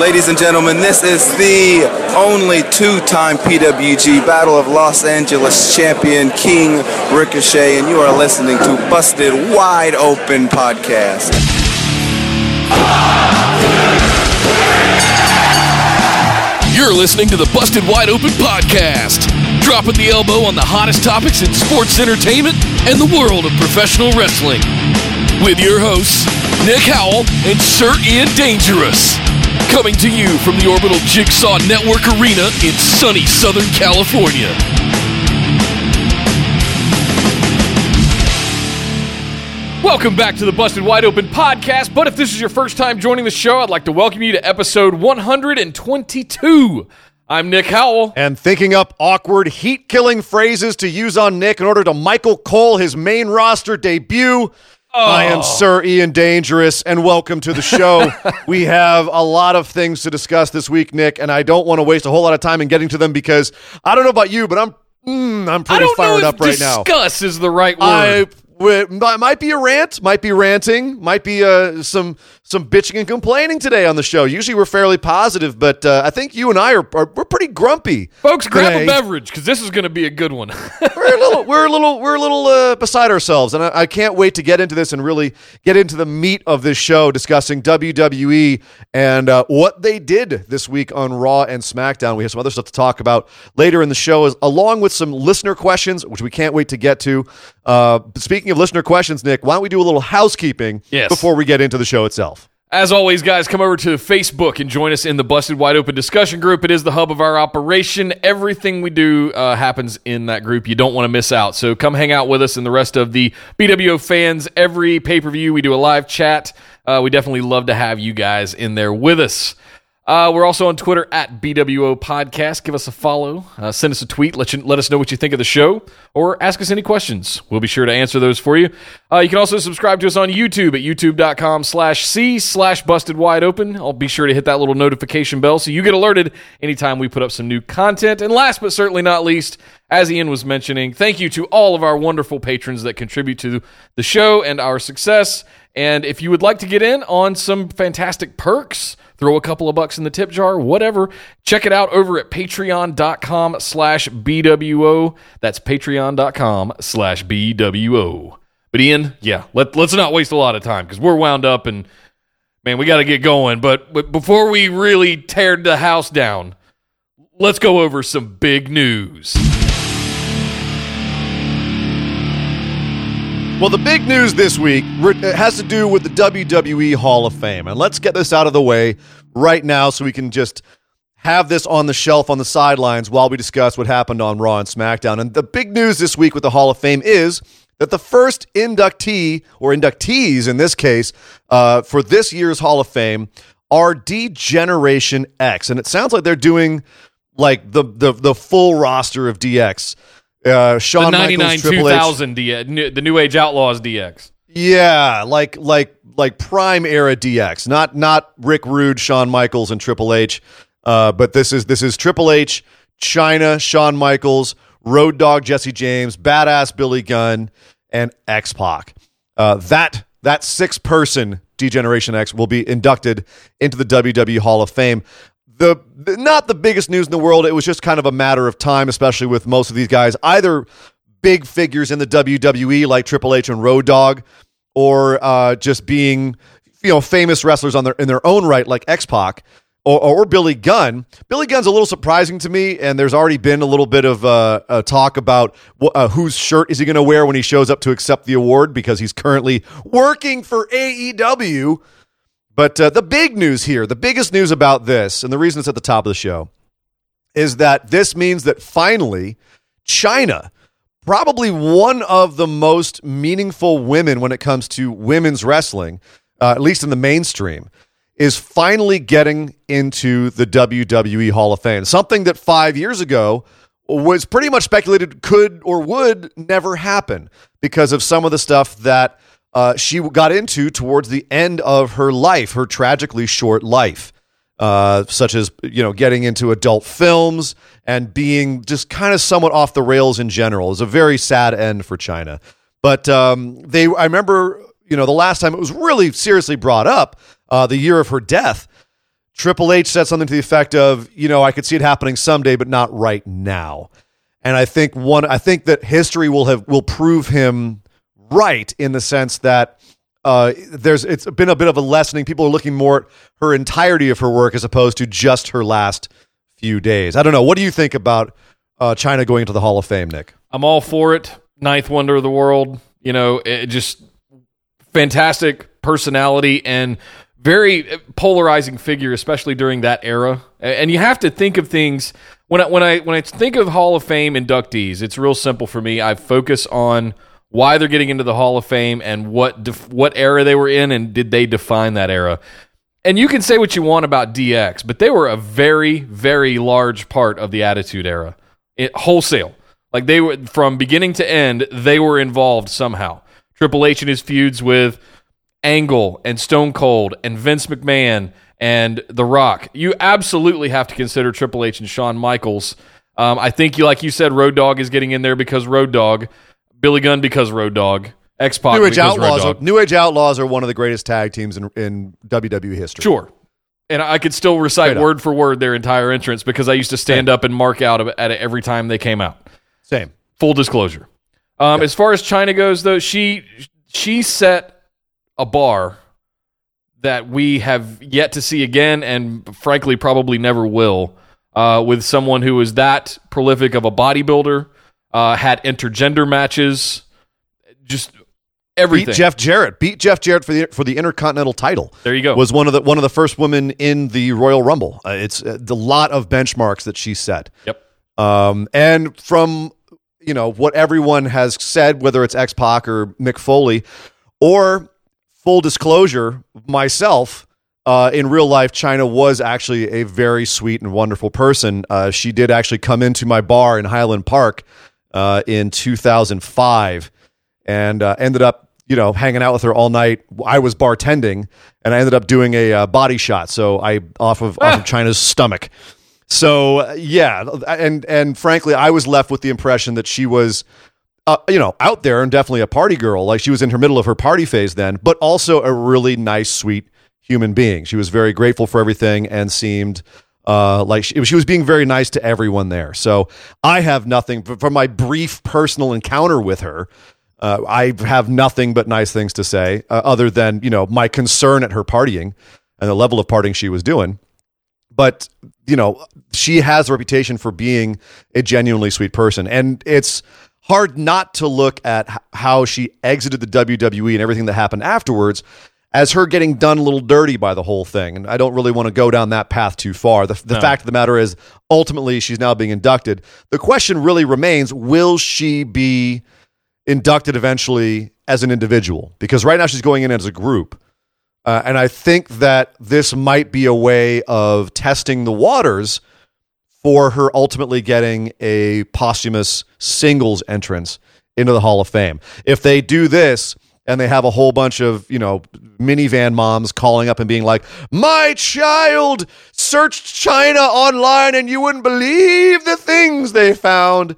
Ladies and gentlemen, this is the only two-time PWG Battle of Los Angeles champion, King Ricochet, and you are listening to Busted Wide Open Podcast. You're listening to the Busted Wide Open Podcast, dropping the elbow on the hottest topics in sports entertainment and the world of professional wrestling. With your hosts, Nick Howell and Sir Ian Dangerous. Coming to you from the Orbital Jigsaw Network Arena in sunny Southern California. Welcome back to the Busted Wide Open podcast. But if this is your first time joining the show, I'd like to welcome you to episode 122. I'm Nick Howell. and thinking up awkward heat killing phrases to use on Nick in order to Michael Cole his main roster debut. I am Sir Ian Dangerous, and welcome to the show. we have a lot of things to discuss this week, Nick, and I don't want to waste a whole lot of time in getting to them because I don't know about you, but I'm mm, I'm pretty fired up right now. discuss is the right word. I mi- might be a rant, might be ranting, might be uh, some some bitching and complaining today on the show. Usually we're fairly positive, but uh, I think you and I are, are we're pretty grumpy. Folks, grab a beverage because this is going to be a good one. we're a little we're a little we're a little uh, beside ourselves and I, I can't wait to get into this and really get into the meat of this show discussing WWE and uh, what they did this week on Raw and SmackDown we have some other stuff to talk about later in the show as, along with some listener questions which we can't wait to get to uh, speaking of listener questions Nick why don't we do a little housekeeping Yes. before we get into the show itself As always, guys, come over to Facebook and join us in the Busted Wide Open discussion group. It is the hub of our operation. Everything we do uh, happens in that group. You don't want to miss out. So come hang out with us and the rest of the BWO fans. Every pay per view, we do a live chat. Uh, we definitely love to have you guys in there with us. Uh, we're also on Twitter at BWO Podcast. Give us a follow. Uh, send us a tweet. Let, you, let us know what you think of the show or ask us any questions. We'll be sure to answer those for you. Uh, you can also subscribe to us on YouTube at youtube.com slash C slash busted wide open. I'll be sure to hit that little notification bell so you get alerted anytime we put up some new content. And last but certainly not least, as Ian was mentioning, thank you to all of our wonderful patrons that contribute to the show and our success. And if you would like to get in on some fantastic perks, throw a couple of bucks in the tip jar, whatever, check it out over at patreon.com slash BWO. That's patreon.com slash BWO. But Ian, yeah, let, let's not waste a lot of time because we're wound up and man, we got to get going. But, but before we really tear the house down, let's go over some big news. Well, the big news this week has to do with the WWE Hall of Fame. And let's get this out of the way right now so we can just have this on the shelf on the sidelines while we discuss what happened on Raw and SmackDown. And the big news this week with the Hall of Fame is that the first inductee, or inductees in this case, uh, for this year's Hall of Fame are D Generation X. And it sounds like they're doing like the, the, the full roster of DX. Uh, The Shawn 99 Michaels, Triple H. 2000 DX, the New Age Outlaws DX. Yeah, like like like prime era DX, not not Rick Rude, Shawn Michaels, and Triple H. Uh, but this is this is Triple H, Chyna, Shawn Michaels, Road Dog Jesse James, Badass Billy Gunn, and X Pac. Uh, that that six person D Generation X will be inducted into the WWE Hall of Fame. The, not the biggest news in the world. It was just kind of a matter of time, especially with most of these guys either big figures in the WWE like Triple H and Road Dog, or uh, just being you know famous wrestlers on their in their own right like X Pac. Or, or Billy Gunn. Billy Gunn's a little surprising to me, and there's already been a little bit of uh, talk about wh- uh, whose shirt is he going to wear when he shows up to accept the award because he's currently working for AEW. But uh, the big news here, the biggest news about this, and the reason it's at the top of the show, is that this means that finally Chyna, probably one of the most meaningful women when it comes to women's wrestling, uh, at least in the mainstream, is finally getting into the WWE Hall of Fame. Something that five years ago was pretty much speculated could or would never happen because of some of the stuff that uh, she got into towards the end of her life, her tragically short life, uh, such as you know getting into adult films and being just kind of somewhat off the rails in general. Is a very sad end for Chyna. But um, they, I remember, you know, the last time it was really seriously brought up, uh, the year of her death. Triple H said something to the effect of, you know, I could see it happening someday, but not right now. And I think one, I think that history will have will prove him right in the sense that uh, there's it's been a bit of a lessening. People are looking more at her entirety of her work as opposed to just her last few days. I don't know. What do you think about uh, Chyna going into the Hall of Fame, Nick? I'm all for it. Ninth wonder of the world. You know, just fantastic personality and very polarizing figure, especially during that era. And you have to think of things when I, when I when I think of Hall of Fame inductees. It's real simple for me. I focus on why they're getting into the Hall of Fame and what def, what era they were in and did they define that era. And you can say what you want about DX, but they were a very very large part of the Attitude Era, it, wholesale. Like they were from beginning to end, they were involved somehow. Triple H and his feuds with Angle and Stone Cold and Vince McMahon and The Rock. You absolutely have to consider Triple H and Shawn Michaels. Um, I think you, like you said, Road Dog is getting in there because Road Dog, Billy Gunn because Road Dog, X Pac New Age because Road Outlaws. Are, New Age Outlaws are one of the greatest tag teams in, in WWE history. Sure. And I could still recite Straight word for word their entire entrance because I used to stand up and mark out at it every time they came out. Same. Full disclosure. Um, As far as Chyna goes, though, she she set a bar that we have yet to see again, and frankly, probably never will. Uh, with someone who is that prolific of a bodybuilder, uh, had intergender matches, just everything. Beat Jeff Jarrett. Beat Jeff Jarrett for the for the Intercontinental title. There you go. Was one of the one of the first women in the Royal Rumble. Uh, it's a lot of benchmarks that she set. Yep. Um, and from you know what everyone has said, whether it's X Pac or Mick Foley, or full disclosure, myself. Uh, in real life, Chyna was actually a very sweet and wonderful person. Uh, she did actually come into my bar in Highland Park uh, in 2005 and uh, ended up, you know, hanging out with her all night. I was bartending and I ended up doing a uh, body shot. So I off of off of Chyna's stomach. So uh, yeah, and and frankly, I was left with the impression that she was, uh, you know, out there and definitely a party girl. Like she was in her middle of her party phase then, but also a really nice, sweet human being. She was very grateful for everything and seemed uh, like she, she was being very nice to everyone there. So I have nothing from my brief personal encounter with her. Uh, I have nothing but nice things to say, uh, other than you know my concern at her partying and the level of partying she was doing. But you know she has a reputation for being a genuinely sweet person, and it's hard not to look at how she exited the WWE and everything that happened afterwards as her getting done a little dirty by the whole thing. And I don't really want to go down that path too far. The, the No. fact of the matter is, ultimately, she's now being inducted. The question really remains will she be inducted eventually as an individual? Because right now she's going in as a group. Uh, and I think that this might be a way of testing the waters for her ultimately getting a posthumous singles entrance into the Hall of Fame. If they do this and they have a whole bunch of, you know, minivan moms calling up and being like, My child searched Chyna online and you wouldn't believe the things they found,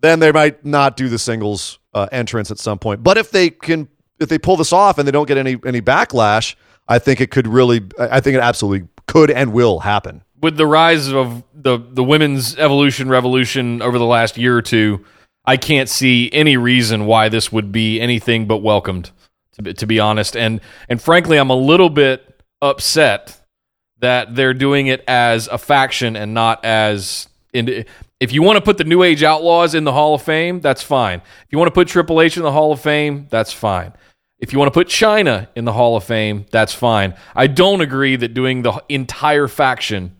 then they might not do the singles uh, entrance at some point. But if they can if they pull this off and they don't get any any backlash, I think it could really I think it absolutely could and will happen. with the rise of the the women's evolution revolution over the last year or two, I can't see any reason why this would be anything but welcomed. To be, to be honest, and and frankly, I'm a little bit upset that they're doing it as a faction and not as. In, if you want to put the New Age Outlaws in the Hall of Fame, that's fine. If you want to put Triple H in the Hall of Fame, that's fine. If you want to put Chyna in the Hall of Fame, that's fine. I don't agree that doing the entire faction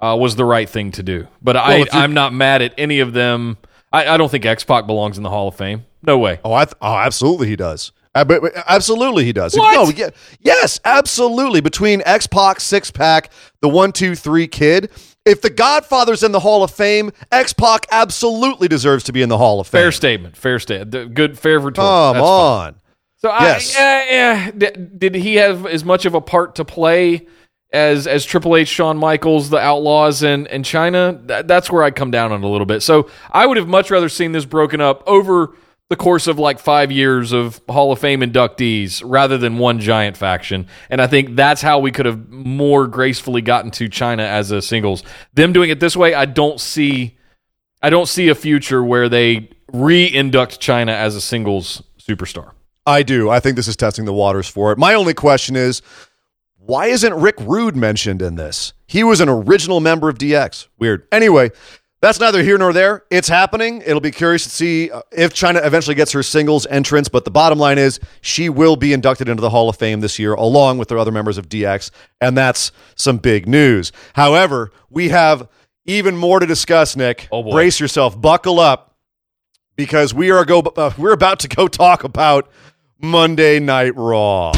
uh, was the right thing to do. But I, I'm not mad at any of them. I, I don't think X Pac belongs in the Hall of Fame. No way. Oh, I th- oh, absolutely he does. Uh, but, but absolutely he does. What? No, yeah, yes, absolutely. Between X Pac, Six Pack, the One Two Three Kid, if the Godfather's in the Hall of Fame, X Pac absolutely deserves to be in the Hall of Fame. Fair statement. Fair statement. Good. Fair retort. Come That's fine. on. So Yes. I, uh, did, did he have as much of a part to play as as Triple H, Shawn Michaels, the Outlaws, and and Chyna? That, that's where I come down on a little bit. So I would have much rather seen this broken up over the course of like five years of Hall of Fame inductees rather than one giant faction. And I think that's how we could have more gracefully gotten to Chyna as a singles. Them doing it this way, I don't see. I don't see a future where they re-induct Chyna as a singles superstar. I do. I think this is testing the waters for it. My only question is why isn't Rick Rude mentioned in this? He was an original member of DX. Weird. Anyway, that's neither here nor there. It's happening. It'll be curious to see uh, if Chyna eventually gets her singles entrance, but the bottom line is she will be inducted into the Hall of Fame this year along with the other members of DX, and that's some big news. However, we have even more to discuss, Nick. Oh, boy. Brace yourself. Buckle up because we are go uh, we're about to go talk about Monday Night Raw.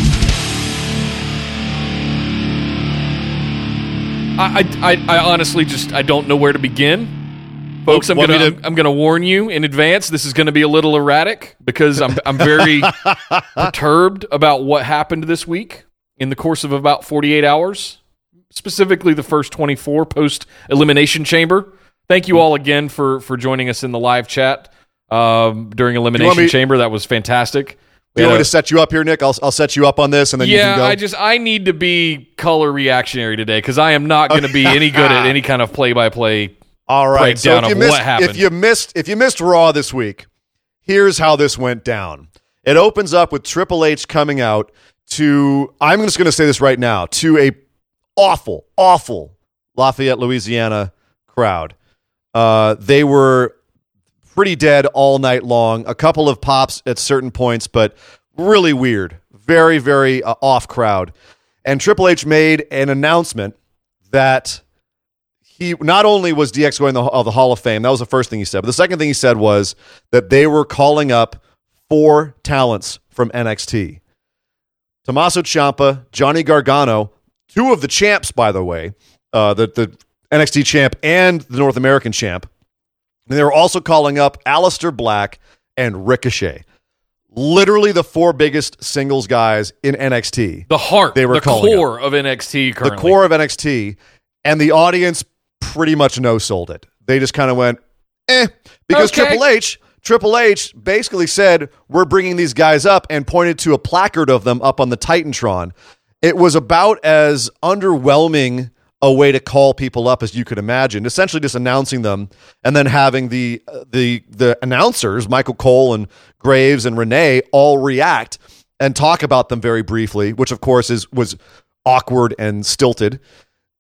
I, I, I- honestly just I don't know where to begin, folks. I'm Want gonna I'm, I'm gonna warn you in advance. This is gonna be a little erratic because I'm I'm very perturbed about what happened this week in the course of about 48 hours, specifically the first 24 post elimination chamber. Thank you all again for for joining us in the live chat um, during elimination me- chamber. That was fantastic. Do you want me to set you up here, Nick? I'll, I'll set you up on this, and then you yeah, can go. I just I need to be color reactionary today because I am not going to be any good at any kind of play by play. All right. So if you missed, what happened. if you missed, if you missed Raw this week, here's how this went down. It opens up with Triple H coming out to. I'm just going to say this right now to a awful, awful Lafayette, Louisiana crowd. Uh, they were pretty dead all night long. A couple of pops at certain points, but really weird. Very, very uh, off crowd. And Triple H made an announcement that he not only was DX going to the, of the Hall of Fame, that was the first thing he said, but the second thing he said was that they were calling up four talents from NXT. Tommaso Ciampa, Johnny Gargano, two of the champs, by the way, uh, the, the NXT champ and the North American champ. And they were also calling up Aleister Black and Ricochet. Literally the four biggest singles guys in NXT The heart, They were the core of NXT currently. the core of NXT, and the audience pretty much no sold it. They just kind of went, eh, because Okay. Triple H, Triple H basically said we're bringing these guys up and pointed to a placard of them up on the Titantron. It was about as underwhelming a way to call people up as you could imagine. Essentially, just announcing them and then having the the the announcers, Michael Cole and Graves and Renee, all react and talk about them very briefly, which of course is was awkward and stilted.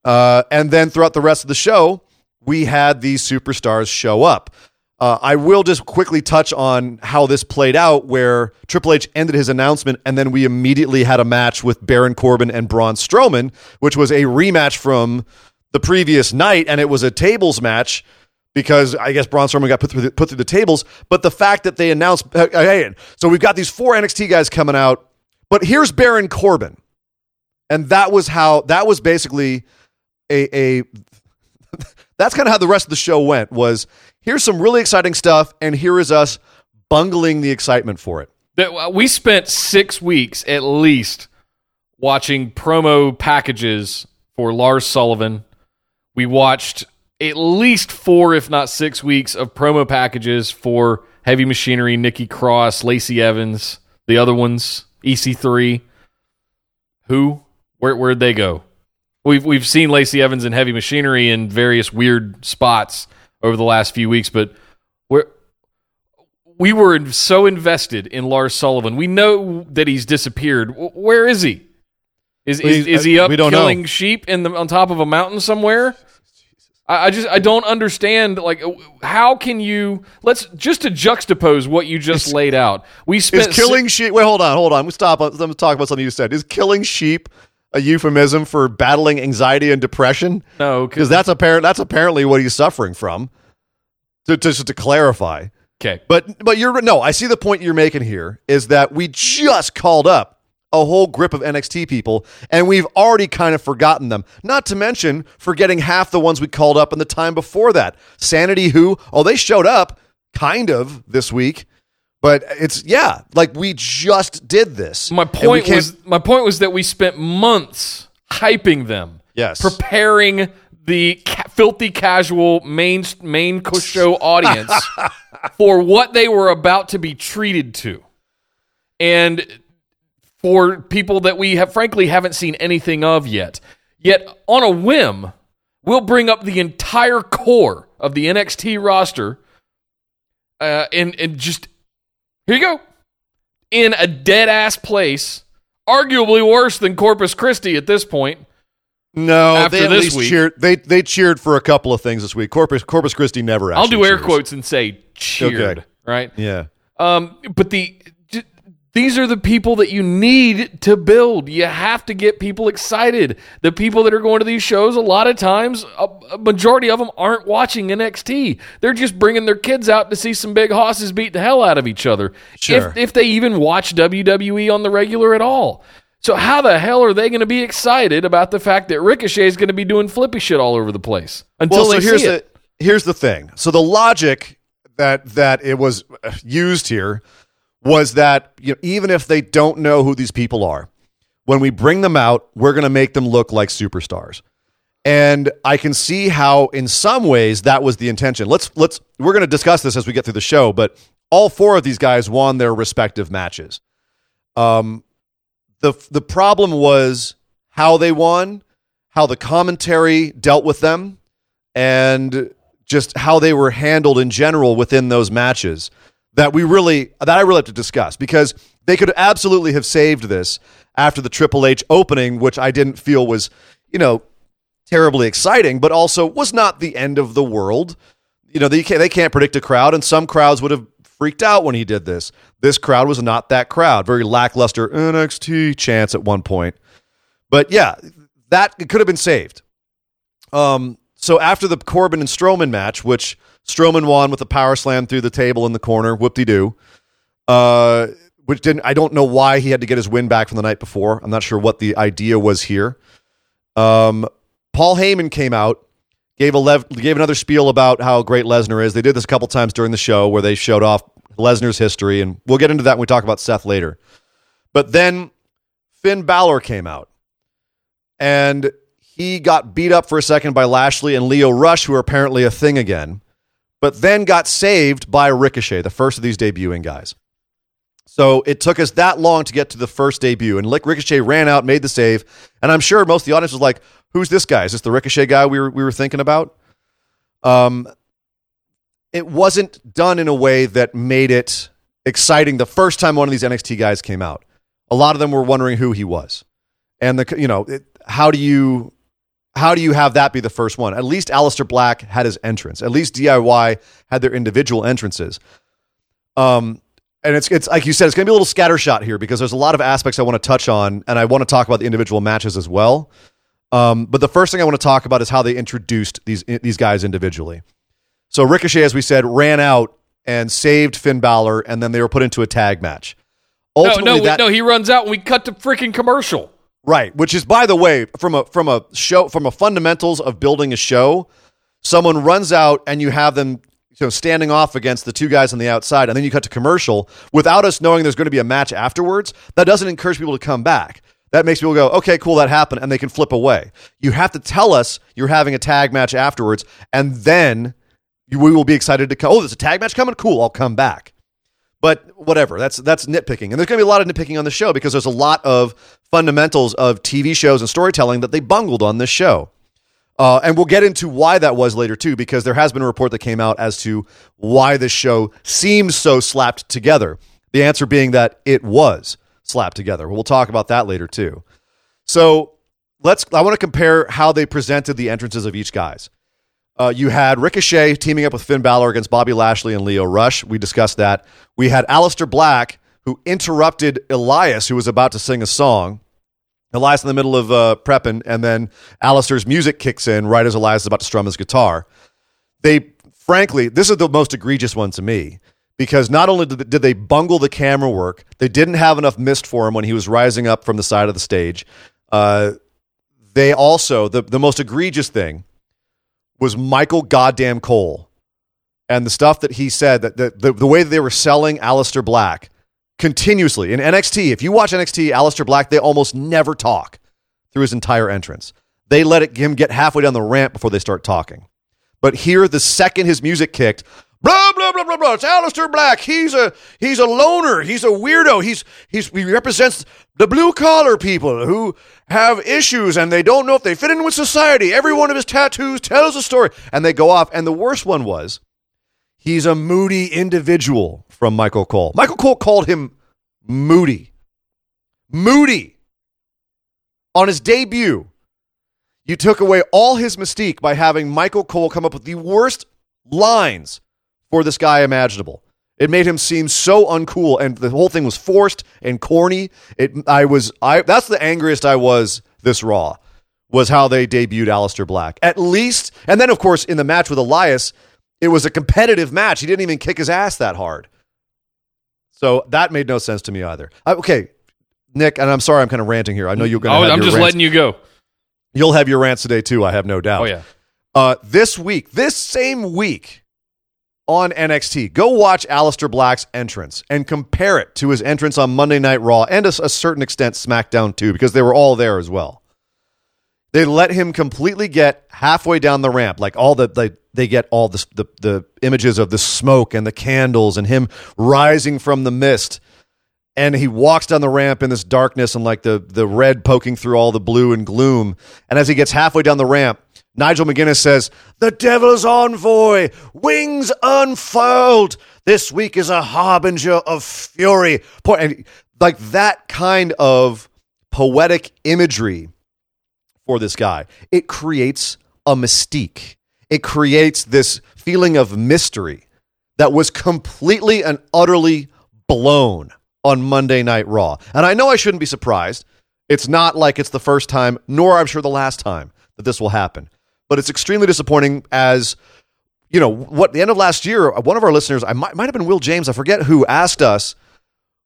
Uh, and then throughout the rest of the show, we had these superstars show up. Uh, I will just quickly touch on how this played out, where Triple H ended his announcement, and then we immediately had a match with Baron Corbin and Braun Strowman, which was a rematch from the previous night, and it was a tables match because I guess Braun Strowman got put through the, put through the tables. But the fact that they announced, hey, so we've got these four NXT guys coming out, but here's Baron Corbin, and that was how that was basically a a that's kind of how the rest of the show went was here's some really exciting stuff and here is us bungling the excitement for it uh, we spent six weeks at least watching promo packages for Lars Sullivan. We watched at least four, if not six weeks of promo packages for Heavy Machinery, Nikki Cross, Lacey Evans, the other ones, EC3. Who? Where where'd they go? We've we've seen Lacey Evans and Heavy Machinery in various weird spots over the last few weeks, but where we were so invested in Lars Sullivan. We know that he's disappeared. Where is he? Is is, is he up we don't know. killing sheep in the on top of a mountain somewhere? I, I just I don't understand. Like, how can you? Let's just to juxtapose what you just laid out. We spent Is killing sheep? Wait, hold on, hold on. We stop. Let me talk about something you said. Is killing sheep a euphemism for battling anxiety and depression? no Because that's apparent. That's apparently what he's suffering from. To, to to clarify, okay. but but you're no. I see the point you're making here is that we just called up a whole grip of NXT people, and we've already kind of forgotten them. Not to mention forgetting half the ones we called up in the time before that. Sanity, who oh they showed up kind of this week, but it's yeah, like we just did this. My point was my point was that we spent months hyping them. Yes. preparing the ca- filthy casual main main show audience for what they were about to be treated to, and for people that we have frankly haven't seen anything of yet. Yet on a whim, we'll bring up the entire core of the NXT roster, uh, and and just here you go in a dead ass place, arguably worse than Corpus Christi at this point. no, after they at this least week- cheered. They they cheered for a couple of things this week. Corpus Corpus Christi never. I'll do air cheers. quotes and say cheered, Okay. right? Yeah. Um, but the these are the people that you need to build. You have to get people excited. The people that are going to these shows, a lot of times, a, a majority of them aren't watching NXT. They're just bringing their kids out to see some big hosses beat the hell out of each other. Sure. If, if they even watch WWE on the regular at all. So how the hell are they going to be excited about the fact that Ricochet is going to be doing flippy shit all over the place until well, so they here's see the it? here's the thing. So the logic that that it was uh, used here was that you know, even if they don't know who these people are, when we bring them out, we're going to make them look like superstars. And I can see how in some ways that was the intention. Let's let's we're going to discuss this as we get through the show, but all four of these guys won their respective matches. Um the the problem was how they won, how the commentary dealt with them, and just how they were handled in general within those matches that we really that I really have to discuss because they could absolutely have saved this after the Triple H opening, which I didn't feel was, you know, terribly exciting, but also was not the end of the world. You know, they can't, they can't predict a crowd, and some crowds would have freaked out when he did this. This crowd was not that crowd. Very lackluster NXT chance at one point. But yeah, that it could have been saved. Um, so after the Corbin and Strowman match, which Strowman won with a power slam through the table in the corner, whoop de doo. Uh, which didn't I don't know why he had to get his win back from the night before. I'm not sure what the idea was here. Um, Paul Heyman came out, gave a lev- gave another spiel about how great Lesnar is. They did this a couple times during the show where they showed off Lesnar's history, and we'll get into that when we talk about Seth later. But then Finn Balor came out, and he got beat up for a second by Lashley and Lio Rush, who are apparently a thing again, but then got saved by Ricochet, the first of these debuting guys. So it took us that long to get to the first debut, and Lick Ricochet ran out, made the save, and I'm sure most of the audience was like, "Who's this guy? Is this the Ricochet guy we were we were thinking about?" Um, it wasn't done in a way that made it exciting the first time one of these NXT guys came out. A lot of them were wondering who he was, and the you know it, how do you how do you have that be the first one? At least Aleister Black had his entrance. At least DIY had their individual entrances. Um, and it's it's like you said, it's going to be a little scattershot here because there's a lot of aspects I want to touch on, and I want to talk about the individual matches as well. Um, but the first thing I want to talk about is how they introduced these these guys individually. So Ricochet, as we said, ran out and saved Finn Balor, and then they were put into a tag match. No, no, that, no. He runs out and we cut to freaking commercial. Right, which is by the way, from a from a show from a fundamentals of building a show, someone runs out and you have them you know standing off against the two guys on the outside and then you cut to commercial without us knowing there's going to be a match afterwards. That doesn't encourage people to come back. That makes people go, "Okay, cool, that happened," and they can flip away. You have to tell us you're having a tag match afterwards and then we will be excited to come. Oh, there's a tag match coming? Cool, I'll come back. But whatever, that's that's nitpicking, and there's going to be a lot of nitpicking on the show because there's a lot of fundamentals of TV shows and storytelling that they bungled on this show. Uh, and we'll get into why that was later too, because there has been a report that came out as to why this show seems so slapped together. The answer being that it was slapped together. We'll talk about that later too. So let's. I want to compare how they presented the entrances of each guys. Uh, you had Ricochet teaming up with Finn Balor against Bobby Lashley and Lio Rush. We discussed that. We had Aleister Black, who interrupted Elias, who was about to sing a song. Elias in the middle of uh, prepping, and then Aleister's music kicks in right as Elias is about to strum his guitar. They, frankly, this is the most egregious one to me because not only did they bungle the camera work, they didn't have enough mist for him when he was rising up from the side of the stage. Uh, they also, the, the most egregious thing was Michael Goddamn Cole and the stuff that he said that the, the, the way that they were selling Aleister Black continuously in NXT. If you watch NXT, Aleister Black, they almost never talk through his entire entrance. They let it, him get halfway down the ramp before they start talking. But here, the second his music kicked, blah blah blah blah blah. It's Aleister Black. He's a he's a loner. He's a weirdo. He's he's he represents the blue collar people who have issues and they don't know if they fit in with society. Every one of his tattoos tells a story, and they go off. And the worst one was he's a moody individual from Michael Cole. Michael Cole called him moody, moody on his debut. You took away all his mystique by having Michael Cole come up with the worst lines for this guy imaginable. It made him seem so uncool, and the whole thing was forced and corny. It, I was, I. That's the angriest I was this Raw, was how they debuted Aleister Black. At least, and then of course in the match with Elias, it was a competitive match. He didn't even kick his ass that hard. So that made no sense to me either. I, okay, Nick, and I'm sorry, I'm kind of ranting here. I know you're going to. Oh, I'm just rants. letting you go. You'll have your rants today too. I have no doubt. Oh yeah. Uh, this week, this same week on NXT, go watch Aleister Black's entrance and compare it to his entrance on Monday Night Raw and a, a certain extent SmackDown too, because they were all there as well. They let him completely get halfway down the ramp, like all the they they get all the, the the images of the smoke and the candles and him rising from the mist and he walks down the ramp in this darkness and like the the red poking through all the blue and gloom. And as he gets halfway down the ramp, Nigel McGuinness says, "The devil's envoy, wings unfurled. This week is a harbinger of fury." And like that kind of poetic imagery for this guy, it creates a mystique. It creates this feeling of mystery that was completely and utterly blown on Monday Night Raw. And I know I shouldn't be surprised. It's not like it's the first time, nor I'm sure the last time that this will happen. But it's extremely disappointing as you know, what the end of last year, one of our listeners, I might, might have been Will James, I forget who, asked us,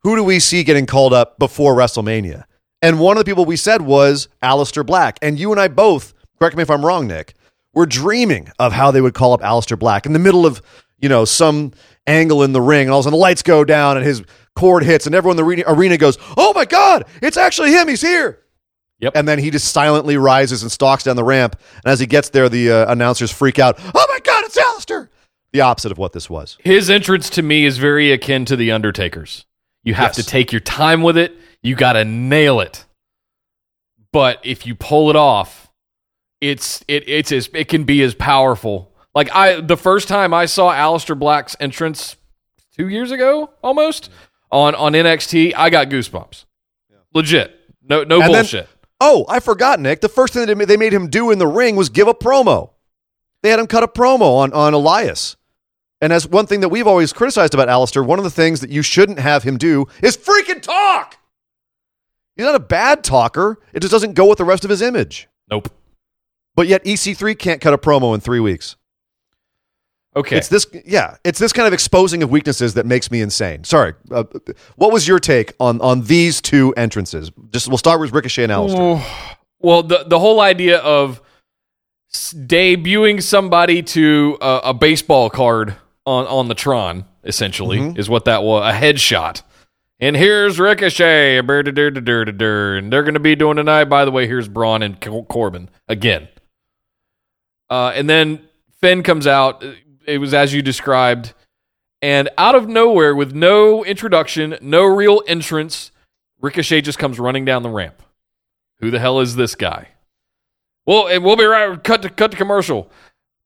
who do we see getting called up before WrestleMania? And one of the people we said was Aleister Black. And you and I both, correct me if I'm wrong, Nick, were dreaming of how they would call up Aleister Black in the middle of, you know, some angle in the ring, and all of a sudden the lights go down and his cord hits, and everyone in the arena goes, "Oh my God, it's actually him! He's here!" Yep. And then he just silently rises and stalks down the ramp. And as he gets there, the uh, announcers freak out. Oh my God, it's Aleister! The opposite of what this was. His entrance to me is very akin to the Undertaker's. You have Yes. to take your time with it. You got to nail it. But if you pull it off, it's it it's as it can be as powerful. Like I the first time I saw Aleister Black's entrance 2 years ago almost on on NXT, I got goosebumps. Legit. No no And then- bullshit. Oh, I forgot, Nick. The first thing that they made him do in the ring was give a promo. They had him cut a promo on, on Elias. And as one thing that we've always criticized about Aleister, one of the things that you shouldn't have him do is freaking talk. He's not a bad talker. It just doesn't go with the rest of his image. nope. But yet EC3 can't cut a promo in three weeks. Okay. It's this, yeah, it's this kind of exposing of weaknesses that makes me insane. Sorry, uh, what was your take on on these two entrances? Just we'll start with Ricochet and Aleister. Well, the the whole idea of debuting somebody to a, a baseball card on on the Tron essentially is what that was a headshot. And here's Ricochet, and they're going to be doing tonight. By the way, here's Braun and Corbin again. Uh, and then Finn comes out. It was as you described, and out of nowhere, with no introduction, no real entrance, Ricochet just comes running down the ramp. Who the hell is this guy? Well, and we'll be right. Cut to cut to commercial.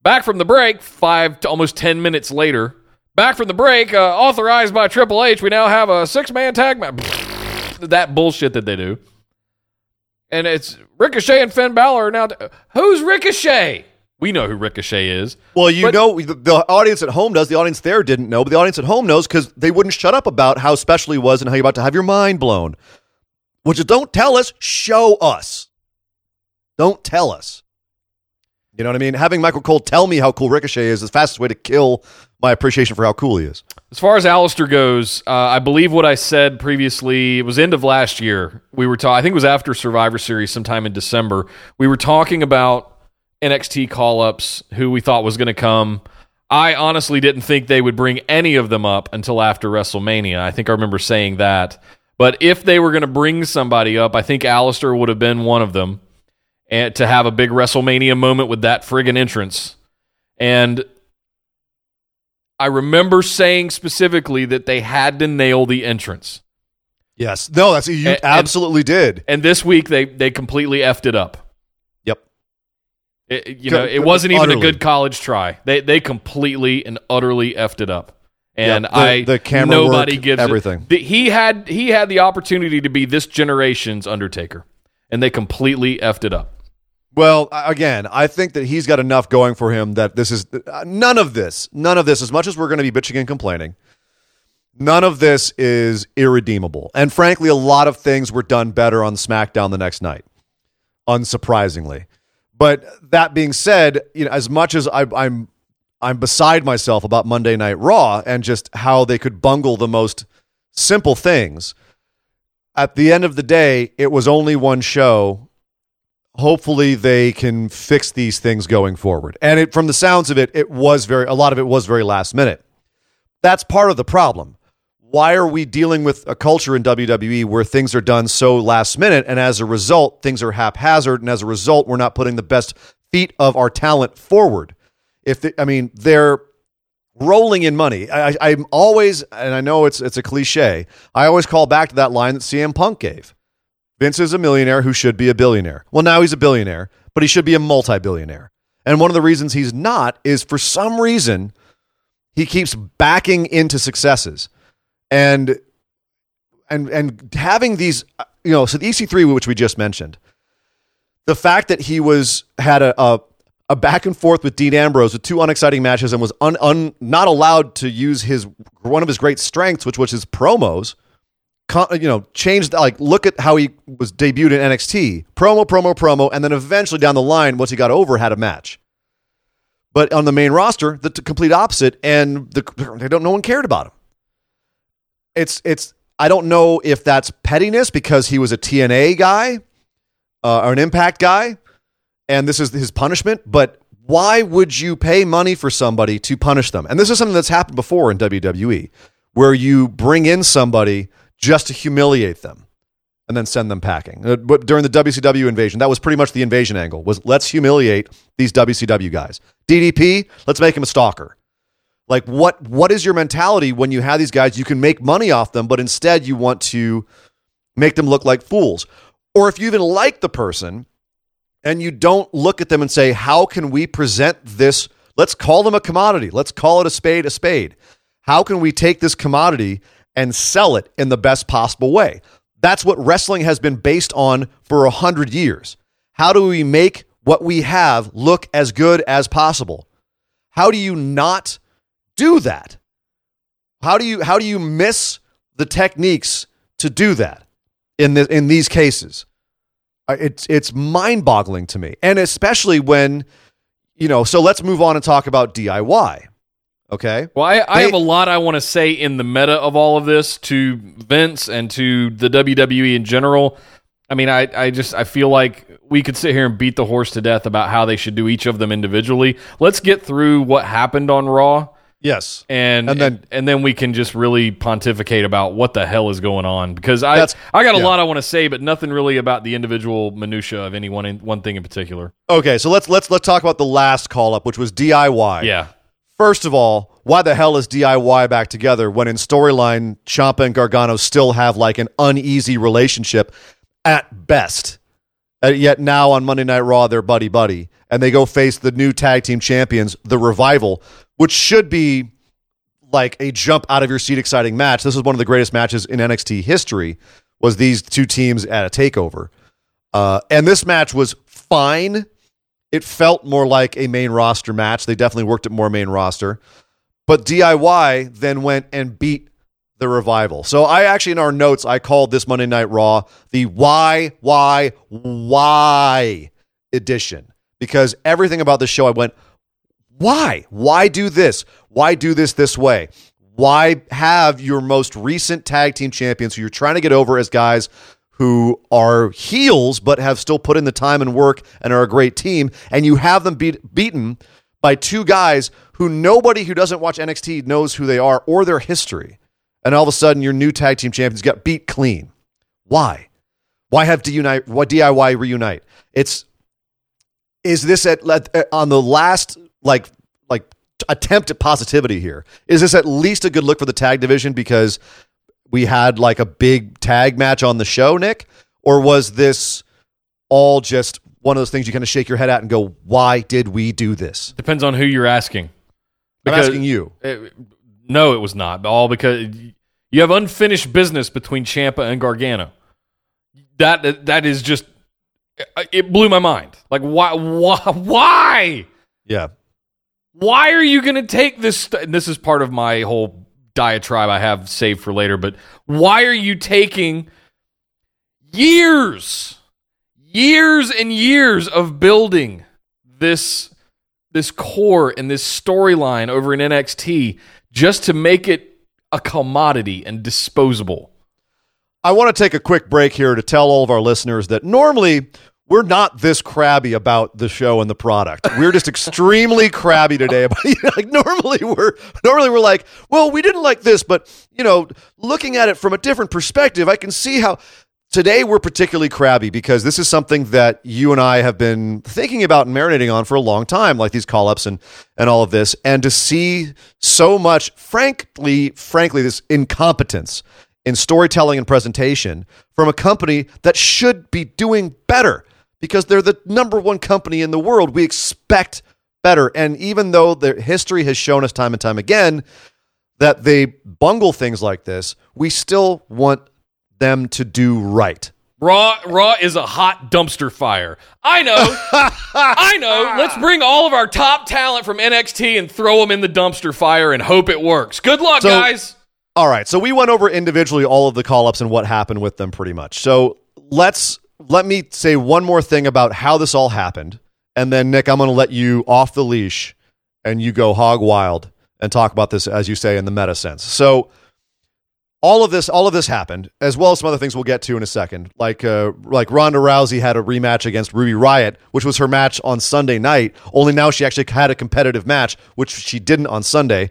Back from the break, five to almost ten minutes later. Back from the break, uh, authorized by Triple H. We now have a six man tag match. that bullshit that they do. And it's Ricochet and Finn Balor now. who's Ricochet? We know who Ricochet is. Well, you But- know, the, the audience at home does. The audience there didn't know, but the audience at home knows because they wouldn't shut up about how special he was and how you're about to have your mind blown. Which is don't tell us, show us. Don't tell us. You know what I mean? Having Michael Cole tell me how cool Ricochet is is the fastest way to kill my appreciation for how cool he is. As far as Aleister goes, uh, I believe what I said previously, it was end of last year. We were talking, I think it was after Survivor Series sometime in December. We were talking about NXT call ups, who we thought was going to come. I honestly didn't think they would bring any of them up until after WrestleMania. I think I remember saying that. But if they were going to bring somebody up, I think Aleister would have been one of them and to have a big WrestleMania moment with that friggin' entrance. And I remember saying specifically that they had to nail the entrance. Yes. No, that's you And- and- absolutely did. And this week they they completely effed it up. It, it- you know, it wasn't even utterly. a good college try. They they completely and utterly effed it up. And the- I the camera nobody work, gives everything. the- he had he had the opportunity to be this generation's Undertaker, and they completely effed it up. Well, again, I think that he's got enough going for him that this is uh, none of this, none of this, as much as we're going to be bitching and complaining, none of this is irredeemable. And frankly, a lot of things were done better on SmackDown the next night, unsurprisingly. But that being said, you know, as much as I, I'm, I'm beside myself about Monday Night Raw and just how they could bungle the most simple things. At the end of the day, it was only one show hopefully they can fix these things going forward. And it, from the sounds of it, it was very a lot of it was very last minute. That's part of the problem. Why are we dealing with a culture in WWE where things are done so last minute, and as a result, things are haphazard, and as a result, we're not putting the best feet of our talent forward? If the, I mean, they're rolling in money. I, I'm always, and I know it's it's a cliche. I always call back to that line that CM Punk gave. Vince is a millionaire who should be a billionaire. Well, now he's a billionaire, but he should be a multi billionaire. And one of the reasons he's not is for some reason he keeps backing into successes. And and and having these you know, so the EC3 which we just mentioned. The fact that he was had a a, a back and forth with Dean Ambrose with two unexciting matches and was un, un, not allowed to use his one of his great strengths, which was his promos con- you know, changed. Like, look at how he was debuted in NXT: promo, promo, promo, and then eventually down the line, once he got over, had a match. But on the main roster, the t- complete opposite, and the they don't. No one cared about him. It's it's. I don't know if that's pettiness because he was a TNA guy uh, or an Impact guy, and this is his punishment. But why would you pay money for somebody to punish them? And this is something that's happened before in WWE, where you bring in somebody just to humiliate them and then send them packing. Uh, but during the WCW invasion, that was pretty much the invasion angle was let's humiliate these WCW guys. DDP, let's make him a stalker. Like what what is your mentality when you have these guys you can make money off them but instead you want to make them look like fools? Or if you even like the person and you don't look at them and say how can we present this let's call them a commodity. Let's call it a spade a spade. How can we take this commodity and sell it in the best possible way? That's what wrestling has been based on for a hundred years. How do we make what we have look as good as possible? How do you not do that? How do you how do you miss the techniques to do that in the, in these cases? Uh, It's it's mind-boggling to me. And especially when you know, so let's move on and talk about DIY. Okay? Well, I, I They- have a lot I want to say in the meta of all of this to Vince and to the WWE in general. I mean, I, I just I feel like we could sit here and beat the horse to death about how they should do each of them individually. Let's get through what happened on Raw, Yes. and And then- and, then we can just really pontificate about what the hell is going on because I I got a yeah. lot I want to say, but nothing really about the individual minutia of any one in, one thing in particular. Okay, so let's let's let's talk about the last call up, which was DIY. Yeah, First of all, why the hell is DIY back together when in storyline Ciampa and Gargano still have like an uneasy relationship at best? Uh, yet now on Monday Night Raw, they're buddy buddy, and they go face the new tag team champions, the Revival, which should be like a jump out of your seat exciting match. This is one of the greatest matches in NXT history. Was these two teams at a takeover? Uh, and this match was fine. It felt more like a main roster match. They definitely worked it more main roster. But DIY then went and beat the revival. So I actually in our notes I called this Monday Night Raw the why why why edition because everything about the show I went why why do this why do this this way why have your most recent tag team champions who you're trying to get over as guys who are heels but have still put in the time and work and are a great team and you have them beat, beaten by two guys who nobody who doesn't watch NXT knows who they are or their history and all of a sudden your new tag team champions got beat clean. Why? Why have DIY reunite? It's is this at on the last like like attempt at positivity here? Is this at least a good look for the tag division because we had like a big tag match on the show, Nick? Or was this all just one of those things you kind of shake your head at and go, "Why did we do this?" Depends on who you're asking. Because I'm asking you. It, no, it was not. All because you have unfinished business between Ciampa and Gargano. That that is just it blew my mind. Like why why why? Yeah. Why are you going to take this st- this is part of my whole diatribe I have saved for later, but why are you taking years years and years of building this this core and this storyline over in NXT just to make it a commodity and disposable. I want to take a quick break here to tell all of our listeners that normally we're not this crabby about the show and the product. We're just extremely crabby today. Like normally we're normally we're like, well, we didn't like this, but you know, looking at it from a different perspective, I can see how Today, we're particularly crabby because this is something that you and I have been thinking about and marinating on for a long time, like these call ups and, and all of this. And to see so much, frankly, frankly, this incompetence in storytelling and presentation from a company that should be doing better because they're the number one company in the world. We expect better. And even though their history has shown us time and time again that they bungle things like this, we still want them to do right. Raw Raw is a hot dumpster fire. I know. I know. Let's bring all of our top talent from NXT and throw them in the dumpster fire and hope it works. Good luck, so, guys. All right. So we went over individually all of the call-ups and what happened with them pretty much. So let's let me say one more thing about how this all happened. And then Nick, I'm going to let you off the leash and you go hog wild and talk about this as you say in the meta sense. So all of this all of this happened as well as some other things we'll get to in a second like uh, like Ronda Rousey had a rematch against Ruby Riot, which was her match on Sunday night only now she actually had a competitive match which she didn't on Sunday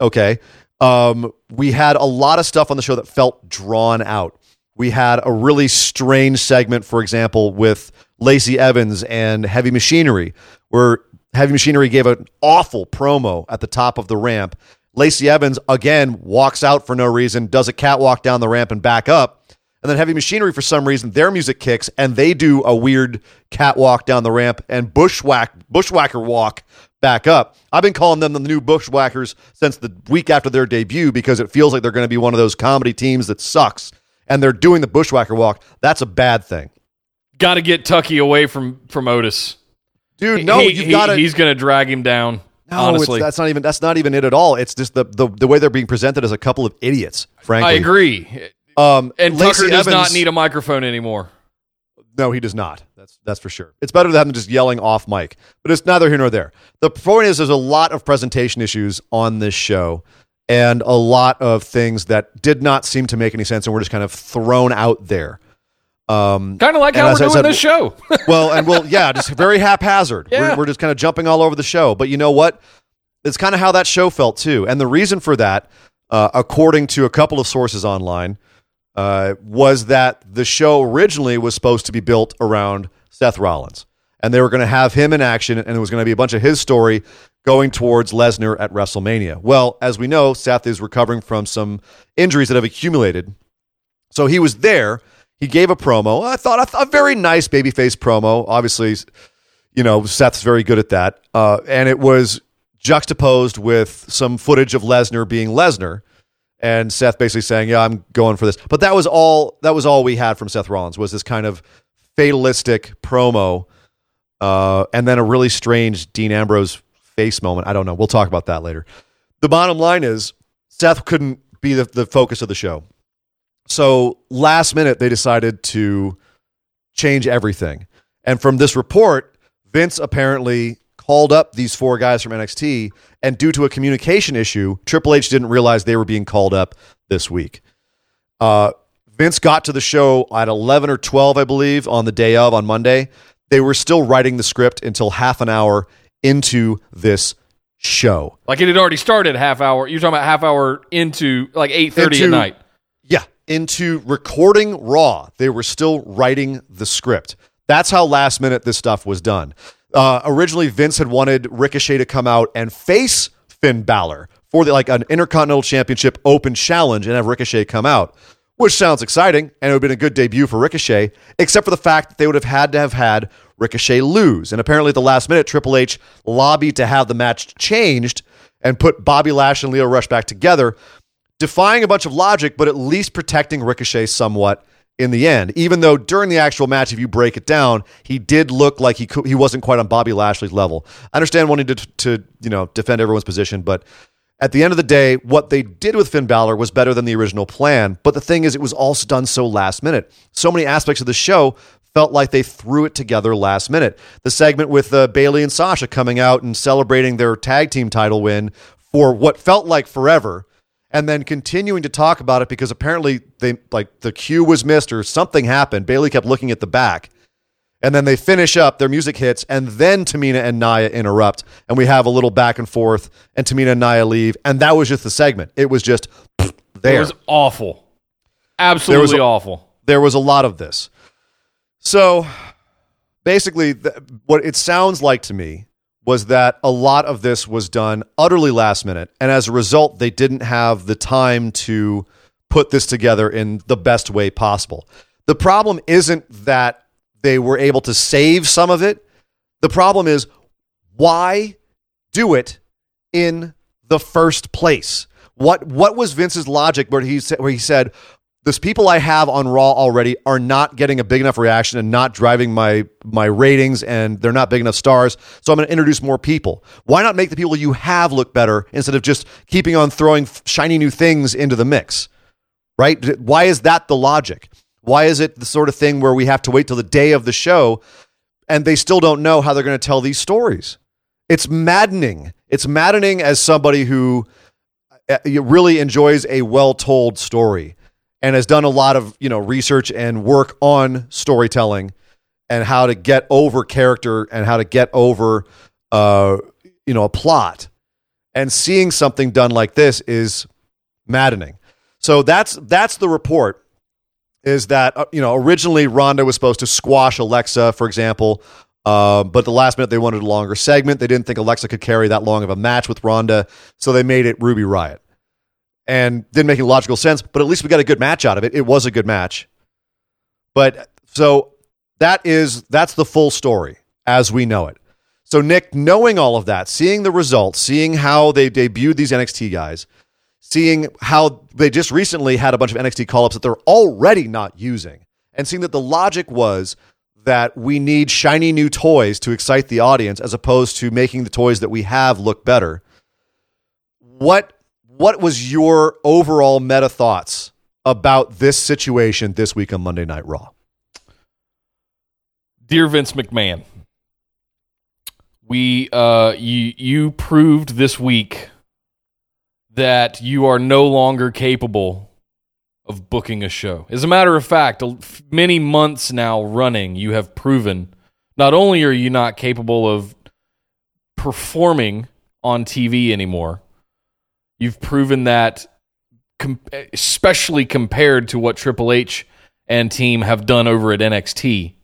okay um, we had a lot of stuff on the show that felt drawn out we had a really strange segment for example with Lacey Evans and Heavy Machinery where Heavy Machinery gave an awful promo at the top of the ramp Lacey Evans again walks out for no reason, does a catwalk down the ramp and back up. And then Heavy Machinery, for some reason, their music kicks and they do a weird catwalk down the ramp and bushwhack bushwhacker walk back up. I've been calling them the new bushwhackers since the week after their debut because it feels like they're going to be one of those comedy teams that sucks. And they're doing the bushwhacker walk. That's a bad thing. Got to get Tucker away from from Otis, dude. No, you got to. He's going to drag him down. No, honestly. that's not even that's not even it at all. It's just the, the the way they're being presented as a couple of idiots. Frankly, I agree. Um, and Lacey Tucker does Evans, not need a microphone anymore. No, he does not. That's that's for sure. It's better than just yelling off mic, but it's neither here nor there. The point is, there's a lot of presentation issues on this show, and a lot of things that did not seem to make any sense, and were just kind of thrown out there. Um, kind of like how we're doing said, this show. well, and well, yeah, just very haphazard. Yeah. We're, we're just kind of jumping all over the show. But you know what? It's kind of how that show felt too. And the reason for that, uh, according to a couple of sources online, uh, was that the show originally was supposed to be built around Seth Rollins. And they were going to have him in action, and it was going to be a bunch of his story going towards Lesnar at WrestleMania. Well, as we know, Seth is recovering from some injuries that have accumulated. So he was there he gave a promo. I thought a, very nice babyface promo. Obviously, you know Seth's very good at that, uh, and it was juxtaposed with some footage of Lesnar being Lesnar, and Seth basically saying, "Yeah, I'm going for this." But that was all. That was all we had from Seth Rollins was this kind of fatalistic promo uh, and then a really strange Dean Ambrose face moment. I don't know. We'll talk about that later. The bottom line is Seth couldn't be the, the focus of the show. So last minute, they decided to change everything. And from this report, Vince apparently called up these four guys from NXT, and due to a communication issue, Triple H didn't realize they were being called up this week. Uh, Vince got to the show at 11 or 12, I believe, on the day of, on Monday. They were still writing the script until half an hour into this show. Like it had already started half hour. You're talking about half hour into like 8.30 Into- at night. Yeah, into recording Raw. They were still writing the script. That's how last minute this stuff was done. Uh, originally, Vince had wanted Ricochet to come out and face Finn Balor for the, like an Intercontinental Championship Open Challenge and have Ricochet come out, which sounds exciting and it would have been a good debut for Ricochet, except for the fact that they would have had to have had Ricochet lose. And apparently, at the last minute, Triple H lobbied to have the match changed and put Bobby Lash and Lio Rush back together defying a bunch of logic, but at least protecting Ricochet somewhat in the end. Even though during the actual match, if you break it down, he did look like he could, he wasn't quite on Bobby Lashley's level. I understand wanting to to you know defend everyone's position, but at the end of the day, what they did with Finn Balor was better than the original plan. But the thing is, it was also done so last minute. So many aspects of the show felt like they threw it together last minute. The segment with uh, Bayley and Sasha coming out and celebrating their tag team title win for what felt like forever and then continuing to talk about it because apparently they like the cue was missed or something happened. Bayley kept looking at the back. And then they finish up, their music hits, and then Tamina and Nia interrupt, and we have a little back and forth, and Tamina and Nia leave, and that was just the segment. It was just It there. was awful. Absolutely a- awful. there was a lot of this. So basically, th- what it sounds like to me was that a lot of this was done utterly last minute. And as a result, they didn't have the time to put this together in the best way possible. The problem isn't that they were able to save some of it. The problem is why do it in the first place? What what was Vince's logic where he said where he said those people I have on Raw already are not getting a big enough reaction and not driving my my ratings and they're not big enough stars. So I'm going to introduce more people. Why not make the people you have look better instead of just keeping on throwing shiny new things into the mix? Right? Why is that the logic? Why is it the sort of thing where we have to wait till the day of the show and they still don't know how they're going to tell these stories? It's maddening. It's maddening as somebody who uh, really enjoys a well-told story and has done a lot of you know research and work on storytelling and how to get over character and how to get over uh, you know a plot and seeing something done like this is maddening so that's that's the report is that uh, you know originally Ronda was supposed to squash Alexa for example uh, but the last minute they wanted a longer segment they didn't think Alexa could carry that long of a match with Ronda so they made it Ruby Riot and didn't make any logical sense, but at least we got a good match out of it. It was a good match. But so that is that's the full story as we know it. So Nick, knowing all of that, seeing the results, seeing how they debuted these NXT guys, seeing how they just recently had a bunch of NXT call-ups that they're already not using, and seeing that the logic was that we need shiny new toys to excite the audience as opposed to making the toys that we have look better. What what was your overall meta thoughts about this situation this week on Monday Night Raw? Dear Vince McMahon, we uh you you proved this week that you are no longer capable of booking a show. As a matter of fact, many months now running, you have proven not only are you not capable of performing on TV anymore, you've proven that com- especially compared to what Triple H and team have done over at NXT,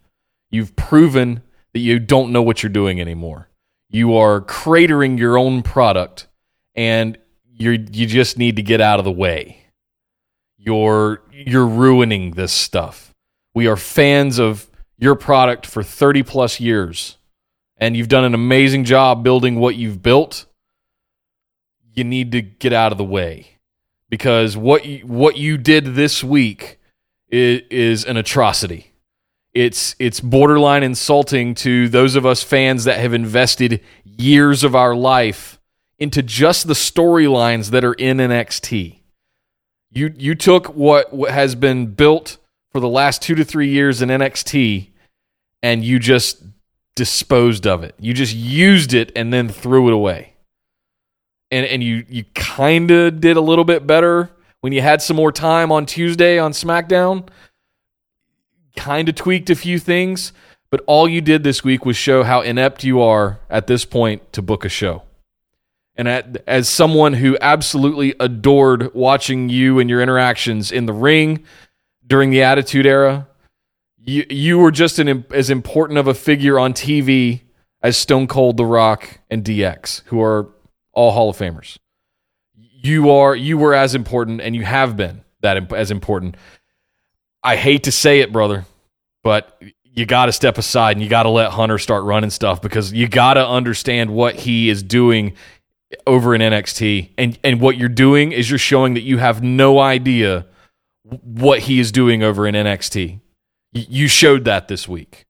you've proven that you don't know what you're doing anymore. You are cratering your own product and you you just need to get out of the way. You're you're ruining this stuff. We are fans of your product for 30 plus years and you've done an amazing job building what you've built. You need to get out of the way because what you, what you did this week is, is an atrocity. It's it's borderline insulting to those of us fans that have invested years of our life into just the storylines that are in NXT. You you took what, what has been built for the last 2 to 3 years in NXT and you just disposed of it. You just used it and then threw it away. And and you you kind of did a little bit better when you had some more time on Tuesday on SmackDown. Kind of tweaked a few things, but all you did this week was show how inept you are at this point to book a show. And at, as someone who absolutely adored watching you and your interactions in the ring during the Attitude Era, you you were just an, as important of a figure on TV as Stone Cold, The Rock, and DX, who are all Hall of Famers. You are you were as important, and you have been that as important. I hate to say it, brother, but you got to step aside and you got to let Hunter start running stuff because you got to understand what he is doing over in NXT. And and what you're doing is you're showing that you have no idea what he is doing over in NXT. You showed that this week.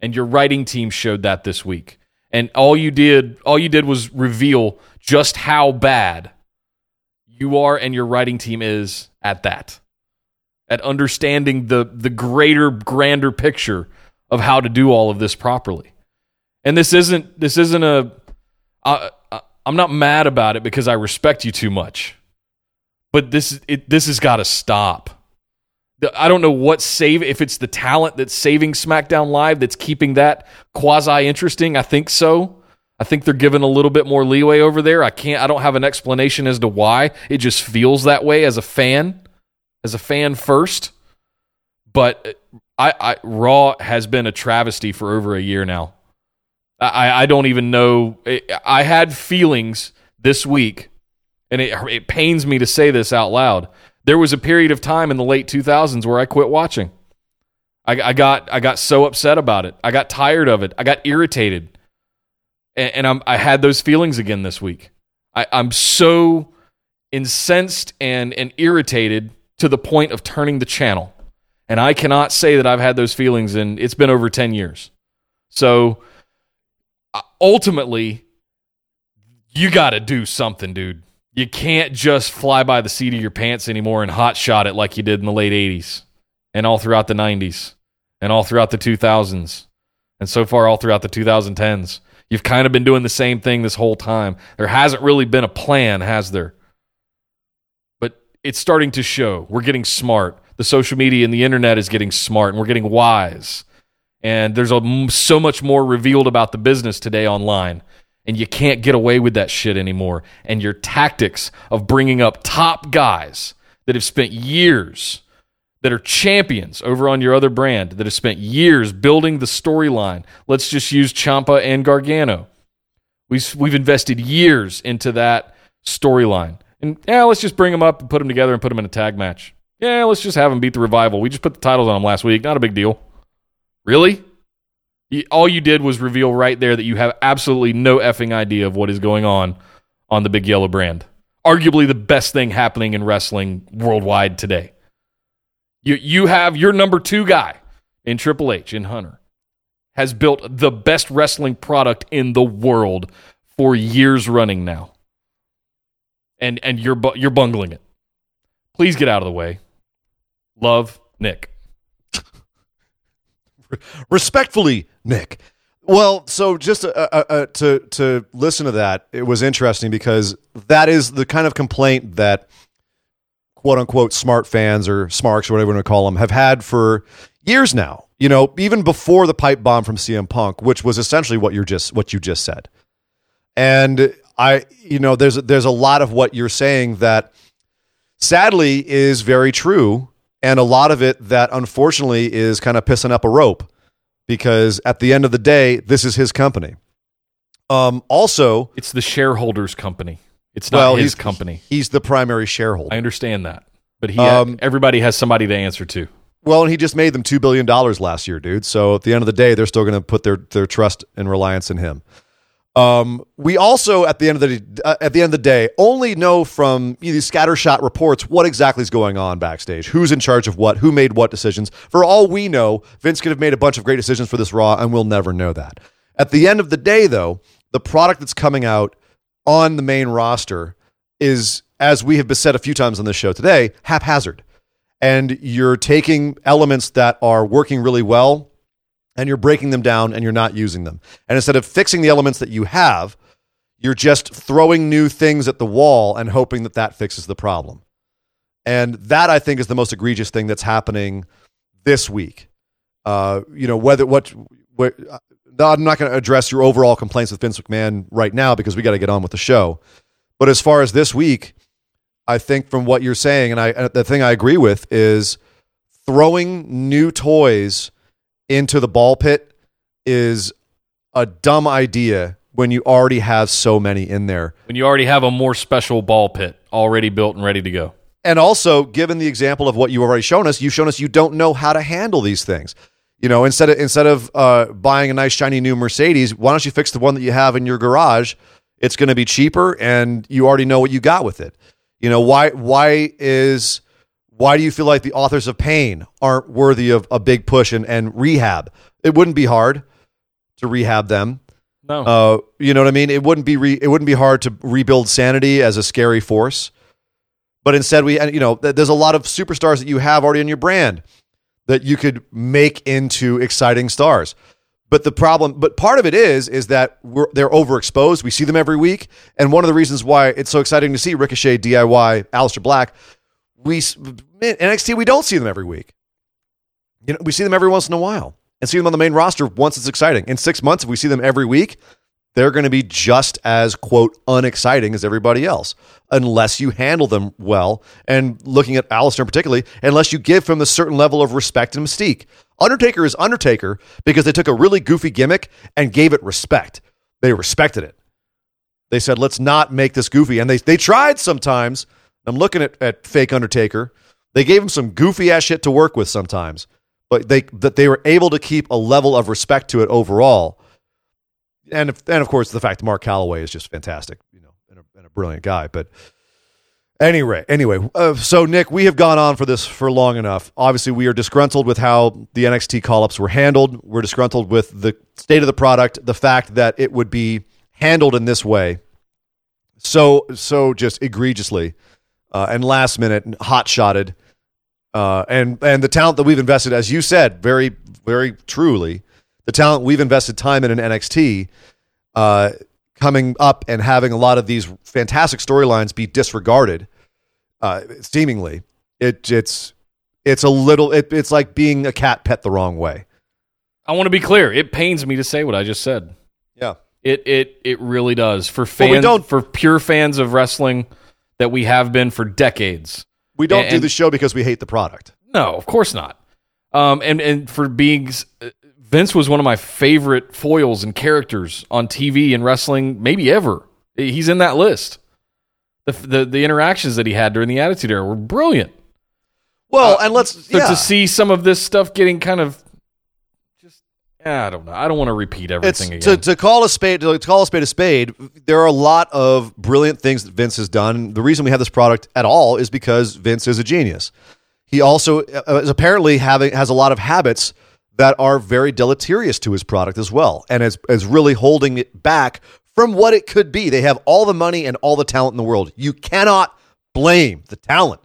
And your writing team showed that this week. And all you did all you did was reveal just how bad you are and your writing team is at that. At understanding the the greater grander picture of how to do all of this properly. And this isn't this isn't a. Uh, I'm not mad about it because I respect you too much. But this it, this has got to stop. I don't know what save if it's the talent that's saving SmackDown Live that's keeping that quasi interesting. I think so. I think they're given a little bit more leeway over there. I can't I don't have an explanation as to why. It just feels that way as a fan. As a fan first. But uh, I, I Raw has been a travesty for over a year now. I, I don't even know. I had feelings this week, and it, it pains me to say this out loud. There was a period of time in the late 2000s where I quit watching. I, I got I got so upset about it. I got tired of it. I got irritated, and, and I'm, I had those feelings again this week. I, I'm so incensed and and irritated to the point of turning the channel. And I cannot say that I've had those feelings in it's been over 10 years. So Uh, ultimately, you got to do something, dude. You can't just fly by the seat of your pants anymore and hot shot it like you did in the late 80s and all throughout the 90s and all throughout the 2000s and so far all throughout the 2010s. You've kind of been doing the same thing this whole time. There hasn't really been a plan, has there? But it's starting to show. We're getting smart. The social media and the internet is getting smart and we're getting wise. And there's a, so much more revealed about the business today online. And you can't get away with that shit anymore. And your tactics of bringing up top guys that have spent years, that are champions over on your other brand, that have spent years building the storyline. Let's just use Ciampa and Gargano. We've, we've invested years into that storyline. And yeah, let's just bring them up and put them together and put them in a tag match. Yeah, let's just have them beat the revival. We just put the titles on them last week. Not a big deal. Really? All you did was reveal right there that you have absolutely no effing idea of what is going on on the Big Yellow brand. Arguably the best thing happening in wrestling worldwide today. You, you have your number two guy in Triple H, in Hunter, has built the best wrestling product in the world for years running now. And, and you're, you're bungling it. Please get out of the way. Love, Nick. Respectfully, Nick. Well, so just uh, uh, uh, to to listen to that, it was interesting because that is the kind of complaint that quote unquote smart fans or smarks or whatever you want to call them have had for years now. You know, even before the pipe bomb from CM Punk, which was essentially what you're just what you just said. And I, you know, there's there's a lot of what you're saying that sadly is very true and a lot of it that unfortunately is kind of pissing up a rope because at the end of the day, this is his company. Um, also, it's the shareholders' company. It's not well, his he's, company. He's the primary shareholder. I understand that, but he um, everybody has somebody to answer to. Well, and he just made them two billion dollars last year, dude. So at the end of the day, they're still going to put their their trust and reliance in him. Um, we also, at the end of the uh, at the end of the day, only know from you know, these scattershot reports what exactly is going on backstage, who's in charge of what, who made what decisions. For all we know, Vince could have made a bunch of great decisions for this Raw, and we'll never know that. At the end of the day, though, the product that's coming out on the main roster is, as we have said a few times on this show today, haphazard, and you're taking elements that are working really well and you're breaking them down and you're not using them. And instead of fixing the elements that you have, you're just throwing new things at the wall and hoping that that fixes the problem. And that I think is the most egregious thing that's happening this week. Uh, you know, whether what, what I'm not going to address your overall complaints with Vince McMahon right now because we got to get on with the show. But as far as this week, I think from what you're saying, and I the thing I agree with is throwing new toys into the ball pit is a dumb idea when you already have so many in there. When you already have a more special ball pit already built and ready to go. And also, given the example of what you've already shown us, you've shown us you don't know how to handle these things. You know, instead of instead of uh, buying a nice shiny new Mercedes, why don't you fix the one that you have in your garage? It's going to be cheaper, and you already know what you got with it. You know why? Why is why do you feel like the authors of pain aren't worthy of a big push and, and rehab? It wouldn't be hard to rehab them. No. Uh, you know what I mean? It wouldn't be re- it wouldn't be hard to rebuild sanity as a scary force. But instead, we you know there's a lot of superstars that you have already in your brand that you could make into exciting stars. But the problem, but part of it is, is that we're, they're overexposed. We see them every week, and one of the reasons why it's so exciting to see Ricochet, DIY, Aleister Black, we NXT, we don't see them every week. You know, we see them every once in a while and see them on the main roster once it's exciting. In six months, if we see them every week, they're going to be just as quote unexciting as everybody else, unless you handle them well. And looking at Aleister particularly, unless you give him a certain level of respect and mystique. Undertaker is Undertaker because they took a really goofy gimmick and gave it respect. They respected it. They said, let's not make this goofy. And they, they tried sometimes. I'm looking at, at fake Undertaker they gave him some goofy ass shit to work with sometimes, but they that they were able to keep a level of respect to it overall. And if, and of course the fact that Mark Calaway is just fantastic, you know, and a, and a brilliant guy. But anyway, anyway, uh, so Nick, we have gone on for this for long enough. Obviously, we are disgruntled with how the NXT call ups were handled. We're disgruntled with the state of the product, the fact that it would be handled in this way, so so just egregiously uh, and last minute hot shotted. Uh, and and the talent that we've invested, as you said, very very truly, the talent we've invested time in in NXT, uh, coming up and having a lot of these fantastic storylines be disregarded, uh, seemingly, it it's it's a little it, it's like being a cat pet the wrong way. I want to be clear. It pains me to say what I just said. Yeah, it it it really does for fans well, for pure fans of wrestling that we have been for decades. We don't and, do the show because we hate the product. No, of course not. Um, and and for being Vince was one of my favorite foils and characters on TV and wrestling, maybe ever. He's in that list. The the, the interactions that he had during the Attitude Era were brilliant. Well, uh, and let's so yeah. to see some of this stuff getting kind of I don't know. I don't want to repeat everything it's, again. To, to call a spade to call a spade a spade, there are a lot of brilliant things that Vince has done. The reason we have this product at all is because Vince is a genius. He also uh, is apparently having has a lot of habits that are very deleterious to his product as well, and is is really holding it back from what it could be. They have all the money and all the talent in the world. You cannot blame the talent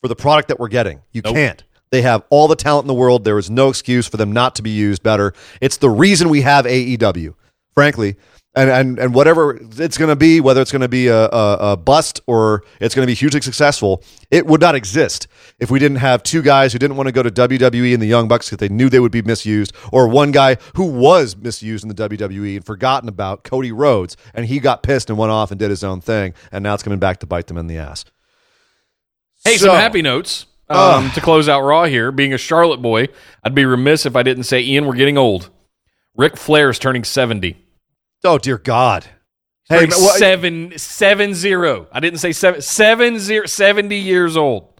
for the product that we're getting. You nope. can't. They have all the talent in the world. There is no excuse for them not to be used better. It's the reason we have AEW, frankly. And, and, and whatever it's going to be, whether it's going to be a, a, a, bust or it's going to be hugely successful, it would not exist if we didn't have two guys who didn't want to go to WWE and the Young Bucks because they knew they would be misused, or one guy who was misused in the WWE and forgotten about Cody Rhodes, and he got pissed and went off and did his own thing, and now it's coming back to bite them in the ass. Hey, so, some happy notes um, to close out Raw here. Being a Charlotte boy, I'd be remiss if I didn't say, Ian, we're getting old. Ric is turning 70. Oh, dear God. Hey, what, seven, seven zero. I didn't say seven, seven zero, 70 years old.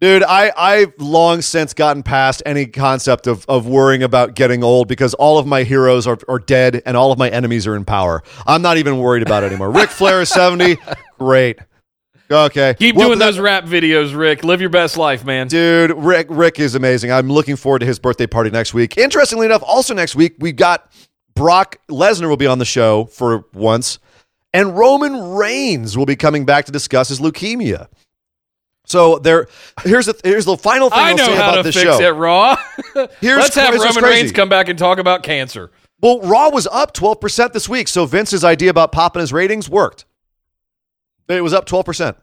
Dude, I, I've long since gotten past any concept of, of worrying about getting old because all of my heroes are, are dead and all of my enemies are in power. I'm not even worried about it anymore. Ric Flair is 70. Great. Okay. Keep Well, doing that- those rap videos, Ric. Live your best life, man. Dude, Ric Ric is amazing. I'm looking forward to his birthday party next week. Interestingly enough, also next week we got Brock Lesnar will be on the show for once, and Roman Reigns will be coming back to discuss his leukemia. So there, here's the here's the final thing I I'll know say how about to this fix show. it, Raw. Here's Let's have Roman. Reigns come back and talk about cancer. Well, Raw was up 12% this week, so Vince's idea about popping his ratings worked. It was up 12%.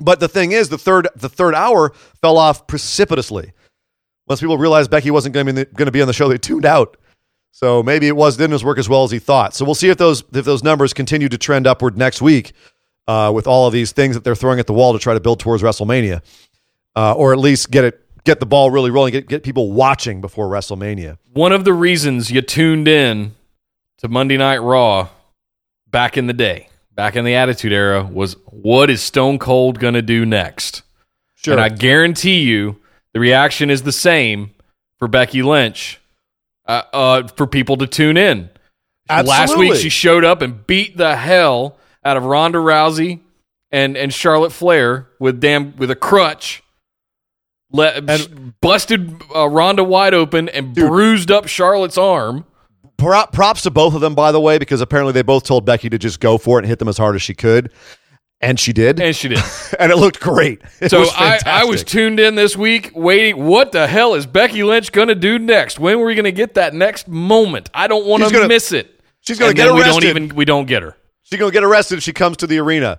But the thing is, the third the third hour fell off precipitously. Once people realized Becky wasn't going to be on the show, they tuned out. So maybe it was didn't work as well as he thought. So we'll see if those if those numbers continue to trend upward next week uh, with all of these things that they're throwing at the wall to try to build towards WrestleMania, uh, or at least get it get the ball really rolling, get get people watching before WrestleMania. One of the reasons you tuned in to Monday Night Raw back in the day, back in the Attitude Era, was what is Stone Cold going to do next? Sure. And I guarantee you the reaction is the same for Becky Lynch uh, uh, for people to tune in. Last week she showed up and beat the hell out of Ronda Rousey and, and Charlotte Flair with damn with a crutch. Let, busted uh, Ronda wide open and bruised up Charlotte's arm. Prop, props to both of them, by the way, because apparently they both told Becky to just go for it and hit them as hard as she could, and she did, And she did. and it looked great. It So was I, I was tuned in this week waiting. What the hell is Becky Lynch going to do next? When are we going to get that next moment? I don't want to miss it. she's gonna And get then We don't arrested. even we don't get her. she's gonna get arrested if she comes to the arena.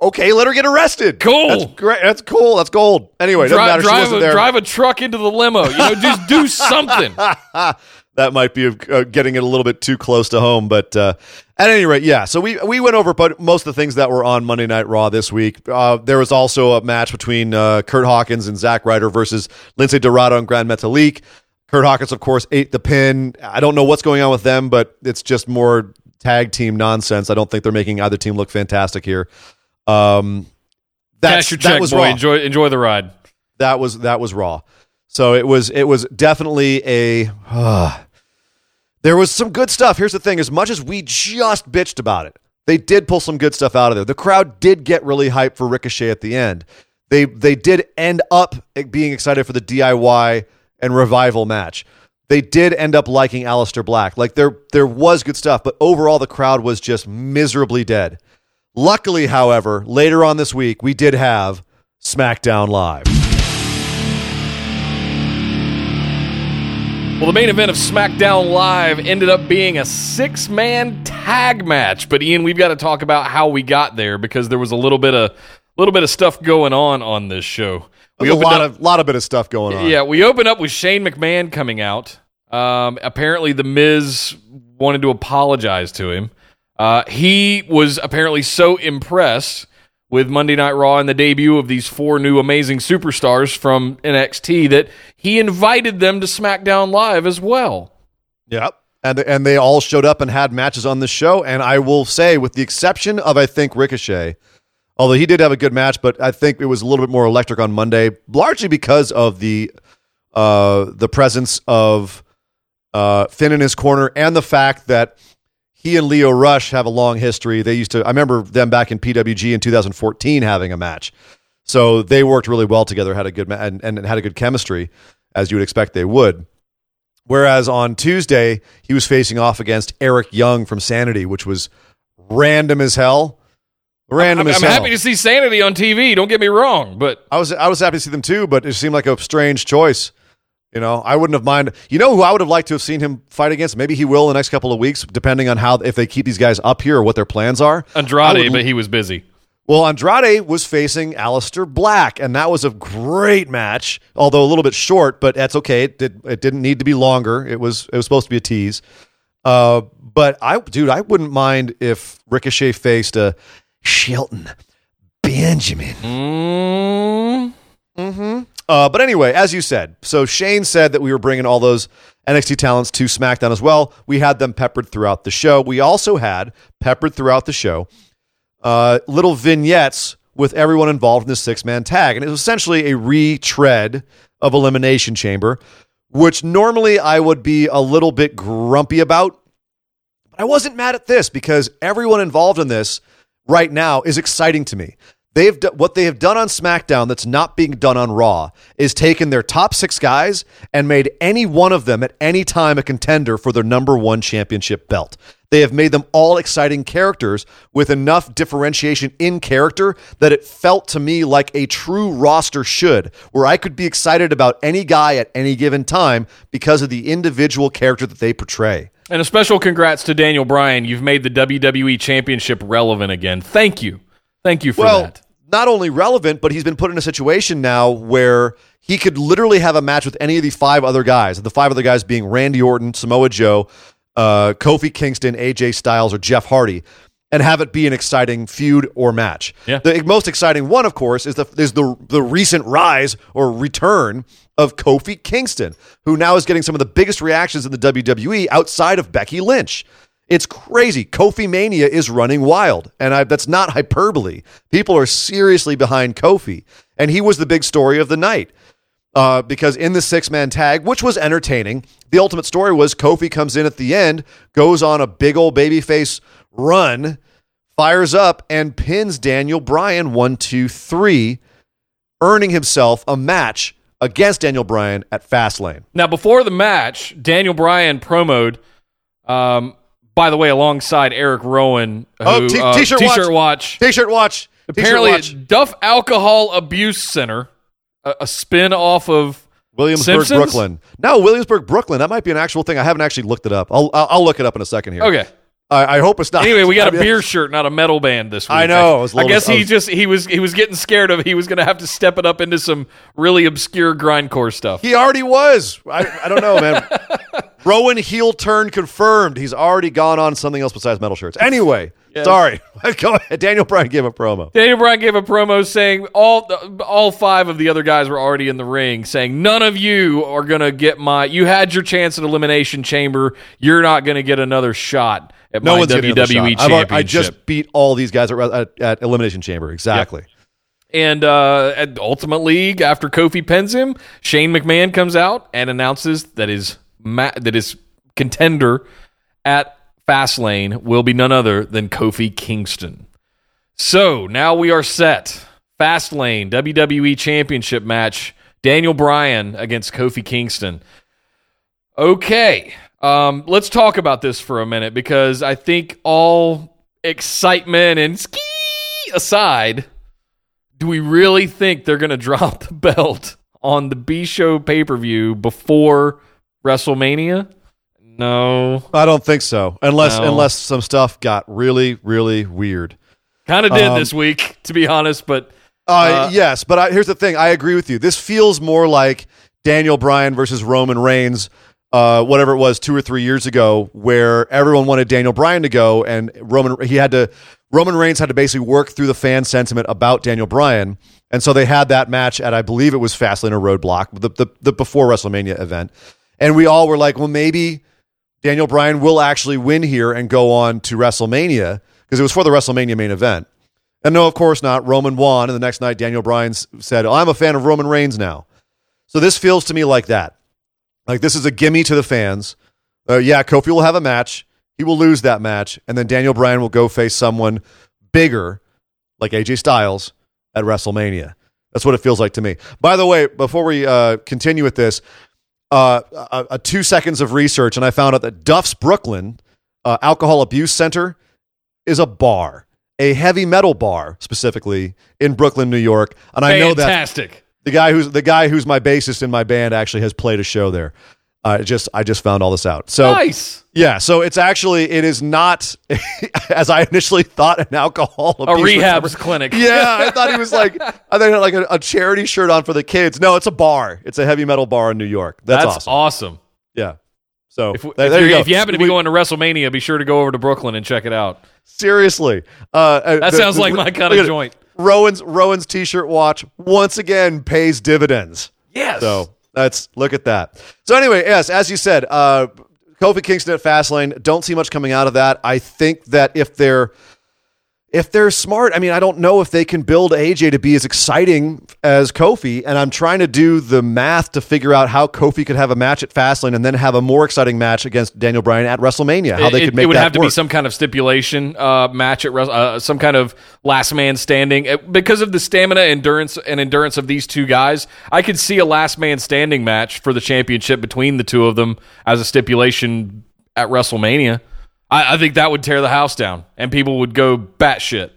Okay, let her get arrested. Cool. That's great. That's cool. That's gold. Anyway, doesn't Drive, she wasn't a, there. drive a truck into the limo. You know, just do something. that might be uh, getting it a little bit too close to home. But uh, at any rate, yeah. So we we went over most of the things that were on Monday Night Raw this week. Uh, there was also a match between uh, Kurt Hawkins and Zack Ryder versus Lince Dorado and Grand Metalik. Kurt Hawkins, of course, ate the pin. I don't know what's going on with them, but it's just more tag team nonsense. I don't think they're making either team look fantastic here. Um, that's, your that check, was boy. Raw Enjoy enjoy the ride. that was that was raw. So it was it was definitely a. there was some good stuff. Here's the thing: as much as we just bitched about it, they did pull some good stuff out of there. The crowd did get really hyped for Ricochet at the end. They they did end up being excited for the DIY and revival match. They did end up liking Aleister Black. Like there there was good stuff, but overall the crowd was just miserably dead. Luckily, however, later on this week we did have SmackDown Live. Well, the main event of SmackDown Live ended up being a six man tag match. But Ian, we've got to talk about how we got there because there was a little bit of little bit of stuff going on on this show. There's a lot up- of lot of bit of stuff going on. Yeah, we open up with Shane McMahon coming out. Um, apparently, The Miz wanted to apologize to him. Uh, he was apparently so impressed with Monday Night Raw and the debut of these four new amazing superstars from NXT that he invited them to SmackDown Live as well. Yep. And and they all showed up and had matches on this show. And I will say, with the exception of I think Ricochet, although he did have a good match, but I think it was a little bit more electric on Monday, largely because of the uh the presence of uh Finn in his corner and the fact that he and Lio Rush have a long history. They used to I remember them back in PWG in 2014 having a match. So they worked really well together, had a good ma- and, and had a good chemistry, as you would expect they would. Whereas on Tuesday, he was facing off against Eric Young from Sanity, which was random as hell. Random I'm, as I'm hell. happy to see Sanity on TV. Don't get me wrong, but I was I was happy to see them too, but it seemed like a strange choice. You know, I wouldn't have mind. You know who I would have liked to have seen him fight against? Maybe he will in the next couple of weeks, depending on how if they keep these guys up here or what their plans are. Andrade, would- but he was busy. Well, Andrade was facing Aleister Black, and that was a great match, although a little bit short, but that's okay. It, did, it didn't need to be longer. It was it was supposed to be a tease. Uh, but I, dude, I wouldn't mind if Ricochet faced a Shelton Benjamin. Mm, Uh, but anyway, as you said, so Shane said that we were bringing all those NXT talents to SmackDown as well. We had them peppered throughout the show. We also had peppered throughout the show uh, little vignettes with everyone involved in this six man tag. And it was essentially a retread of Elimination Chamber, which normally I would be a little bit grumpy about. But I wasn't mad at this because everyone involved in this right now is exciting to me. They've do- what they have done on SmackDown that's not being done on Raw is taken their top six guys and made any one of them at any time a contender for their number one championship belt. They have made them all exciting characters with enough differentiation in character that it felt to me like a true roster should, where I could be excited about any guy at any given time because of the individual character that they portray. And a special congrats to Daniel Bryan. You've made the WWE Championship relevant again. Thank you. Thank you for well, that. not only relevant, but he's been put in a situation now where he could literally have a match with any of the five other guys. The five other guys being Randy Orton, Samoa Joe, uh, Kofi Kingston, AJ Styles, or Jeff Hardy, and have it be an exciting feud or match. Yeah. The most exciting one, of course, is the is the the recent rise or return of Kofi Kingston, who now is getting some of the biggest reactions in the WWE outside of Becky Lynch. It's crazy. Kofi Mania is running wild, and I, that's not hyperbole. People are seriously behind Kofi, and he was the big story of the night. Uh, because in the six man tag, which was entertaining, the ultimate story was Kofi comes in at the end, goes on a big old babyface run, fires up, and pins Daniel Bryan one, two, three, earning himself a match against Daniel Bryan at Fastlane. Now, before the match, Daniel Bryan promoed, um, by the way, alongside Eric Rowan, who, Oh, t- uh, t-shirt watch. t-shirt watch. T-shirt watch. T-shirt Apparently, watch. Duff Alcohol Abuse Center, a, a spin off of Williamsburg, Simpsons? Brooklyn. No, Williamsburg, Brooklyn. That might be an actual thing. I haven't actually looked it up. I'll I'll, I'll look it up in a second here. Okay. I, I hope it's not. Anyway, we got a beer shirt, not a metal band this week. I know, I I guess I he was- just he was he was getting scared of he was going to have to step it up into some really obscure grindcore stuff. He already was. I, I don't know, man. Rowan heel turn confirmed. He's already gone on something else besides metal shirts. Anyway, Yes. sorry. Go ahead. Daniel Bryan gave a promo. Daniel Bryan gave a promo saying all all five of the other guys were already in the ring, saying none of you are gonna get my. You had your chance at elimination chamber. You're not gonna get another shot at No my one's WWE. I've championship. al- I just beat all these guys at, at, at Elimination Chamber. Exactly. And uh, at ultimately, after Kofi pins him, Shane McMahon comes out and announces that his ma- that his contender at Fastlane will be none other than Kofi Kingston. So now we are set. Fastlane WWE Championship match: Daniel Bryan against Kofi Kingston. Okay, um, let's talk about this for a minute because I think all excitement and ski aside, do we really think they're going to drop the belt on the B Show pay per view before WrestleMania? No, I don't think so. Unless No. unless some stuff got really, really weird. kind of did Um, this week, to be honest. But Uh, Uh, yes, but I, here's the thing. I agree with you. This feels more like Daniel Bryan versus Roman Reigns, uh, whatever it was, two or three years ago, where everyone wanted Daniel Bryan to go, and Roman he had to Roman Reigns had to basically work through the fan sentiment about Daniel Bryan, and so they had that match at I believe it was Fastlane or Roadblock, the the, the before WrestleMania event, and we all were like, well, maybe Daniel Bryan will actually win here and go on to WrestleMania because it was for the WrestleMania main event. And no, of course not. Roman won, and the next night Daniel Bryan said, "Oh, "I'm a fan of Roman Reigns now." So this feels to me like that. Like this is a gimme to the fans. Uh, yeah, Kofi will have a match. He will lose that match, and then Daniel Bryan will go face someone bigger, like AJ Styles, at WrestleMania. That's what it feels like to me. By the way, before we uh, continue with this, uh, a, a two seconds of research, and I found out that Duff's Brooklyn uh, Alcohol Abuse Center is a bar, a heavy metal bar specifically in Brooklyn, New York. And I know that fantastic. the guy who's the guy who's my bassist in my band actually has played a show there. I just I just found all this out. So nice. yeah, so it's actually it is not as I initially thought an alcohol A rehab's clinic. Yeah, I thought he was like I thought he had like a, a charity shirt on for the kids. No, it's a bar. It's a heavy metal bar in New York. That's, That's, awesome. awesome. Yeah. So If, there, if, there go. if you happen to be We- going to WrestleMania, be sure to go over to Brooklyn and check it out. seriously, uh, That sounds like my kind of joint. Rowan's Rowan's t-shirt watch once again pays dividends. Yes. So that's look at that. So anyway, yes, as you said, uh, Kofi Kingston at Fastlane. Don't see much coming out of that. I think that if they're if they're smart, I mean, I don't know if they can build AJ to be as exciting as Kofi. And I'm trying to do the math to figure out how Kofi could have a match at Fastlane and then have a more exciting match against Daniel Bryan at WrestleMania. How they it, could make it would have to work. be some kind of stipulation uh, match at uh, some kind of last man standing because of the stamina, endurance, and endurance of these two guys. I could see a last man standing match for the championship between the two of them as a stipulation at WrestleMania. I, I think that would tear the house down, and people would go batshit.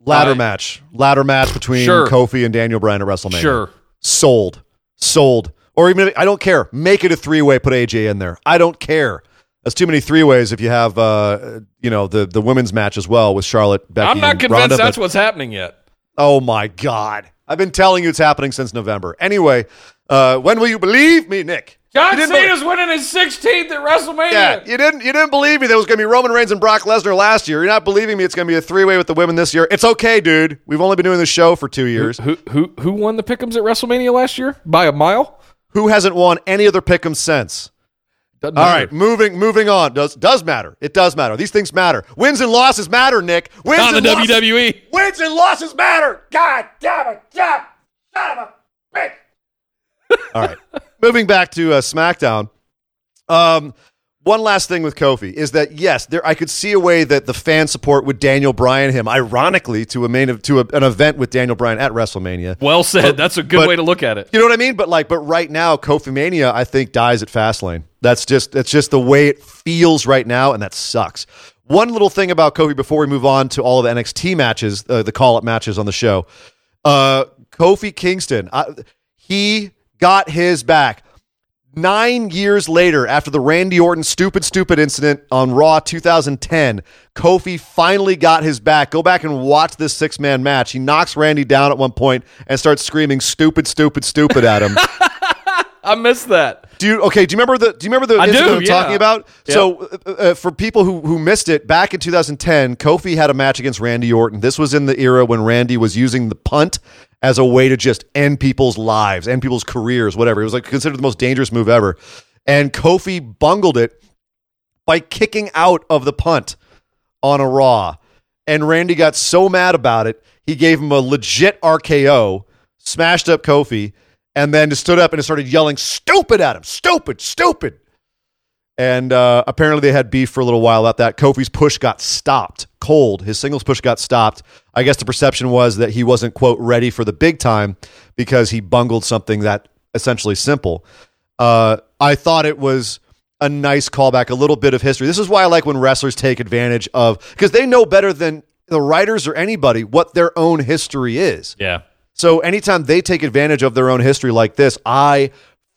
ladder match, ladder match between Sure. Kofi and Daniel Bryan at WrestleMania. Sure. sold, sold. Or even I don't care. Make it a three way. Put AJ in there. I don't care. That's too many three ways. If you have, uh, you know, the the women's match as well with Charlotte, Becky, I'm not convinced Ronda, that's but- what's happening yet. Oh my God! I've been telling you it's happening since November. Anyway, uh, when will you believe me, Nick? John Cena's winning his 16th at WrestleMania. Yeah, you didn't. You didn't believe me. There was going to be Roman Reigns and Brock Lesnar last year. You're not believing me. It's going to be a three way with the women this year. It's okay, dude. We've only been doing this show for two years. Who who who won the Pickums at WrestleMania last year by a mile? Who hasn't won any other pick'em since? Doesn't All matter. right, moving moving on. Does does matter? It does matter. These things matter. Wins and losses matter, Nick. Wins Not and the losses, WWE. Wins and losses matter. God damn it, God, son of a bitch. All right, moving back to uh, SmackDown. Um, one last thing with Kofi is that yes, there I could see a way that the fan support would Daniel Bryan him, ironically, to a main to a, an event with Daniel Bryan at WrestleMania. Well said. That's a good but- way to look at it. You know what I mean? But like, but right now, Kofi Mania, I think, dies at Fastlane. That's just that's just the way it feels right now, and that sucks. One little thing about Kofi before we move on to all of the NXT matches, uh, the call up matches on the show. Uh, Kofi Kingston, I, he got his back. Nine years later, after the Randy Orton stupid, stupid incident on Raw 2010, Kofi finally got his back. Go back and watch this six man match. He knocks Randy down at one point and starts screaming "stupid, stupid, stupid" at him. I missed that. do you okay? Do you remember the? Do you remember the I incident do, I'm yeah. talking about? Yep. So, uh, uh, for people who who missed it, back in 2010, Kofi had a match against Randy Orton. This was in the era when Randy was using the punt as a way to just end people's lives, end people's careers, whatever. It was like considered the most dangerous move ever. And Kofi bungled it by kicking out of the punt on a Raw. And Randy got so mad about it, he gave him a legit RKO, smashed up Kofi, and then just stood up and started yelling stupid at him. Stupid, stupid. And uh, apparently they had beef for a little while at that. Kofi's push got stopped cold. His singles push got stopped. I guess the perception was that he wasn't, quote, ready for the big time because he bungled something that essentially simple. Uh, I thought it was a nice callback, a little bit of history. This is why I like when wrestlers take advantage of, because they know better than the writers or anybody what their own history is. Yeah. So anytime they take advantage of their own history like this, I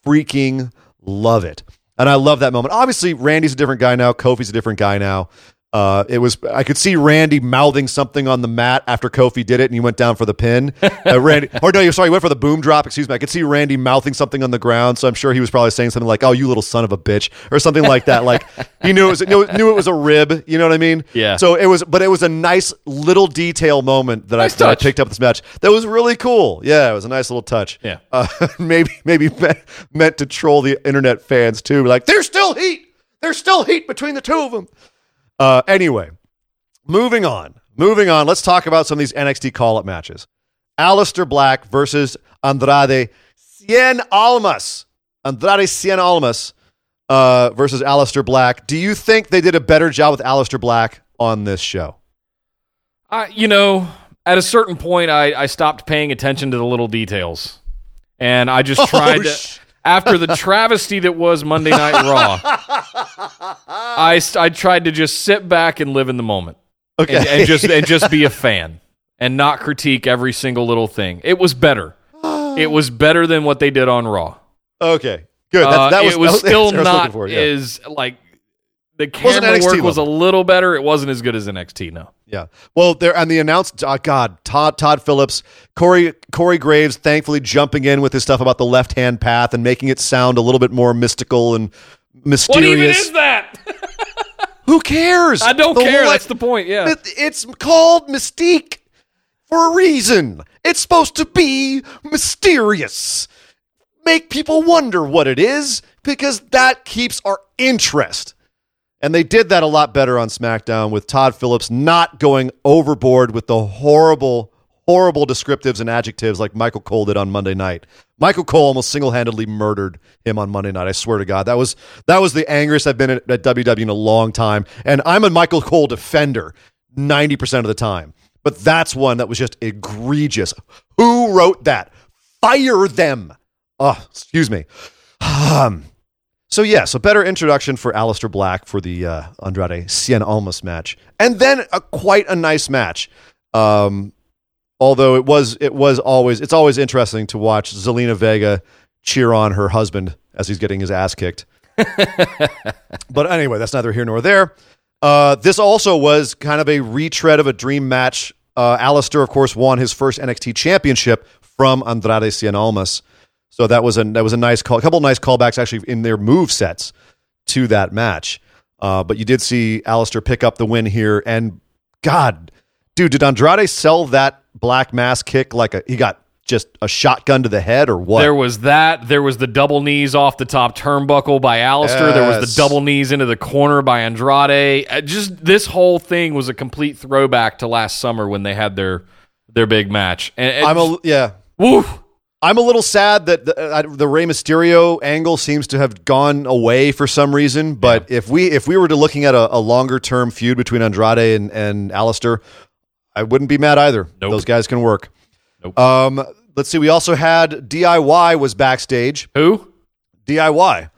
freaking love it. And I love that moment. Obviously, Randy's a different guy now. Kofi's a different guy now. Uh, it was I could see Randy mouthing something on the mat after Kofi did it, and he went down for the pin. Uh, Randy, or no, sorry, he went for the boom drop. Excuse me. I could see Randy mouthing something on the ground, so I'm sure he was probably saying something like, "Oh, you little son of a bitch," or something like that. Like he knew it was knew, knew it was a rib. You know what I mean? Yeah. So it was, but it was a nice little detail moment that, Nice I, that I picked up this match. That was really cool. Yeah, it was a nice little touch. Yeah. Uh, maybe maybe meant, meant to troll the internet fans too. Like there's still heat. There's still heat between the two of them. Uh, anyway, moving on. Moving on. Let's talk about some of these NXT call-up matches. Aleister Black versus Andrade Cien Almas. Andrade Cien Almas uh, versus Aleister Black. Do you think they did a better job with Aleister Black on this show? I, you know, at a certain point, I, I stopped paying attention to the little details, and I just tried to. sh- After the travesty that was Monday Night Raw, I, I tried to just sit back and live in the moment, Okay. and, and just and just be a fan, and not critique every single little thing. It was better. It was better than what they did on Raw. okay. Good. That, Uh, was, it was that still was not for, yeah. as like the camera work was a little better. It wasn't as good as NXT. No. Yeah. Well, there and the announced. Oh uh, God, Todd Todd Phillips, Corey Corey Graves, thankfully jumping in with his stuff about the left hand path and making it sound a little bit more mystical and mysterious. What even is that? Who cares? I don't The care. whole- That's the point. Yeah. It- It's called Mystique for a reason. It's supposed to be mysterious. Make people wonder what it is because that keeps our interest. And they did that a lot better on SmackDown with Todd Phillips not going overboard with the horrible, horrible descriptives and adjectives like Michael Cole did on Monday night. Michael Cole almost single-handedly murdered him on Monday night. I swear to God, that was that was the angriest I've been at, at WWE in a long time. And I'm a Michael Cole defender ninety percent of the time, but that's one that was just egregious. Who wrote that? Fire them. Oh, excuse me. Um, so yes, a better introduction for Aleister Black for the uh, Andrade Cien Almas match, and then a quite a nice match. Um, although it was it was always it's always interesting to watch Zelina Vega cheer on her husband as he's getting his ass kicked. but anyway, that's neither here nor there. Uh, this also was kind of a retread of a dream match. Uh, Aleister, of course, won his first NXT championship from Andrade Cien Almas. So that was a that was a nice call, a couple of nice callbacks actually in their move sets to that match. Uh, but you did see Aleister pick up the win here, and God, dude, did Andrade sell that black mass kick like a he got just a shotgun to the head or what? There was that. There was the double knees off the top turnbuckle by Aleister. There was the double knees into the corner by Andrade. Uh, Just this whole thing was a complete throwback to last summer when they had their their big match. And I'm a yeah. woo. I'm a little sad that the, uh, the Rey Mysterio angle seems to have gone away for some reason. But if we if we were to looking at a, a longer term feud between Andrade and and Aleister, I wouldn't be mad either. Nope. Those guys can work. Nope. Um, let's see. We also had DIY was backstage. Who? DIY.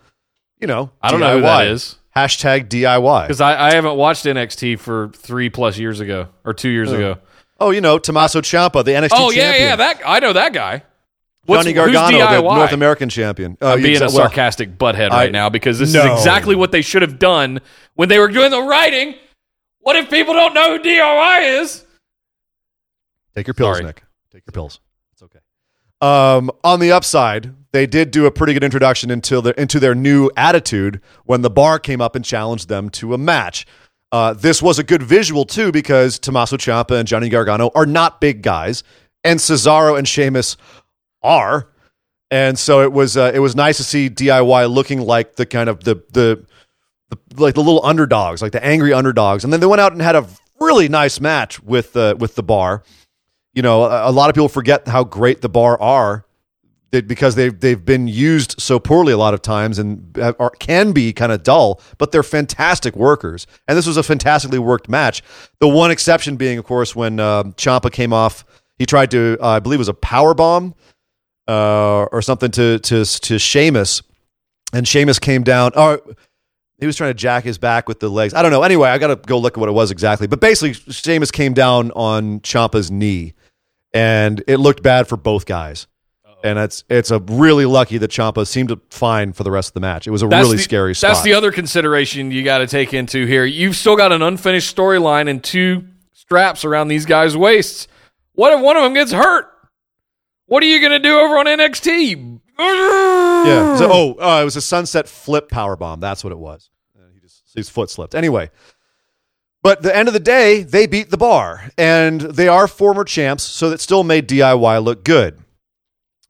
You know, I don't know who that is. Hashtag DIY. Because I, I haven't watched NXT for three plus years ago or two years ago. Oh, you know, Tommaso Ciampa, the NXT Oh yeah, champion. yeah, that I know that guy. What's, Johnny Gargano, the North American champion. Uh, I'm being a well, sarcastic butthead right I- now because this No. is exactly what they should have done when they were doing the writing. What if people don't know who DIY is? Take your pills, Sorry. Nick. Take your pills. It's okay. Um, on the upside, they did do a pretty good introduction into their into their new attitude when the bar came up and challenged them to a match. Uh, this was a good visual too because Tommaso Ciampa and Johnny Gargano are not big guys, and Cesaro and Sheamus are, and so it was uh, it was nice to see DIY looking like the kind of the the the, like the little underdogs, like the angry underdogs. And then they went out and had a really nice match with the with the bar. You know, a, a lot of people forget how great the bar are because they've they've been used so poorly a lot of times and are, can be kind of dull, but they're fantastic workers. And this was a fantastically worked match. The one exception being, of course, when uh, Ciampa came off, he tried to, uh, I believe, it was a power bomb uh, or something to to to Sheamus, and Sheamus came down. Or he was trying to jack his back with the legs. I don't know. Anyway, I got to go look at what it was exactly. But basically, Sheamus came down on Ciampa's knee, and it looked bad for both guys. And it's it's a really lucky that Ciampa seemed fine for the rest of the match. It was a really the, scary spot. That's the other consideration you got to take into here. You've still got an unfinished storyline and two straps around these guys' waists. What if one of them gets hurt? What are you going to do over on NXT? Yeah. So, oh, uh, it was a sunset flip power bomb. That's what it was. And he just his foot slipped. Anyway, but the end of the day, they beat the bar, and they are former champs, so that still made DIY look good.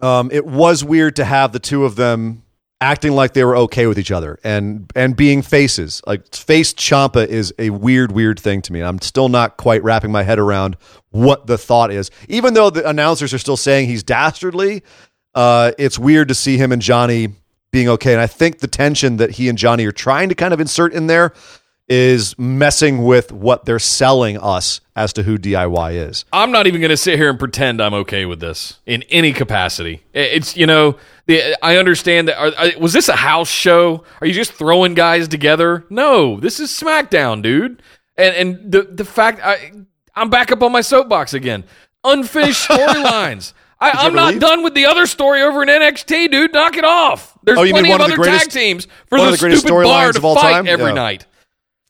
Um, it was weird to have the two of them acting like they were okay with each other and and being faces. Like face Ciampa is a weird, weird thing to me. I'm still not quite wrapping my head around what the thought is. Even though the announcers are still saying he's dastardly, uh, it's weird to see him and Johnny being okay. And I think the tension that he and Johnny are trying to kind of insert in there is messing with what they're selling us as to who DIY is. I'm not even going to sit here and pretend I'm okay with this in any capacity. It's you know, the, I understand that. Are, was this a house show? Are you just throwing guys together? No, this is SmackDown, dude. And and the the fact I I'm back up on my soapbox again. Unfinished storylines. I, I'm not leave? done with the other story over in NXT, dude. Knock it off. There's Oh, plenty one of of the other greatest- tag teams for the, the greatest stupid bar storylines to of all fight time? every Yeah. night.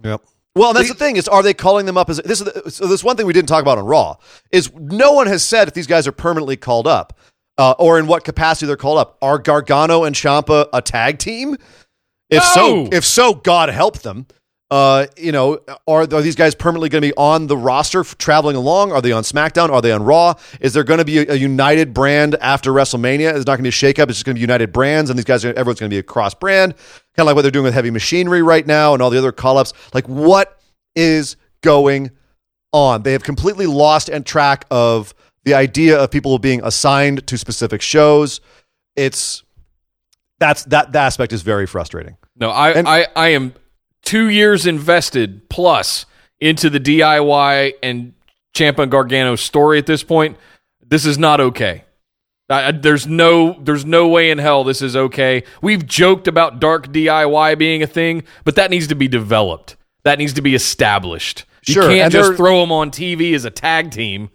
Yep. Well, that's the thing is, are they calling them up as this is the, so this one thing we didn't talk about on Raw is no one has said if these guys are permanently called up uh, or in what capacity they're called up. Are Gargano and Ciampa a tag team? If No. so, if so, God help them. Uh, you know, are, are these guys permanently going to be on the roster traveling along? Are they on SmackDown? Are they on Raw? Is there going to be a, a united brand after WrestleMania? It's not going to be a shakeup. It's just going to be united brands, and these guys, are, everyone's going to be a cross brand, kind of like what they're doing with Heavy Machinery right now and all the other call ups. Like, what is going on? They have completely lost and track of the idea of people being assigned to specific shows. It's that's that, that aspect is very frustrating. No, I, And- I, I am two years invested plus into the DIY and Ciampa Gargano story at this point. This is not okay. I, there's no there's no way in hell this is okay. We've joked about dark DIY being a thing, but that needs to be developed. That needs to be established. You Sure, can't and just throw them on TV as a tag team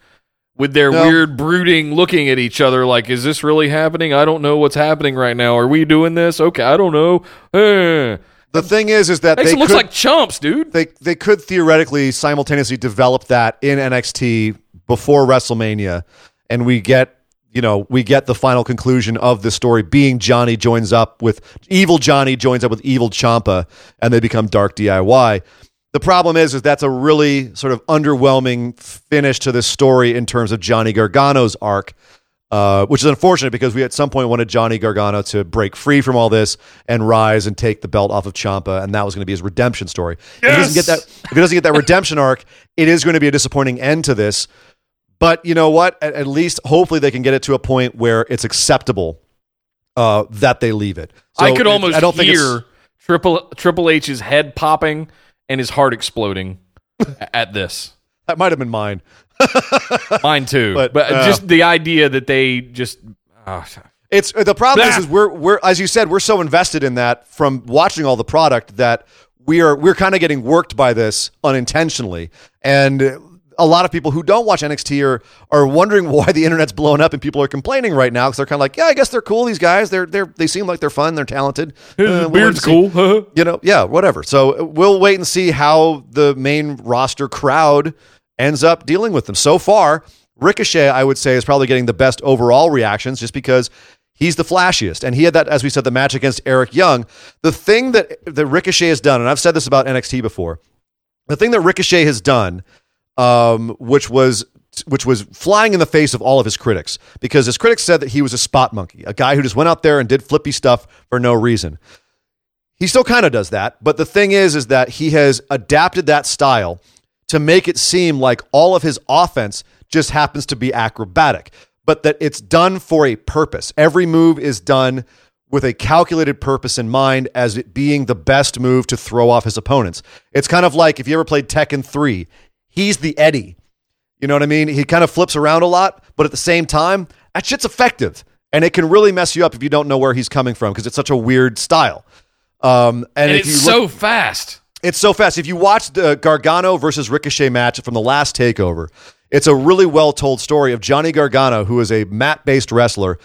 with their No. weird brooding looking at each other like is this really happening? I don't know what's happening right now. Are we doing this? Okay, I don't know. Eh. The thing is, is that Makes they looks could, like chumps, dude. they they could theoretically simultaneously develop that in NXT before WrestleMania, and we get you know we get the final conclusion of the story being Johnny joins up with evil Johnny joins up with evil Ciampa, and they become Dark DIY. The problem is, is that's a really sort of underwhelming finish to this story in terms of Johnny Gargano's arc. Uh, which is unfortunate because we at some point wanted Johnny Gargano to break free from all this and rise and take the belt off of Ciampa, and that was going to be his redemption story. If he doesn't get that, if he doesn't get that redemption arc, it is going to be a disappointing end to this. But you know what? At, at least, hopefully, they can get it to a point where it's acceptable uh, that they leave it. So I could almost I don't hear Triple Triple H's head popping and his heart exploding at this. that might have been mine. Mine too. But, But, uh, just the idea that they just oh, It's the problem is, is we're we're as you said we're so invested in that from watching all the product that we are we're kind of getting worked by this unintentionally and a lot of people who don't watch NXT are are wondering why the internet's blowing up and people are complaining right now because they're kind of like yeah I guess they're cool these guys they're they're they seem like they're fun they're talented Uh, his we'll cool. you know yeah whatever so uh, we'll wait and see how the main roster crowd ends up dealing with them so far Ricochet I would say is probably getting the best overall reactions just because He's the flashiest. And he had that, as we said, the match against Eric Young. The thing that, that Ricochet has done, and I've said this about NXT before, the thing that Ricochet has done, um, which was which was flying in the face of all of his critics, because his critics said that he was a spot monkey, a guy who just went out there and did flippy stuff for no reason. He still kind of does that, but the thing is, is that he has adapted that style to make it seem like all of his offense just happens to be acrobatic, but that it's done for a purpose. Every move is done with a calculated purpose in mind as it being the best move to throw off his opponents. It's kind of like if you ever played Tekken 3, he's the Eddie. You know what I mean? He kind of flips around a lot, but at the same time, that shit's effective. And it can really mess you up if you don't know where he's coming from because it's such a weird style. Um, and, And if it's you look- so fast. it's so fast. If you watch the Gargano versus Ricochet match from the last takeover, it's a really well told story of Johnny Gargano, who is a mat based wrestler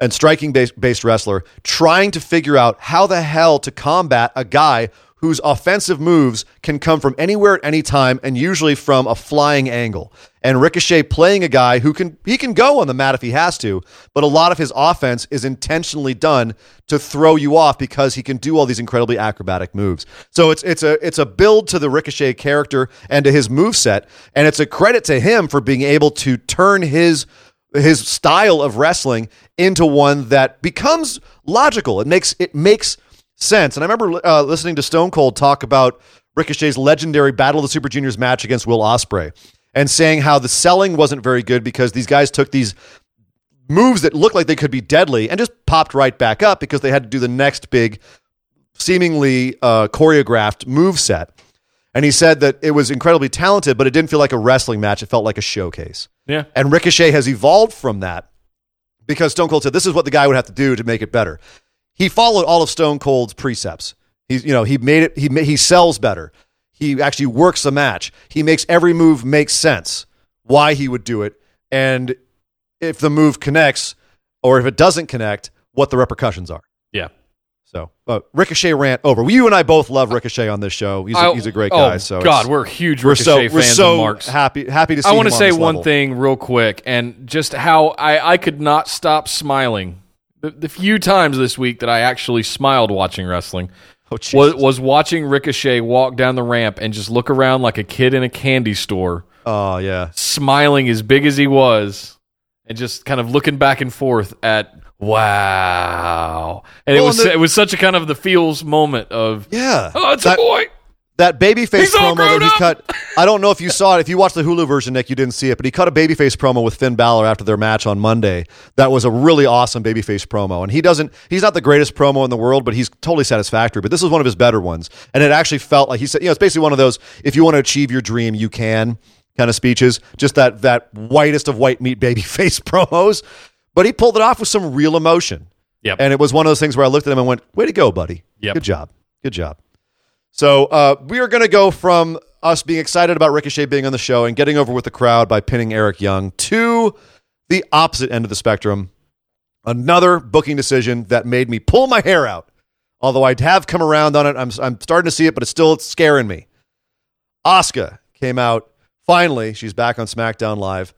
and striking based wrestler, trying to figure out how the hell to combat a guy whose offensive moves can come from anywhere at any time and usually from a flying angle. And Ricochet playing a guy who can he can go on the mat if he has to, but a lot of his offense is intentionally done to throw you off because he can do all these incredibly acrobatic moves. So it's it's a it's a build to the Ricochet character and to his move set, and it's a credit to him for being able to turn his his style of wrestling into one that becomes logical. It makes it makes sense. And I remember uh, listening to Stone Cold talk about Ricochet's legendary Battle of the Super Juniors match against Will Ospreay, and saying how the selling wasn't very good because these guys took these moves that looked like they could be deadly and just popped right back up because they had to do the next big, seemingly uh, choreographed move set. And he said that it was incredibly talented, but it didn't feel like a wrestling match. It felt like a showcase. Yeah. And Ricochet has evolved from that because Stone Cold said this is what the guy would have to do to make it better. He followed all of Stone Cold's precepts. He's you know he made it. He he sells better. He actually works the match. He makes every move make sense. Why he would do it, and if the move connects or if it doesn't connect, what the repercussions are. Yeah. So uh, Ricochet rant over. You and I both love Ricochet on this show. He's a, he's a great oh, guy. So God, we're huge we're Ricochet so fans we're so of Marks. happy happy to see. I want to say one level. thing real quick, and just how I, I could not stop smiling. The, the few times this week that I actually smiled watching wrestling Oh, was was watching Ricochet walk down the ramp and just look around like a kid in a candy store, Oh yeah. smiling as big as he was, and just kind of looking back and forth at wow. And it was and the- it was such a kind of the feels moment of Yeah. oh, it's that, a boy. That babyface He's promo that he up. cut. I don't know if you saw it. If you watched the Hulu version, Nick, you didn't see it, but he cut a babyface promo with Finn Balor after their match on Monday. That was a really awesome babyface promo. And he doesn't, he's not the greatest promo in the world, but he's totally satisfactory. But this is one of his better ones. And it actually felt like he said, you know, it's basically one of those, if you want to achieve your dream, you can kind of speeches. Just that, that whitest of white meat babyface promos. But he pulled it off with some real emotion. Yep. And it was one of those things where I looked at him and went, way to go, buddy. Yep. Good job. Good job. So uh, we are going to go from us being excited about Ricochet being on the show and getting over with the crowd by pinning Eric Young to the opposite end of the spectrum. Another booking decision that made me pull my hair out. Although I have come around on it, I'm, I'm starting to see it, but it's still scaring me. Asuka came out finally. She's back on SmackDown Live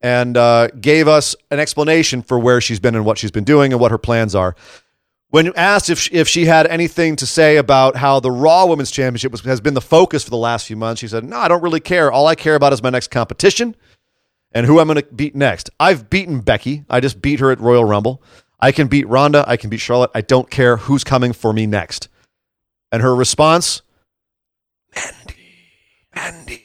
and uh, gave us an explanation for where she's been and what she's been doing and what her plans are. When asked if she, if she had anything to say about how the Raw Women's Championship was, has been the focus for the last few months, she said, "No, I don't really care. All I care about is my next competition and who I'm going to beat next. I've beaten Becky. I just beat her at Royal Rumble. I can beat Ronda. I can beat Charlotte. I don't care who's coming for me next." And her response, Mandy, Mandy.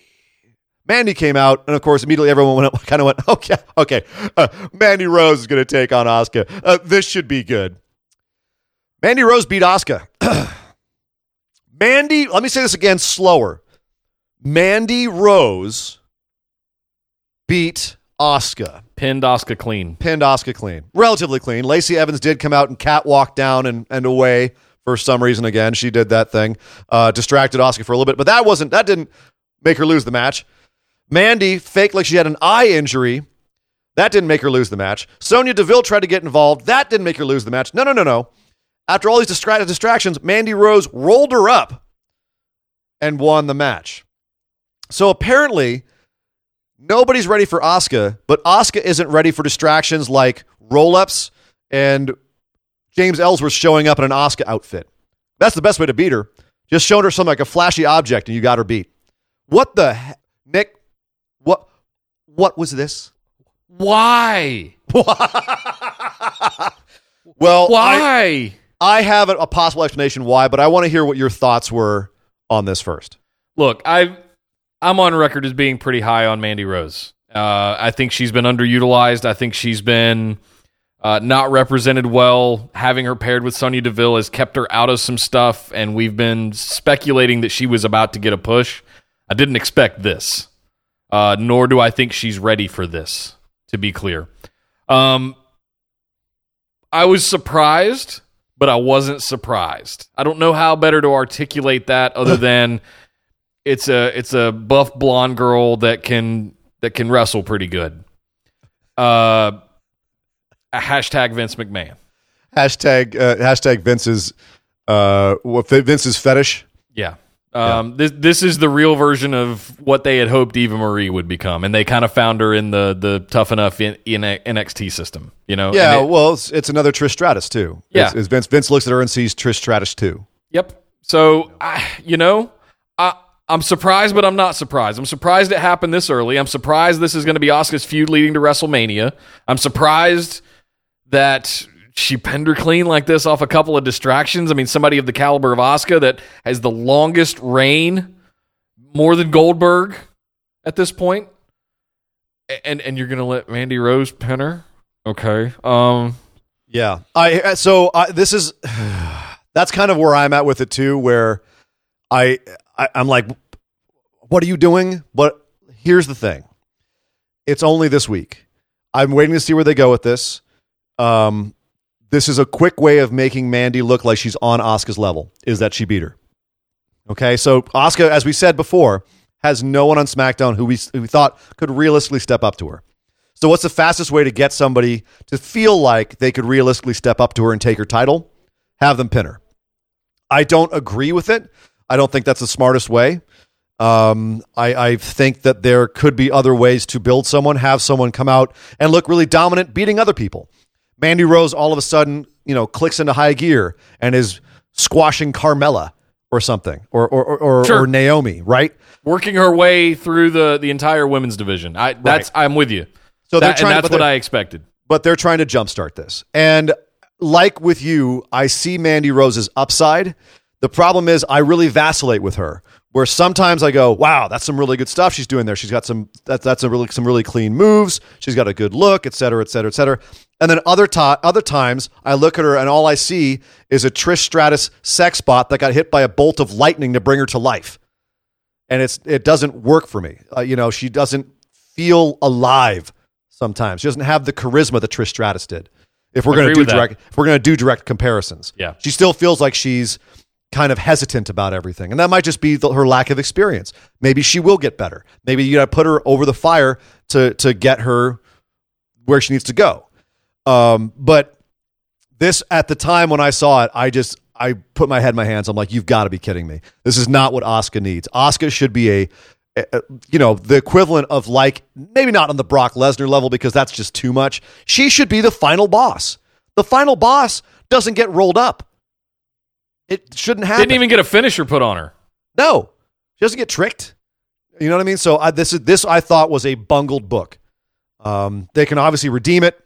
Mandy came out, and of course, immediately everyone went, kind of went, okay, okay. Uh, Mandy Rose is going to take on Asuka. Uh, this should be good. Mandy Rose beat Asuka. Mandy, let me say this again slower. Mandy Rose beat Asuka. Pinned Asuka clean. Pinned Asuka clean. Relatively clean. Lacey Evans did come out and catwalk down and, and away for some reason again. She did that thing. Uh, distracted Asuka for a little bit, but that wasn't that didn't make her lose the match. Mandy faked like she had an eye injury. That didn't make her lose the match. Sonya Deville tried to get involved. That didn't make her lose the match. No, no, no, no. After all these distra- distractions, Mandy Rose rolled her up and won the match. So apparently, nobody's ready for Asuka, but Asuka isn't ready for distractions like roll ups and James Ellsworth showing up in an Asuka outfit. That's the best way to beat her. Just showing her something like a flashy object and you got her beat. What the he- Nick? What? What was this? Why? Well, Why? I have a, a possible explanation why, but I want to hear what your thoughts were on this first. Look, I I'm on record as being pretty high on Mandy Rose. Uh, I think she's been underutilized. I think she's been uh, not represented well. Having her paired with Sonya Deville has kept her out of some stuff, and we've been speculating that she was about to get a push. I didn't expect this, uh, nor do I think she's ready for this. To be clear, um, I was surprised, but I wasn't surprised. I don't know how better to articulate that other than it's a it's a buff blonde girl that can that can wrestle pretty good. Uh, hashtag Vince McMahon. Hashtag uh, hashtag Vince's uh, what Vince's fetish. Yeah. Um, this this is the real version of what they had hoped Eva Marie would become, and they kind of found her in the the tough enough in, in NXT system. You know. Yeah, it- well, it's, it's another Trish Stratus too. Yeah. It's- it's Vince Vince looks at her and sees Trish Stratus too. Yep. So, I, you know, I, I'm surprised, but I'm not surprised. I'm surprised it happened this early. I'm surprised this is going to be Asuka's feud leading to WrestleMania. I'm surprised that she pinned her clean like this off a couple of distractions. I mean, somebody of the caliber of Asuka that has the longest reign, more than Goldberg at this point, and and you're to let Mandy Rose pin her? Okay. Um. Yeah, I uh, so I, this is that's kind of where I'm at with it too. Where I, I I'm like, what are you doing? But here's the thing: it's only this week. I'm waiting to see where they go with this. Um, this is a quick way of making Mandy look like she's on Asuka's level. Is that she beat her? Okay, so Oscar, as we said before, has no one on SmackDown who we, who we thought could realistically step up to her. So, what's the fastest way to get somebody to feel like they could realistically step up to her and take her title? Have them pin her. I don't agree with it. I don't think that's the smartest way. Um, I, I think that there could be other ways to build someone, have someone come out and look really dominant, beating other people. Mandy Rose all of a sudden, you know, clicks into high gear and is squashing Carmella or something, or or or, or, Sure. or Naomi, right? Working her way through the the entire women's division. I that's I'm with you. So they're trying and that's what I expected. but they're trying to jumpstart this. And like with you, I see Mandy Rose's upside. The problem is I really vacillate with her. Where sometimes I go, "Wow, that's some really good stuff she's doing there. She's got some that, that's a really some really clean moves. She's got a good look, et cetera, et cetera, et cetera." And then other other times I look at her and all I see is a Trish Stratus sex bot that got hit by a bolt of lightning to bring her to life, and it's it doesn't work for me. Uh, you know, she doesn't feel alive sometimes. She doesn't have the charisma that Trish Stratus did. If we're going to do direct, if we're going to do direct comparisons, Yeah. she still feels like she's kind of hesitant about everything, and that might just be the, her lack of experience. Maybe she will get better. Maybe you got to put her over the fire to to get her where she needs to go. Um, but this at the time when I saw it, I just I put my head in my hands. I'm like, you've got to be kidding me. This is not what Asuka needs. Asuka should be a- a- you know, the equivalent of like maybe not on the Brock Lesnar level because that's just too much. She should be the final boss. The final boss doesn't get rolled up. It shouldn't happen. Didn't even get a finisher put on her. No, she doesn't get tricked. You know what I mean? So I, this is this I thought was a bungled book. Um, they can obviously redeem it.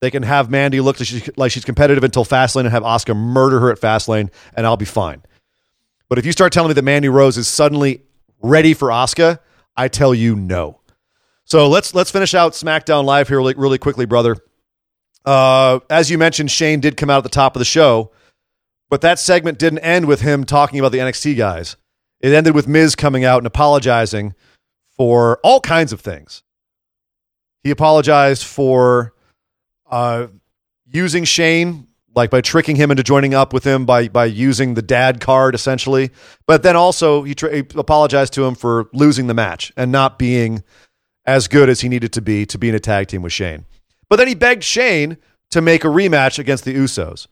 They can have Mandy look like she's, like she's competitive until Fastlane and have Asuka murder her at Fastlane, and I'll be fine. But if you start telling me that Mandy Rose is suddenly ready for Asuka, I tell you no. So let's let's finish out SmackDown Live here really, really quickly, brother. Uh, as you mentioned, Shane did come out at the top of the show, but that segment didn't end with him talking about the NXT guys. It ended with Miz coming out and apologizing for all kinds of things. He apologized for uh, using Shane, like by tricking him into joining up with him by by using the dad card, essentially. But then also he, tra- he apologized to him for losing the match and not being as good as he needed to be to be in a tag team with Shane. But then he begged Shane to make a rematch against the Usos.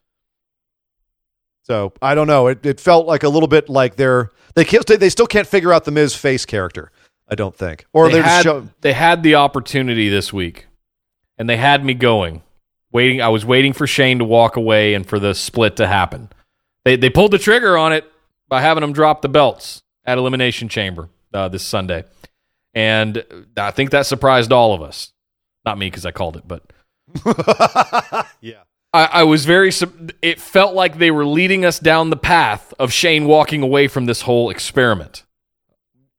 So I don't know. It, it felt like a little bit like they're they can't, they still can't figure out the Miz face character. I don't think, or they they're just had, show, they had the opportunity this week, and they had me going, waiting. I was waiting for Shane to walk away and for the split to happen. They they pulled the trigger on it by having them drop the belts at Elimination Chamber uh, this Sunday, and I think that surprised all of us. Not me because I called it, but yeah. I, I was very. It felt like they were leading us down the path of Shane walking away from this whole experiment.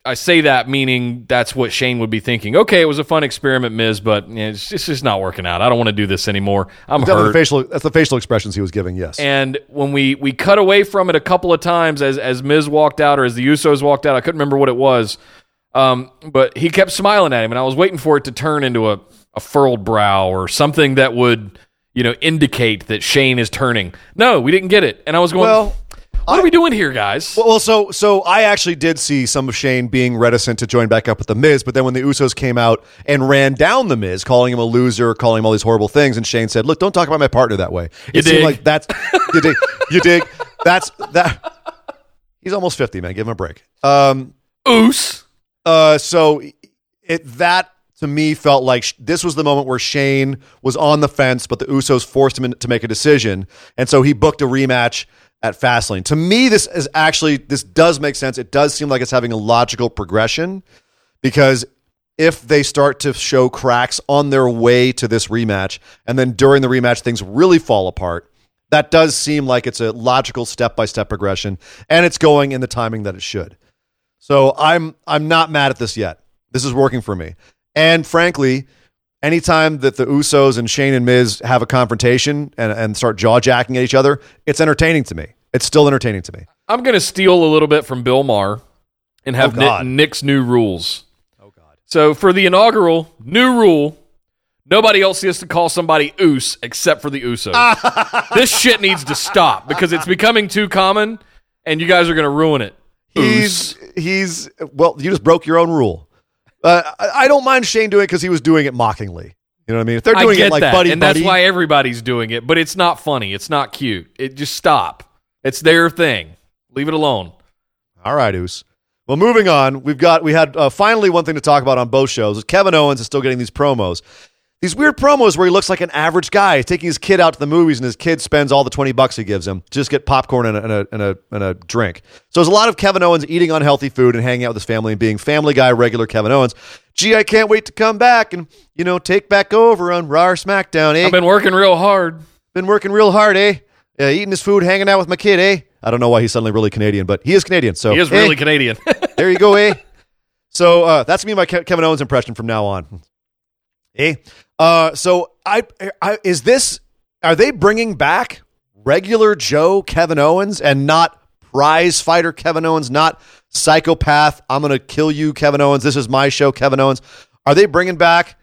I say that meaning that's what Shane would be thinking. Okay, it was a fun experiment, Miz, but it's, it's just not working out. I don't want to do this anymore. I'm Definitely hurt. the facial. That's the facial expressions he was giving. Yes. And when we we cut away from it a couple of times as as Miz walked out or as the Usos walked out, I couldn't remember what it was. Um, but he kept smiling at him, and I was waiting for it to turn into a, a furrowed brow or something that would you know indicate that Shane is turning. No, we didn't get it, and I was going. Well, what are we doing here, guys? Well, so so I actually did see some of Shane being reticent to join back up with the Miz, but then when the Usos came out and ran down the Miz, calling him a loser, calling him all these horrible things, and Shane said, "Look, don't talk about my partner that way." You it seemed dig? like that's you dig, you dig. That's that. He's almost fifty, man. Give him a break. Um, Oos. uh, so it that to me felt like this was the moment where Shane was on the fence, but the Usos forced him to make a decision, and so he booked a rematch at Fastlane. To me, this is actually this does make sense. It does seem like it's having a logical progression because if they start to show cracks on their way to this rematch, and then during the rematch things really fall apart. That does seem like it's a logical step by step progression, and it's going in the timing that it should. So I'm I'm not mad at this yet. This is working for me. And frankly, anytime that the Usos and Shane and Miz have a confrontation and, and start jaw jacking at each other, it's entertaining to me. It's still entertaining to me. I'm going to steal a little bit from Bill Maher and have Oh, Nick, Nick's new rules. Oh God! So for the inaugural new rule, nobody else gets to call somebody Oos except for the Usos. this shit needs to stop because it's becoming too common, and you guys are going to ruin it. He's Oos. he's well, you just broke your own rule. Uh, I, I don't mind Shane doing it because he was doing it mockingly. You know what I mean? If they're doing it like that, buddy and buddy, that's why everybody's doing it. But it's not funny. It's not cute. It just stop. It's their thing. Leave it alone. All right, Oos. Well, moving on, we've got we had uh, finally one thing to talk about on both shows. Kevin Owens is still getting these promos. These weird promos where he looks like an average guy taking his kid out to the movies and his kid spends all the 20 bucks he gives him to just get popcorn and a, and a, and a, and a drink. So there's a lot of Kevin Owens eating unhealthy food and hanging out with his family and being family guy, regular Kevin Owens. Gee, I can't wait to come back and, you know, take back over on Raw or SmackDown, eh? I've been working real hard. Been working real hard, eh? Uh, eating his food, hanging out with my kid, eh? I don't know why he's suddenly really Canadian, but he is Canadian. So He is eh, really Canadian. there you go, eh? So uh, that's me, my Kevin Owens impression from now on. Eh? Uh, so I, I is this? Are they bringing back regular Joe Kevin Owens and not prize fighter Kevin Owens, not psychopath? I'm gonna kill you, Kevin Owens. This is my show, Kevin Owens. Are they bringing back?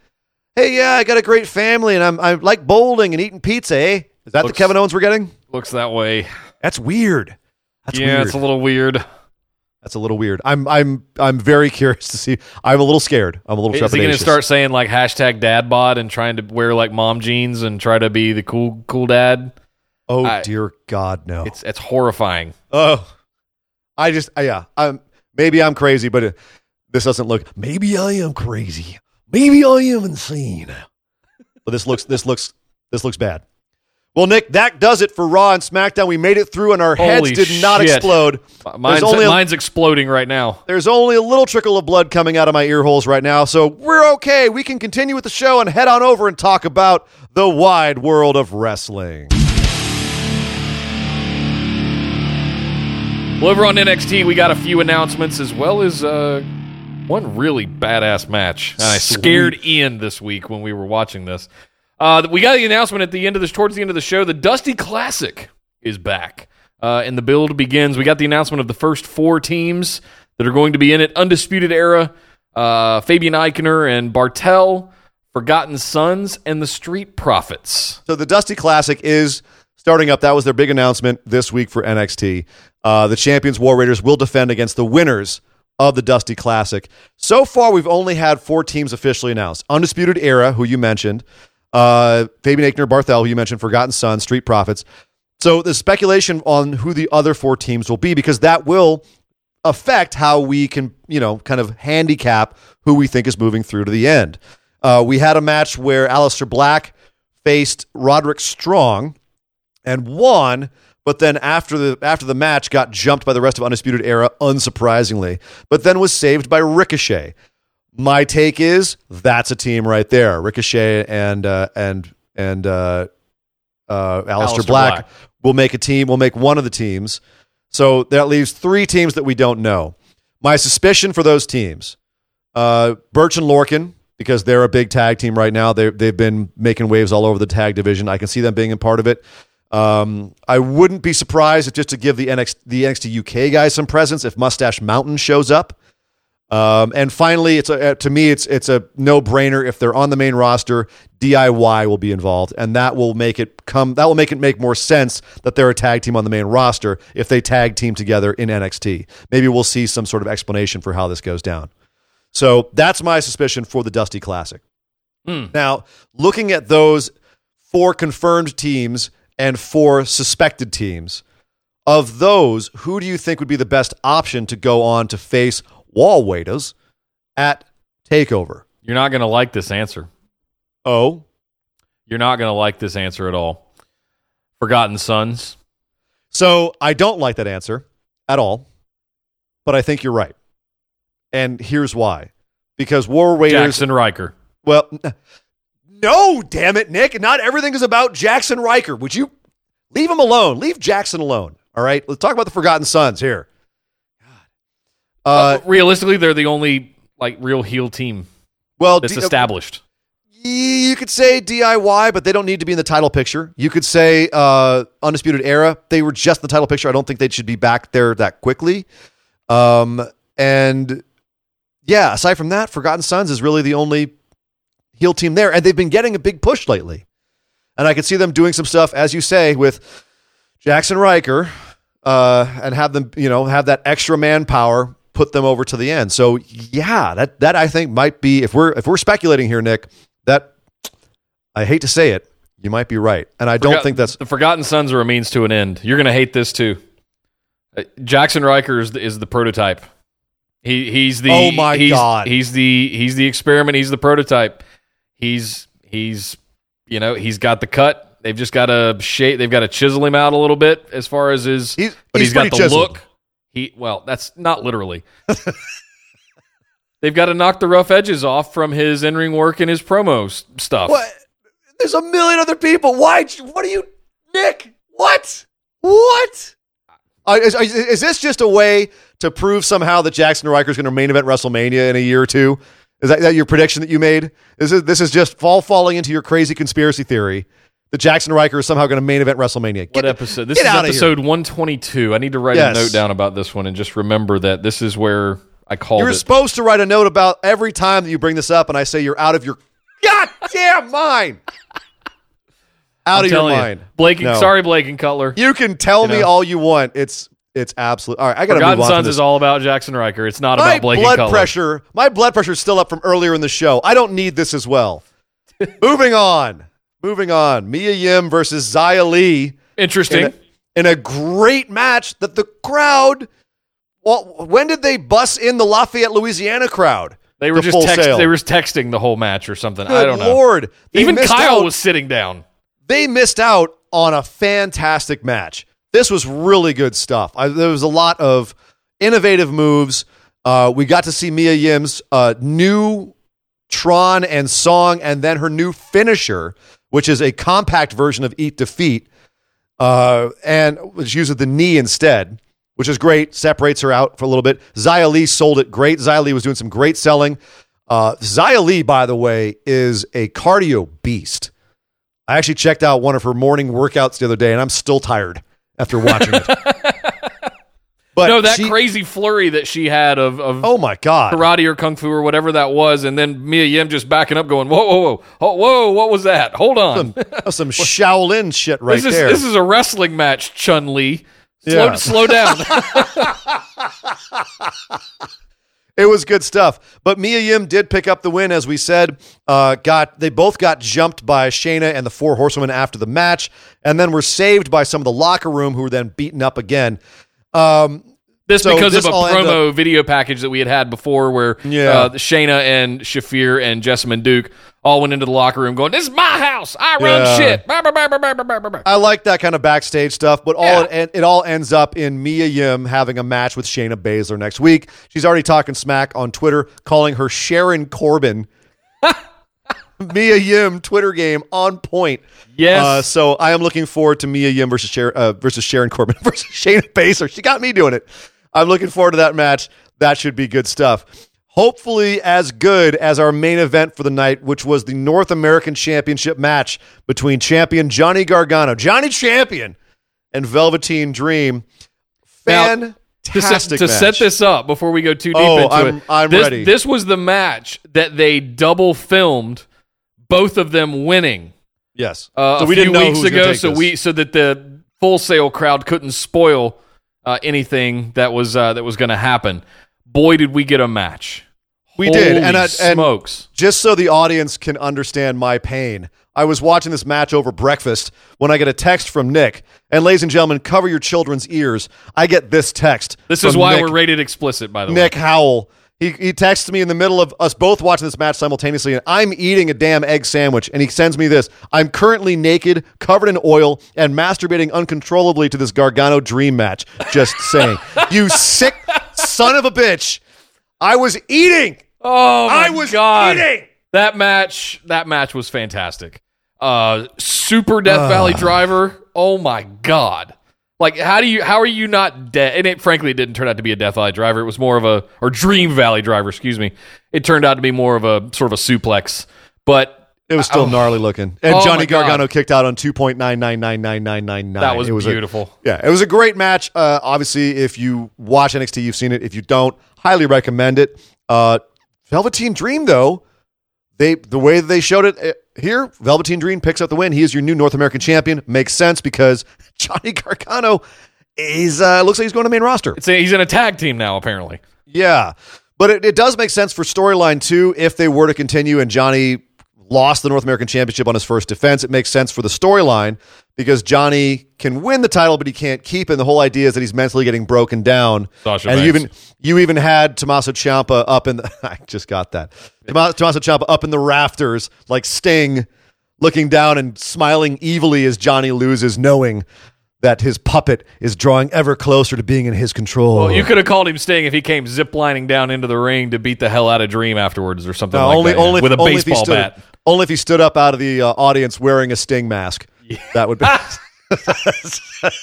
Hey, yeah, I got a great family, and I'm I like bowling and eating pizza. Eh? Is that Looks- the Kevin Owens we're getting? Looks that way. That's weird. That's yeah, weird. it's a little weird. That's a little weird. I'm I'm I'm very curious to see. I'm a little scared. I'm a little Is he going to start saying like hashtag dad bod and trying to wear like mom jeans and try to be the cool cool dad? Oh I- dear God, no. It's it's horrifying. Oh, I just uh, yeah. I'm maybe I'm crazy, but it, this doesn't look. Maybe I am crazy. Maybe I am insane. But this looks this looks this looks bad. Well, Nick, that does it for Raw and SmackDown. We made it through, and our Holy heads did not explode. Mine's, only a- mine's exploding right now. There's only a little trickle of blood coming out of my ear holes right now, so we're okay. We can continue with the show and head on over and talk about the wide world of wrestling. Well, over on NXT, we got a few announcements as well as uh, one really badass match. I scared Ian this week when we were watching this. Uh, we got the announcement at the end of this, towards the end of the show. The Dusty Classic is back, uh, and the build begins. We got the announcement of the first four teams that are going to be in it: Undisputed Era, uh, Fabian Aichner and Barthel, Forgotten Sons, and the Street Profits. So the Dusty Classic is starting up. That was their big announcement this week for NXT. Uh, the champions War Raiders will defend against the winners of the Dusty Classic. So far, we've only had four teams officially announced: Undisputed Era, who you mentioned, uh, Fabian Aichner, Barthel, who you mentioned, Forgotten Son, Street Profits. So there's speculation on who the other four teams will be because that will affect how we can, you know, kind of handicap who we think is moving through to the end. Uh, we had a match where Aleister Black faced Roderick Strong and won, but then after the after the match got jumped by the rest of Undisputed Era, unsurprisingly, but then was saved by Ricochet. My take is that's a team right there. Ricochet and uh, and and uh, uh, Aleister, Aleister Black, Black. will make a team. We'll make one of the teams. So that leaves three teams that we don't know. My suspicion for those teams, uh, Burch and Lorcan, because they're a big tag team right now. They they've been making waves all over the tag division. I can see them being a part of it. Um, I wouldn't be surprised if just to give the NXT, the NXT UK guys some presence if Mustache Mountain shows up. Um, and finally, it's a, uh, to me, it's it's a no brainer. If they're on the main roster, DIY will be involved, and that will make it come. That will make it make more sense that they're a tag team on the main roster if they tag team together in NXT. Maybe we'll see some sort of explanation for how this goes down. So that's my suspicion for the Dusty Classic. Hmm. Now, looking at those four confirmed teams and four suspected teams, of those, who do you think would be the best option to go on to face War Raiders at Takeover? You're not going to like this answer. Oh, You're not going to like this answer at all. Forgotten Sons. so I don't like that answer at all, but I think you're right. And here's why. Because War Raiders Jaxson Ryker. Well, no, damn it, Nick. Not everything is about Jaxson Ryker. Would you leave him alone? Leave Jaxson alone. All right. Let's talk about the Forgotten Sons here. Uh, Realistically, they're the only like real heel team well, that's D- established. you could say DIY, but they don't need to be in the title picture. You could say uh, Undisputed Era. They were just the title picture. I don't think they should be back there that quickly. Um, and yeah, aside from that, Forgotten Sons is really the only heel team there, and they've been getting a big push lately. And I could see them doing some stuff, as you say, with Jaxson Ryker, uh, and have them, you know, have that extra manpower put them over to the end. So yeah, that that I think might be if we're if we're speculating here, Nick, that I hate to say it, you might be right, and I don't Forgot- think that's the Forgotten Sons are a means to an end. You're going to hate this too. Uh, Jaxson Ryker is the, is the prototype. He he's the Oh my he's, God. he's the he's the experiment. He's the prototype. He's He's, you know, he's got the cut. They've just got to shape. They've got to chisel him out a little bit as far as his. He's- but he's he's got the chiseled. look. He well, that's not literally. They've got to knock the rough edges off from his in ring work and his promo s- stuff. What? There's a million other people. Why? What are you, Nick? What? What? Uh, is, is, is this just a way to prove somehow that Jaxson Ryker is going to main event WrestleMania in a year or two? Is that, that your prediction that you made? Is it, this is just fall falling into your crazy conspiracy theory that Jaxson Ryker is somehow going to main event WrestleMania? What Get- episode? This is episode 122. I need to write Yes. a note down about this one and just remember that this is where I called You're it. supposed to write a note about every time that you bring this up, and I say you're out of your goddamn mind. Out I'm of your you. mind, Blake. No. Sorry, Blake and Cutler. You can tell You me know. all you want. It's it's absolute. All right, I got to move on. Sons is all about Jaxson Ryker. It's not my about Blake and blood Cutler. pressure. My blood pressure is still up from earlier in the show. I don't need this as well. Moving on. Moving on. Mia Yim versus Xia Li Interesting. in a, in a great match that the crowd. Well, when did they bus in the Lafayette, Louisiana crowd? they were just text, they were texting the whole match or something. Good I don't know. Lord. Even Kyle out- was sitting down. they missed out on a fantastic match. This was really good stuff. I, there was a lot of innovative moves. Uh, we got to see Mia Yim's uh, new Tron and song, and then her new finisher, which is a compact version of Eat Defeat, uh, and which uses the knee instead, which is great. Separates her out for a little bit. Xia Li sold it great. Xia Li was doing some great selling. Uh, Xia Li, by the way, is a cardio beast. I actually checked out one of her morning workouts the other day, and I'm still tired after watching it. But no, that she- crazy flurry that she had of, of Oh my god! karate or kung fu or whatever that was, and then Mia Yim just backing up, going, "Whoa, whoa, whoa, whoa! What was that? Hold on, That's some Shaolin shit right this is there. this is a wrestling match, Chun Li. Slow, Yeah. slow down." It was good stuff. But Mia Yim did pick up the win, as we said. Uh, got they both got jumped by Shayna and the Four Horsewomen after the match, and then were saved by some of the locker room, who were then beaten up again. Um, This So because this of a promo video package that we had had before, where Yeah. uh, Shayna and Shafir and Jessamyn Duke all went into the locker room, going, "This is my house. I run Yeah. shit." Bah, bah, bah. I like that kind of backstage stuff, but all Yeah. it, it all ends up in Mia Yim having a match with Shayna Baszler next week. She's already talking smack on Twitter, calling her Sharon Corbin. Mia Yim Twitter game on point. Yes. Uh, so I am looking forward to Mia Yim versus Sharon, uh, versus Sharon Corbin versus Shayna Baszler. She got me doing it. I'm looking forward to that match. That should be good stuff. Hopefully, as good as our main event for the night, which was the North American Championship match between champion Johnny Gargano, Johnny Champion, and Velveteen Dream. Now, Fantastic to, set, to set this up before we go too deep Oh, into I'm- it. I'm this, ready. This was the match that they double filmed, both of them winning yes. uh, so a we few didn't know who weeks ago, so this. we so that the Full Sail crowd couldn't spoil uh, anything that was uh, that was going to happen. Boy, did we get a match! We did, Holy and I- and- smokes! just so the audience can understand my pain, I was watching this match over breakfast when I get a text from Nick. And ladies and gentlemen, cover your children's ears. I get this text. this is why Nick, we're rated explicit. By the Nick way, Nick Howell. He, he texts me in the middle of us both watching this match simultaneously, and I'm eating a damn egg sandwich. And he sends me this I'm currently naked, covered in oil, and masturbating uncontrollably to this Gargano dream match. Just saying. you sick son of a bitch. I was eating. oh my I was god, eating. that match! That match was fantastic. Uh, Super Death Valley Driver. Oh my god! Like, how do you? How are you not dead? And it frankly, it didn't turn out to be a Death Valley Driver. It was more of a or Dream Valley Driver. Excuse me. It turned out to be more of a sort of a suplex, but It was still Oh. gnarly looking. And Oh Johnny. Gargano kicked out on 2.9999999. That was it was a- beautiful. yeah, it was a great match. Uh, obviously, if you watch NXT, you've seen it. If you don't, highly recommend it. Uh, Velveteen Dream, though, they the way they showed it uh, here, Velveteen Dream picks up the win. He is your new North American champion. Makes sense because Johnny Gargano is uh, looks like he's going to main roster. it's a, he's in a tag team now. Apparently, Yeah. But it, it does make sense for storyline too if they were to continue and Johnny lost the North American Championship on his first defense. It makes sense for the storyline because Johnny can win the title, but he can't keep it. And the whole idea is that he's mentally getting broken down. Sasha and you even you even had Tommaso Ciampa up in the I just got that. Tomma- Tommaso Ciampa up in the rafters like Sting looking down and smiling evilly as Johnny loses, knowing that his puppet is drawing ever closer to being in his control. Well, you could have called him Sting if he came ziplining down into the ring to beat the hell out of Dream afterwards or something No, like only, that. only with a only if he baseball stood, bat. Only if he stood up out of the uh, audience wearing a Sting mask. That would be.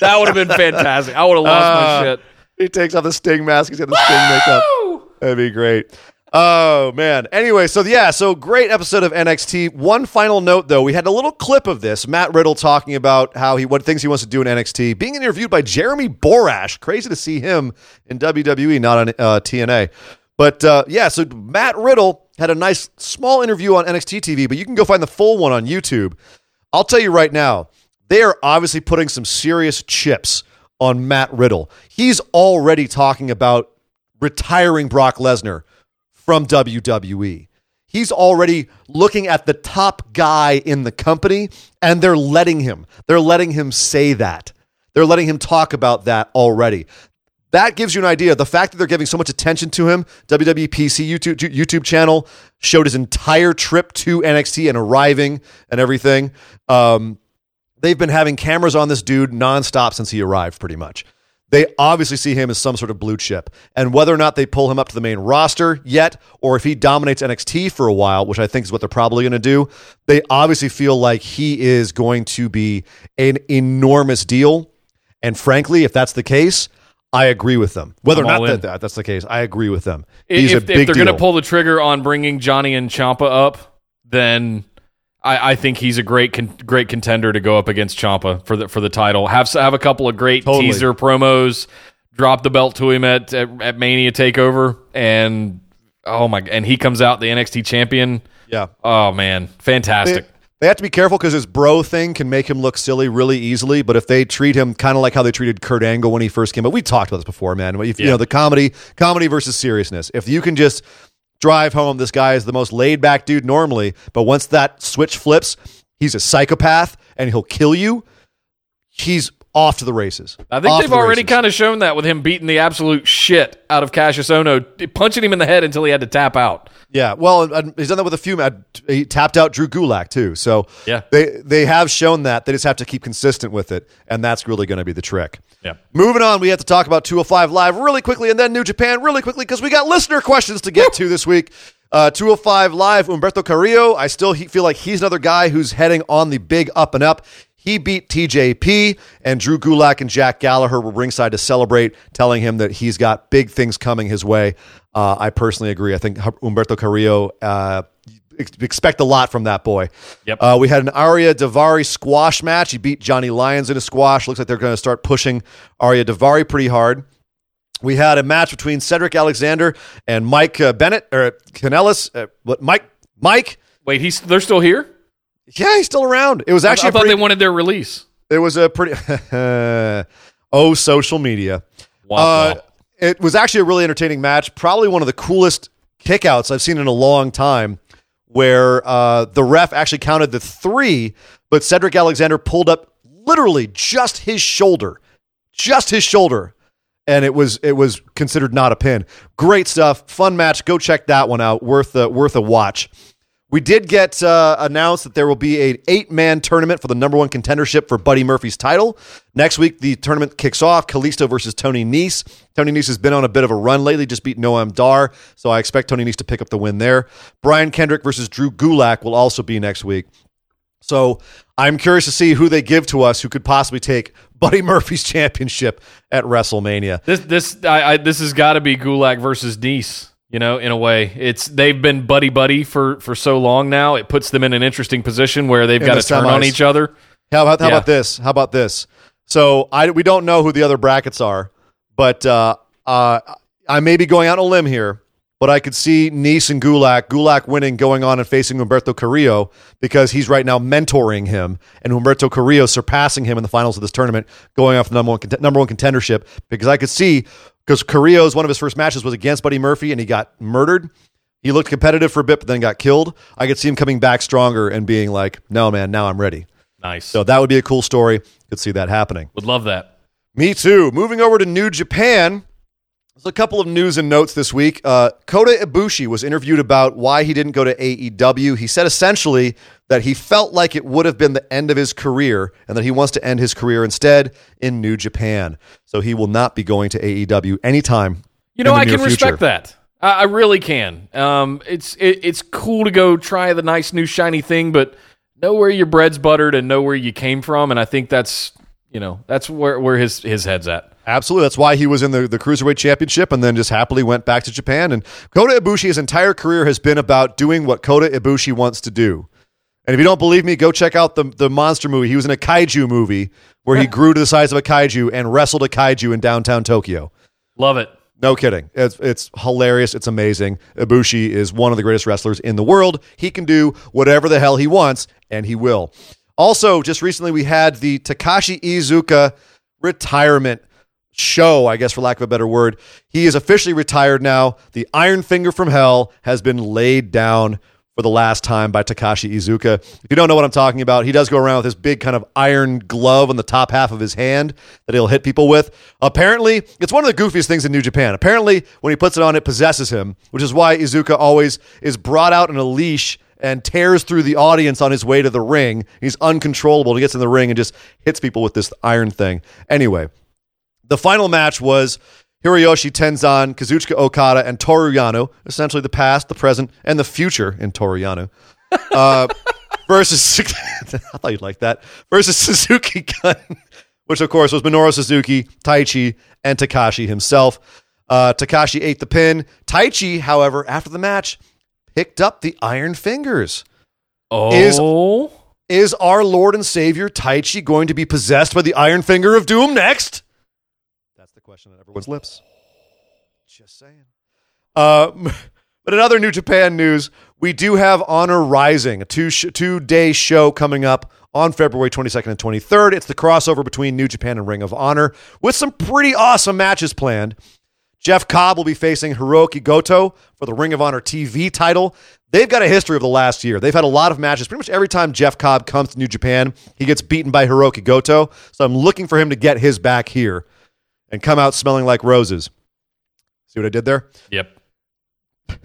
That would have been fantastic. I would have lost Uh, my shit. he takes off the Sting mask. He's got the Sting makeup. That'd be great. Oh man. Anyway, so yeah, so great episode of NXT. One final note though, we had a little clip of this. Matt Riddle talking about how he what things he wants to do in NXT. Being interviewed by Jeremy Borash. Crazy to see him in WWE, not on uh, TNA. But uh, yeah, so Matt Riddle had a nice small interview on NXT TV, but you can go find the full one on YouTube. I'll tell you right now, they are obviously putting some serious chips on Matt Riddle. He's already talking about retiring Brock Lesnar from WWE. He's already looking at the top guy in the company, and they're letting him. They're letting him say that. They're letting him talk about that already. That gives you an idea. The fact that they're giving so much attention to him, WWE PC YouTube YouTube channel showed his entire trip to NXT and arriving and everything. Um, they've been having cameras on this dude nonstop since he arrived, pretty much. They obviously see him as some sort of blue chip. And whether or not they pull him up to the main roster yet, or if he dominates NXT for a while, which I think is what they're probably going to do, they obviously feel like he is going to be an enormous deal. And frankly, if that's the case, I agree with them. Whether or I'm not that, that that's the case, I agree with them. He's if, if they're going to pull the trigger on bringing Johnny and Ciampa up, then I, I think he's a great con- great contender to go up against Ciampa for the for the title. Have have a couple of great Totally. teaser promos. Drop the belt to him at, at at Mania Takeover, and oh my! And he comes out the NXT champion. yeah. Oh man, fantastic! They, have to be careful because his bro thing can make him look silly really easily. But if they treat him kind of like how they treated Kurt Angle when he first came out, we talked about this before, man. If, You know the comedy, comedy versus seriousness. If you can just drive home, this guy is the most laid back dude normally, but once that switch flips, he's a psychopath and he'll kill you. He's off to the races. I think Off they've the already kind of shown that with him beating the absolute shit out of Kassius Ohno, punching him in the head until he had to tap out. Yeah, well, he's done that with a few. uh, He tapped out Drew Gulak too. So Yeah. they they have shown that. They just have to keep consistent with it, and that's really going to be the trick. Yeah. Moving on, we have to talk about 205 Live really quickly, and then New Japan really quickly because we got listener questions to get to this week. Uh, 205 Live, Humberto Carrillo. I still he, feel like he's another guy who's heading on the big up and up. He beat TJP, and Drew Gulak and Jack Gallagher were ringside to celebrate, telling him that he's got big things coming his way. Uh, I personally agree. I think Humberto Carrillo uh, expect a lot from that boy. Yep. Uh, we had an Ariya Daivari squash match. He beat Johnny Lyons in a squash. Looks like they're going to start pushing Ariya Daivari pretty hard. We had a match between Cedric Alexander and Mike uh, Bennett or Kanellis. Uh, what Mike? Mike? Wait, he's they're still here? Yeah, he's still around. It was I actually a thought pretty, they wanted their release. it was a pretty oh social media. Wow. Uh, it was actually a really entertaining match. Probably one of the coolest kickouts I've seen in a long time, where uh, the ref actually counted the three, but Cedric Alexander pulled up literally just his shoulder, just his shoulder, and it was it was considered not a pin. Great stuff, fun match. Go check that one out. Worth a, worth a watch. We did get uh, announced that there will be a eight man tournament for the number one contendership for Buddy Murphy's title. Next week, the tournament kicks off. Kalisto versus Tony Nese. Tony Nese has been on a bit of a run lately, just beat Noam Dar, so I expect Tony Nese to pick up the win there. Brian Kendrick versus Drew Gulak will also be next week. So I'm curious to see who they give to us who could possibly take Buddy Murphy's championship at WrestleMania. this this I, I this has got to be Gulak versus Nice. You know, in a way, it's they've been buddy buddy for for so long now. It puts them in an interesting position where they've In got the to turn on each other. How about how Yeah. about this? How about this? So I we don't know who the other brackets are, but uh, uh, I may be going out on a limb here, but I could see Nice and Gulak, Gulak winning, going on and facing Humberto Carrillo because he's right now mentoring him, and Humberto Carrillo surpassing him in the finals of this tournament, going off the number one number one contendership. Because I could see because Carrillo's one of his first matches was against Buddy Murphy, and he got murdered. He looked competitive for a bit, but then got killed. I could see him coming back stronger and being like, "No, man, now I'm ready." Nice. So that would be a cool story. Could see that happening. Would love that. Me too. Moving over to New Japan. There's a couple of news and notes this week. Uh, Kota Ibushi was interviewed about why he didn't go to AEW. He said essentially that he felt like it would have been the end of his career and that he wants to end his career instead in New Japan. So he will not be going to AEW anytime. You know, I can future. respect that. I, I really can. Um, it's it, it's cool to go try the nice new shiny thing, but know where your bread's buttered and know where you came from. And I think that's you know that's where where his his head's at. Absolutely. That's why he was in the, the Cruiserweight Championship and then just happily went back to Japan. And Kota Ibushi, his entire career has been about doing what Kota Ibushi wants to do. And if you don't believe me, go check out the, the monster movie. He was in a kaiju movie where he grew to the size of a kaiju and wrestled a kaiju in downtown Tokyo. Love it. No kidding. It's, it's hilarious. It's amazing. Ibushi is one of the greatest wrestlers in the world. He can do whatever the hell he wants, and he will. Also, just recently, we had the Takashi Iizuka retirement show, I guess, for lack of a better word. He is officially retired now. The Iron Finger from Hell has been laid down for the last time by Takashi Iizuka. If you don't know what I'm talking about, he does go around with this big kind of iron glove on the top half of his hand that he'll hit people with. Apparently, it's one of the goofiest things in New Japan. Apparently, when he puts it on, it possesses him, which is why Iizuka always is brought out in a leash and tears through the audience on his way to the ring. He's uncontrollable. He gets in the ring and just hits people with this iron thing. Anyway, the final match was Hiroyoshi Tenzan, Kazuchika Okada, and Toru Yano, essentially the past, the present, and the future in Toru Yano, uh, versus, I thought you'd like that, versus Suzuki Gun, which of course was Minoru Suzuki, Taichi, and Takashi himself. Uh, Takashi ate the pin. Taichi, however, after the match, picked up the Iron Fingers. Oh, Is our Lord and Savior Taichi going to be possessed by the Iron Finger of Doom next? Question on everyone's lips. Just saying. Uh, but in other New Japan news, we do have Honor Rising, a two sh- two day show coming up on February 22nd and 23rd. It's the crossover between New Japan and Ring of Honor with some pretty awesome matches planned. Jeff Cobb will be facing Hiroki Goto for the Ring of Honor TV title. They've got a history of the last year. They've had a lot of matches. Pretty much every time Jeff Cobb comes to New Japan, he gets beaten by Hiroki Goto. So I'm looking for him to get his back here and come out smelling like roses. See what I did there? yep.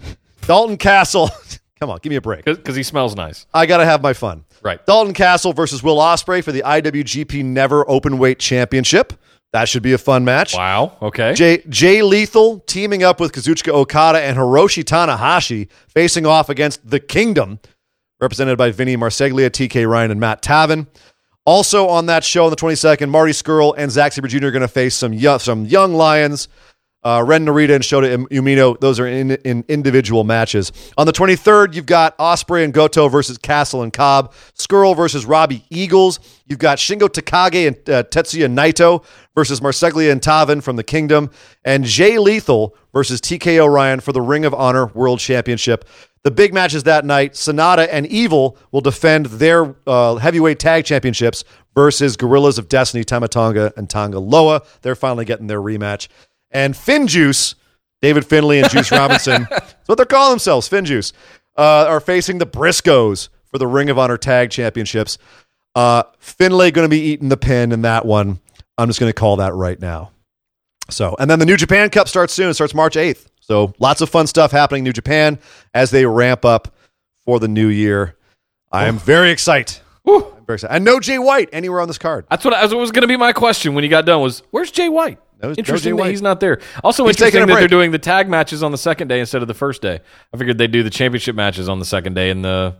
Dalton Castle. come on, give me a break. Because he smells nice. I got to have my fun. Right. Dalton Castle versus Will Ospreay for the IWGP Never Openweight Championship. That should be a fun match. Wow. Okay. Jay, Jay Lethal teaming up with Kazuchika Okada and Hiroshi Tanahashi facing off against the Kingdom, represented by Vinny Marseglia, TK O'Ryan, and Matt Taven. Also on that show on the 22nd, Marty Scurll and Zack Sabre Jr. are going to face some young, some young lions. Uh, Ren Narita and Shota Umino, those are in, in individual matches. On the 23rd, you've got Ospreay and Goto versus Castle and Cobb, Skrull versus Robbie Eagles. You've got Shingo Takagi and uh, Tetsuya Naito versus Marseglia and Taven from the Kingdom, and Jay Lethal versus TK O'Ryan for the Ring of Honor World Championship. The big matches that night, Sanada and Evil will defend their uh, heavyweight tag championships versus Gorillas of Destiny, Tama Tonga, and Tonga Loa. They're finally getting their rematch. And Finjuice, David Finlay and Juice Robinson, that's what they're calling themselves, Finjuice, uh, are facing the Briscoes for the Ring of Honor Tag Championships. Uh, Finlay going to be eating the pin in that one. I'm just going to call that right now. So, and then the New Japan Cup starts soon. It starts March 8th. So, lots of fun stuff happening in New Japan as they ramp up for the new year. I am very excited. I'm very excited. And no Jay White anywhere on this card. That's what, that's what was going to be my question when you got done was, where's Jay White? No- no interesting Jay that White. he's not there. Also He's interesting that they're doing the tag matches on the second day instead of the first day. I figured they'd do the championship matches on the second day and the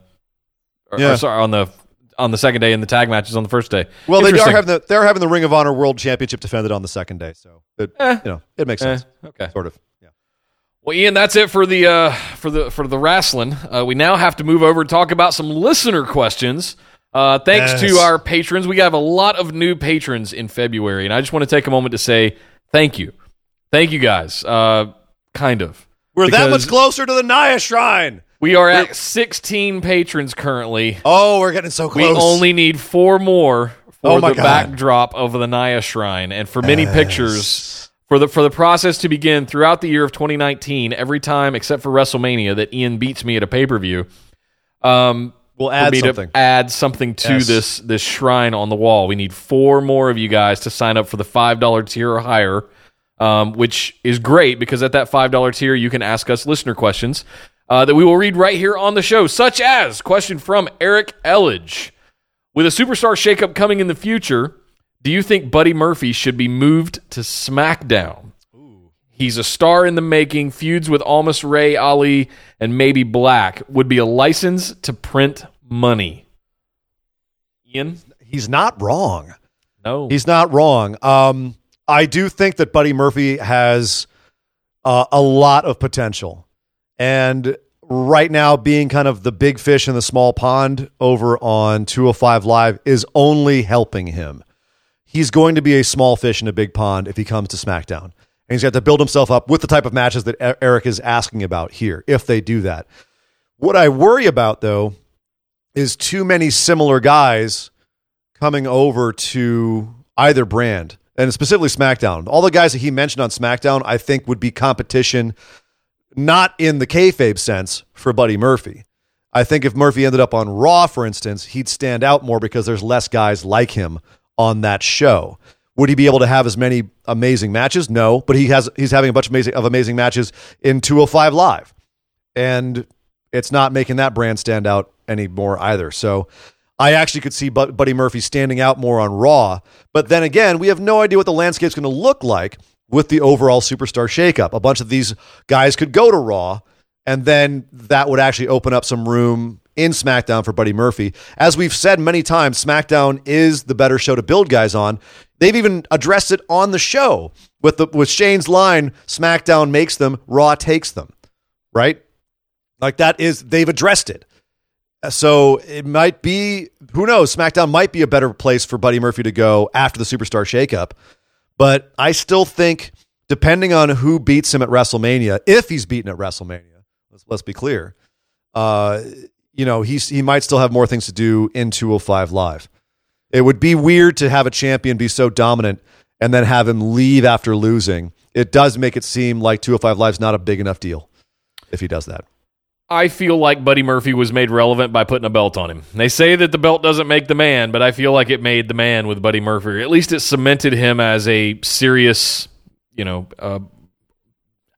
or, or Yeah. sorry on the on the second day and the tag matches on the first day. Well, they are having the they're having the Ring of Honor World Championship defended on the second day, so it, Eh. you know it makes Eh, sense, okay. sort of. Well, Ian, that's it for the uh, for the for the wrestling. Uh, we now have to move over to talk about some listener questions. Uh, thanks to our patrons, we have a lot of new patrons in February, and I just want to take a moment to say thank you, thank you guys. Uh, kind of. We're that much closer to the Nia Shrine. We are at 16 patrons currently. Oh, we're getting so close. We only need four more for Oh my the God. backdrop of the Nia Shrine, and for many pictures for the for the process to begin throughout the year of 2019. Every time except for WrestleMania that Ian beats me at a pay per view, um, We'll add me something. to add something to Yes. this this shrine on the wall. We need four more of you guys to sign up for the five dollar tier or higher. um, which is great because at that $5 tier, you can ask us listener questions uh, that we will read right here on the show, such as question from Eric Elledge. With a superstar shakeup coming in the future, do you think Buddy Murphy should be moved to SmackDown? He's a star in the making. Feuds with Almas Rey, Ali, and maybe Black would be a license to print money. Ian? He's not wrong. No. He's not wrong. Um, I do think that Buddy Murphy has uh, a lot of potential. And right now, being kind of the big fish in the small pond over on 205 Live is only helping him. He's going to be a small fish in a big pond if he comes to SmackDown. And he's got to build himself up with the type of matches that Eric is asking about here, if they do that. What I worry about, though, is too many similar guys coming over to either brand and specifically SmackDown. All the guys that he mentioned on SmackDown, I think, would be competition, not in the kayfabe sense for Buddy Murphy. I think if Murphy ended up on Raw, for instance, he'd stand out more because there's less guys like him on that show. Would he be able to have as many amazing matches? No, but he has he's having a bunch of amazing of amazing matches in 205 Live. And it's not making that brand stand out anymore either. So I actually could see Buddy Murphy standing out more on Raw. But then again, we have no idea what the landscape's going to look like with the overall superstar shakeup. A bunch of these guys could go to Raw, and then that would actually open up some room in SmackDown for Buddy Murphy. As we've said many times, SmackDown is the better show to build guys on. They've even addressed it on the show with the with Shane's line, SmackDown makes them, Raw takes them. Right? Like that is they've addressed it. So it might be who knows, SmackDown might be a better place for Buddy Murphy to go after the superstar shakeup. But I still think depending on who beats him at WrestleMania, if he's beaten at WrestleMania, let's let's be clear. Uh, you know, he's he might still have more things to do in 205 live. It would be weird to have a champion be so dominant and then have him leave after losing. It does make it seem like 205 live's not a big enough deal if he does that. I feel like Buddy Murphy was made relevant by putting a belt on him. They say that the belt doesn't make the man, but I feel like it made the man with Buddy Murphy. At least it cemented him as a serious, you know, uh,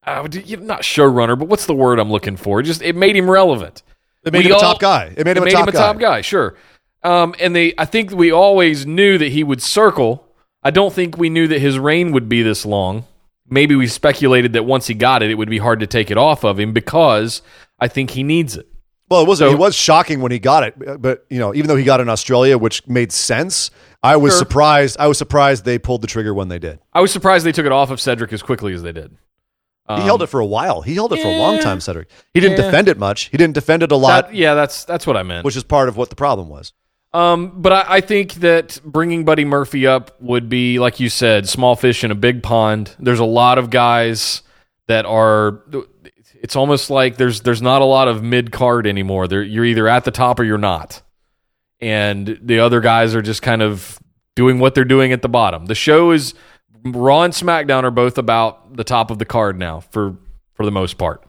uh, not showrunner, but what's the word I'm looking for? Just it made him relevant. It made We him a top guy. It made him, it a, top a guy. top guy, sure. Um, and they, I think we always knew that he would circle. I don't think we knew that his reign would be this long. Maybe we speculated that once he got it, it would be hard to take it off of him because I think he needs it. Well, it was So- it was shocking when he got it, but you know, even though he got it in Australia, which made sense, I was Sure. surprised. I was surprised they pulled the trigger when they did. I was surprised they took it off of Cedric as quickly as they did. He held it for a while. He held it for a long time, Cedric. He didn't Yeah. defend it much. He didn't defend it a lot, That, yeah, that's that's what I meant. which is part of what the problem was. Um, but I, I think that bringing Buddy Murphy up would be, like you said, small fish in a big pond. There's a lot of guys that are. It's almost like there's there's not a lot of mid card anymore. There, you're either at the top or you're not, and the other guys are just kind of doing what they're doing at the bottom. The show is Raw and SmackDown are both about the top of the card now for for the most part,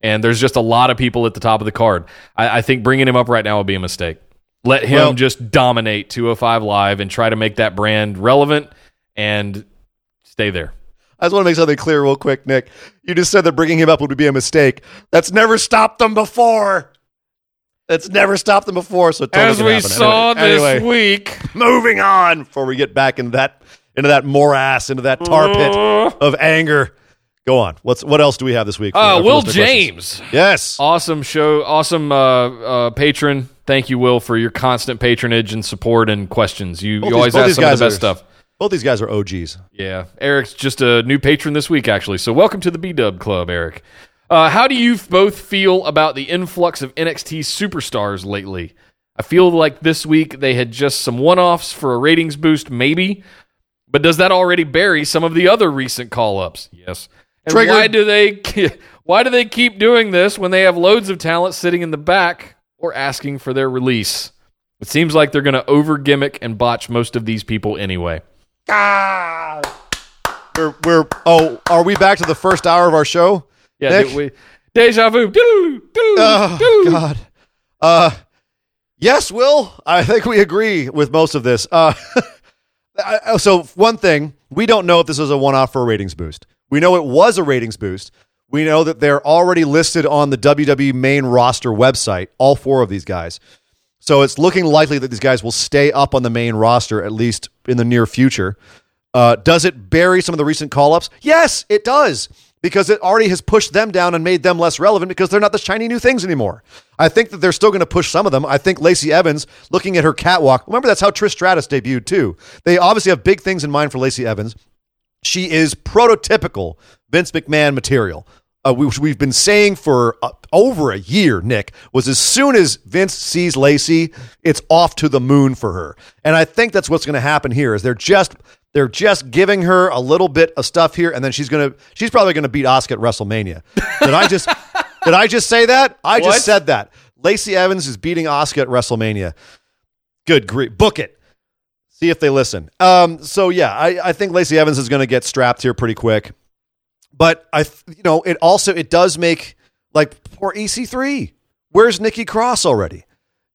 and there's just a lot of people at the top of the card. I, I think bringing him up right now would be a mistake. Let him Well- just dominate 205 Live and try to make that brand relevant and stay there. I just want to make something clear, real quick, Nick. You just said that bringing him up would be a mistake. That's never stopped them before. That's never stopped them before. So totally As we happen. saw Anyway- this anyway, week, moving on before we get back in that into that morass, into that tar pit of anger. Go on. What's what else do we have this week? uh, Will listener questions? James, Yes. awesome show, awesome uh, uh, patron. Thank you, Will, for your constant patronage and support and questions. You, Both you these- always ask some of the best are- stuff. Both these guys are OGs. Yeah, Eric's just a new patron this week, actually. So welcome to the B Dub Club, Eric. Uh, how do you both feel about the influx of NXT superstars lately? I feel like this week they had just some one offs for a ratings boost, maybe. But does that already bury some of the other recent call ups? Yes. And Triggered. why do they why do they keep doing this when they have loads of talent sitting in the back or asking for their release? It seems like they're going to over gimmick and botch most of these people anyway. Ah, We're we're oh, are we back to the first hour of our show? Yeah, Nick? we, deja vu. Doo, doo, Oh doo. God. Uh, yes, Will. I think we agree with most of this. Uh, So one thing We don't know if this is a one off for a ratings boost. We know it was a ratings boost. We know that they're already listed on the WWE main roster website, all four of these guys. So it's looking likely that these guys will stay up on the main roster, at least in the near future. Uh, does it bury some of the recent call ups? Yes, it does because it already has pushed them down and made them less relevant because they're not the shiny new things anymore. I think that they're still going to push some of them. I think Lacey Evans, looking at her catwalk, remember that's how Trish Stratus debuted too. They obviously have big things in mind for Lacey Evans. She is prototypical Vince McMahon material. Uh, we, we've been saying for uh, over a year, Nick, was as soon as Vince sees Lacey, it's off to the moon for her. And I think that's what's going to happen here is they're just they're just giving her a little bit of stuff here, and then she's gonna she's probably gonna beat Asuka at WrestleMania. Did I just did I just say that? I just said that. Lacey Evans is beating Asuka at WrestleMania. Good grief. Book it. See if they listen. Um, so yeah, I, I think Lacey Evans is going to get strapped here pretty quick. But I, you know, it also it does make like poor EC3. Where's Nikki Cross already?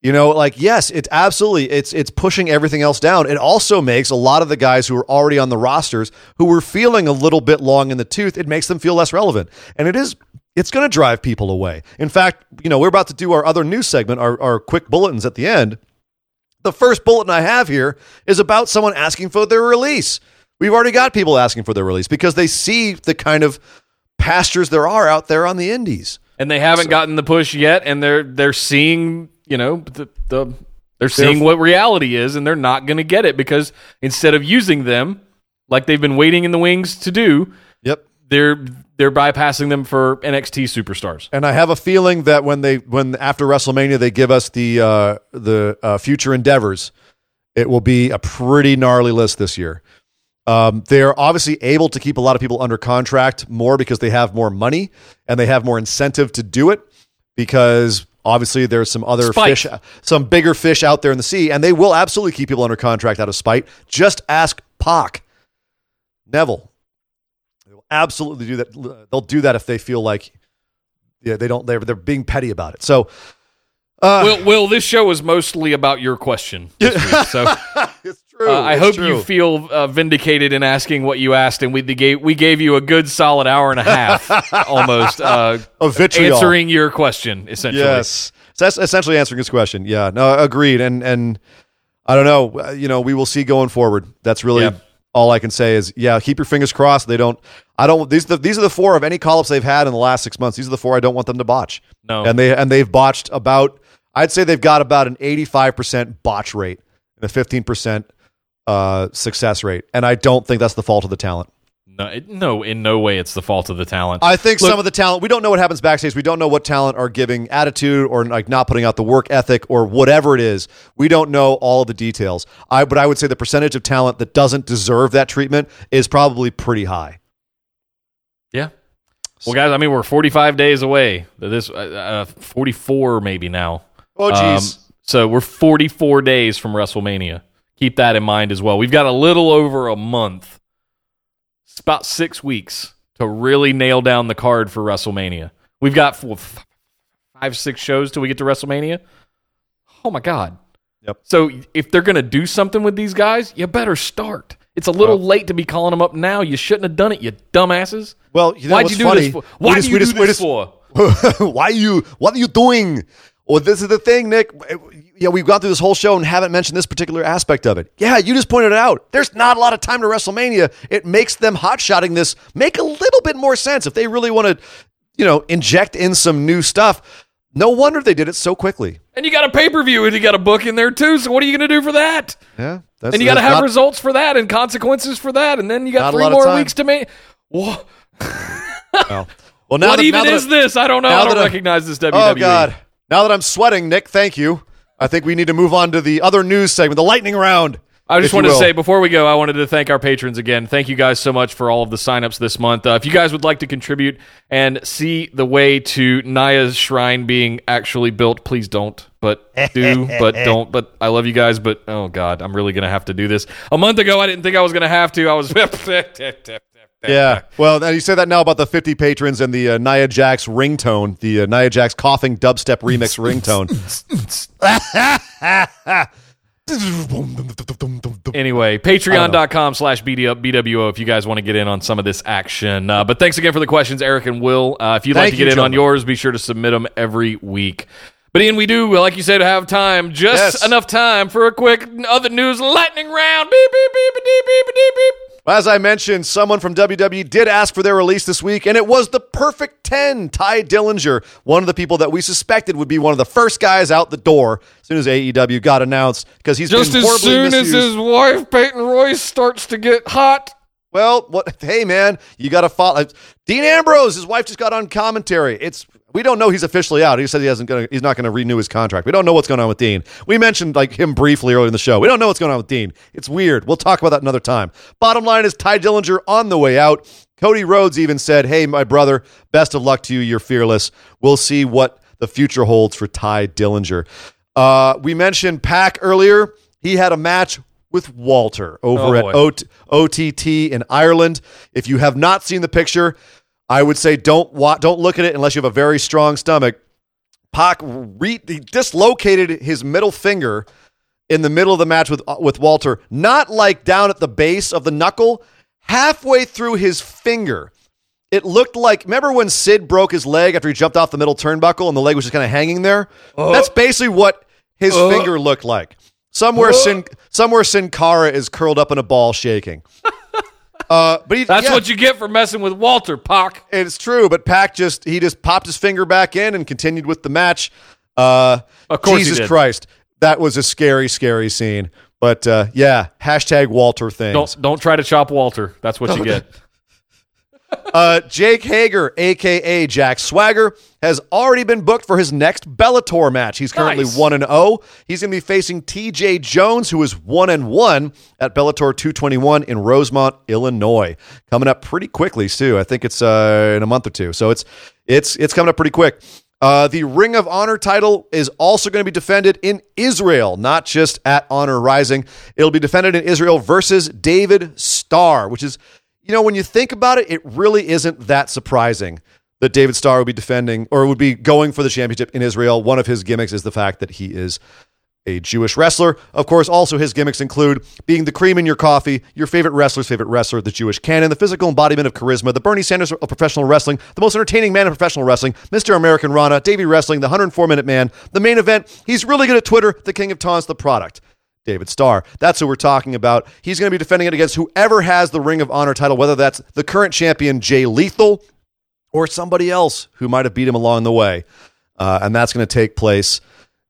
You know, like yes, it's absolutely it's it's pushing everything else down. It also makes a lot of the guys who are already on the rosters who were feeling a little bit long in the tooth. It makes them feel less relevant, and it is it's going to drive people away. In fact, you know, we're about to do our other news segment, our our quick bulletins at the end. The first bulletin I have here is about someone asking for their release. We've already got people asking for their release because they see the kind of pastures there are out there on the indies. and they haven't gotten the push yet, and they're they're seeing you know the, the they're seeing what reality is, and they're not going to get it because instead of using them like they've been waiting in the wings to do, Yep. They're they're bypassing them for NXT superstars. And I have a feeling that when they when after WrestleMania they give us the uh, the uh, future endeavors, it will be a pretty gnarly list this year. Um, they're obviously able to keep a lot of people under contract more because they have more money and they have more incentive to do it because obviously there's some other Spite. fish, some bigger fish out there in the sea, and they will absolutely keep people under contract out of spite. Just ask Pac, Neville. Absolutely do that. They'll do that if they feel like yeah, they don't. They're they're being petty about it. So Will, Will, this show is mostly about your question week, so uh, it's true. I It's hope true. you feel uh, vindicated in asking what you asked, and we gave we gave you a good solid hour and a half almost uh, Of vitriol. answering your question essentially. Yes, so that's essentially answering his question. Yeah, no, agreed. And and I don't know. uh, You know, we will see going forward. That's really Yeah. all I can say. Is yeah, keep your fingers crossed. They don't. I don't. These are the, these are the four of any call ups they've had in the last six months. These are the four I don't want them to botch. No. and they and they've botched about. I'd say they've got about an eighty five percent botch rate and a fifteen percent uh, success rate. And I don't think that's the fault of the talent. No, no, in no way it's the fault of the talent. I think Look- some of the talent we don't know what happens backstage. We don't know what talent are giving attitude or like not putting out the work ethic or whatever it is. We don't know all of the details. I but I would say the percentage of talent that doesn't deserve that treatment is probably pretty high. Yeah. Well, guys, I mean, we're 45 days away. This uh, uh, 44 maybe now. Oh Um, so we're 44 days from WrestleMania. Keep that in mind as well. We've got a little over a month. It's about six weeks to really nail down the card for WrestleMania. We've got four, five, six shows till we get to WrestleMania. Oh my God. Yep. So if they're going to do something with these guys, you better start. It's a little late to be calling them up now. You shouldn't have done it, you dumbasses. Well, you know Why'd you do funny? this for? Why just- do you just- do this for? Why are you? What are you doing? Well, this is the thing, Nick. Eh, yeah, we've gone through this whole show and haven't mentioned this particular aspect of it. Yeah, you just pointed it out. There's not a lot of time to WrestleMania. It makes them hot shotting this make a little bit more sense if they really want to, you know, inject in some new stuff. No wonder they did it so quickly. And you got a pay per view and you got a book in there too. So what are you going to do for that? Yeah, that's, and you got to have not- results for that and consequences for that, and then you got three more weeks to make. Well, well, now what that, even now is this? I don't know. I don't recognize this. WWE. Oh God! Now that I'm sweating, Nick, thank you. I think we need to move on to the other news segment, the lightning round. I just wanted to say before we go, I wanted to thank our patrons again. Thank you guys so much for all of the signups this month. Uh, if you guys would like to contribute and see the way to Nia's shrine being actually built, please don't. But do, but don't. But I love you guys. But oh god, I'm really gonna have to do this. A month ago, I didn't think I was gonna have to. I was. Yeah. Well, you say that now about the 50 patrons and the uh, Nia Jax ringtone, the uh, Nia Jax coughing dubstep remix ringtone. Anyway, patreon.com slash BWO if you guys want to get in on some of this action. Uh, but thanks again for the questions, Eric and Will. Uh, if you'd like Thank to you, get in on yours, be sure to submit them every week. But Ian, we do, like you said, have time, just Yes. enough time for a quick other news lightning round. Beep, beep, beep, beep, beep, beep, beep. As I mentioned, someone from WWE did ask for their release this week, and it was the perfect 10. Tye Dillinger, one of the people that we suspected would be one of the first guys out the door as soon as AEW got announced because he's Just as soon as his wife, Peyton Royce, starts to get hot. Well, what? Hey, man, you got to follow. Uh, Dean Ambrose, his wife just got on commentary. It's we don't know he's officially out. He said he hasn't gonna, he's not going to renew his contract. We don't know what's going on with Dean. We mentioned like him briefly earlier in the show. We don't know what's going on with Dean. It's weird. We'll talk about that another time. Bottom line is Tye Dillinger on the way out. Cody Rhodes even said, "Hey, my brother, best of luck to you. You're fearless. We'll see what the future holds for Tye Dillinger." Uh, we mentioned Pac earlier. He had a match with Walter over Oh, at. O- OTT in Ireland. If you have not seen the picture, I would say don't wa- don't look at it unless you have a very strong stomach. Pac re- he dislocated his middle finger in the middle of the match with uh, with Walter, not like down at the base of the knuckle, halfway through his finger. It looked like remember when Sid broke his leg after he jumped off the middle turnbuckle and the leg was just kind of hanging there? Uh-huh. That's basically what his uh-huh. finger looked like. Somewhere uh-huh. Sin somewhere Sin Cara is curled up in a ball shaking. Uh, but he, That's yeah, what you get for messing with Walter, Pac. it's true. But Pac just he just popped his finger back in and continued with the match. Uh, Of course Jesus. Christ, that was a scary, scary scene. But uh, yeah, hashtag Walter thing. Don't don't try to chop Walter. That's what you get. Uh, Jake Hager, aka Jack Swagger, has already been booked for his next Bellator match. He's currently one and zero. He's going to be facing T.J. Jones, who is one and one at Bellator 221 in Rosemont, Illinois. Coming up pretty quickly too. I think it's uh, in a month or two. So it's it's it's coming up pretty quick. Uh, the Ring of Honor title is also going to be defended in Israel, not just at Honor Rising. It'll be defended in Israel versus David Starr, which is you know, when you think about it, it really isn't that surprising that David Starr would be defending or would be going for the championship in Israel. One of his gimmicks is the fact that he is a Jewish wrestler. Of course, also his gimmicks include being the cream in your coffee, your favorite wrestler's favorite wrestler, the Jewish canon, the physical embodiment of charisma, the Bernie Sanders of professional wrestling, the most entertaining man in professional wrestling, Mr. American Rana, Davey Wrestling, the 104 minute man, the main event. He's really good at Twitter, the king of taunts, the product. David Starr. That's who we're talking about. He's going to be defending it against whoever has the Ring of Honor title, whether that's the current champion, Jay Lethal, or somebody else who might have beat him along the way. Uh, and that's going to take place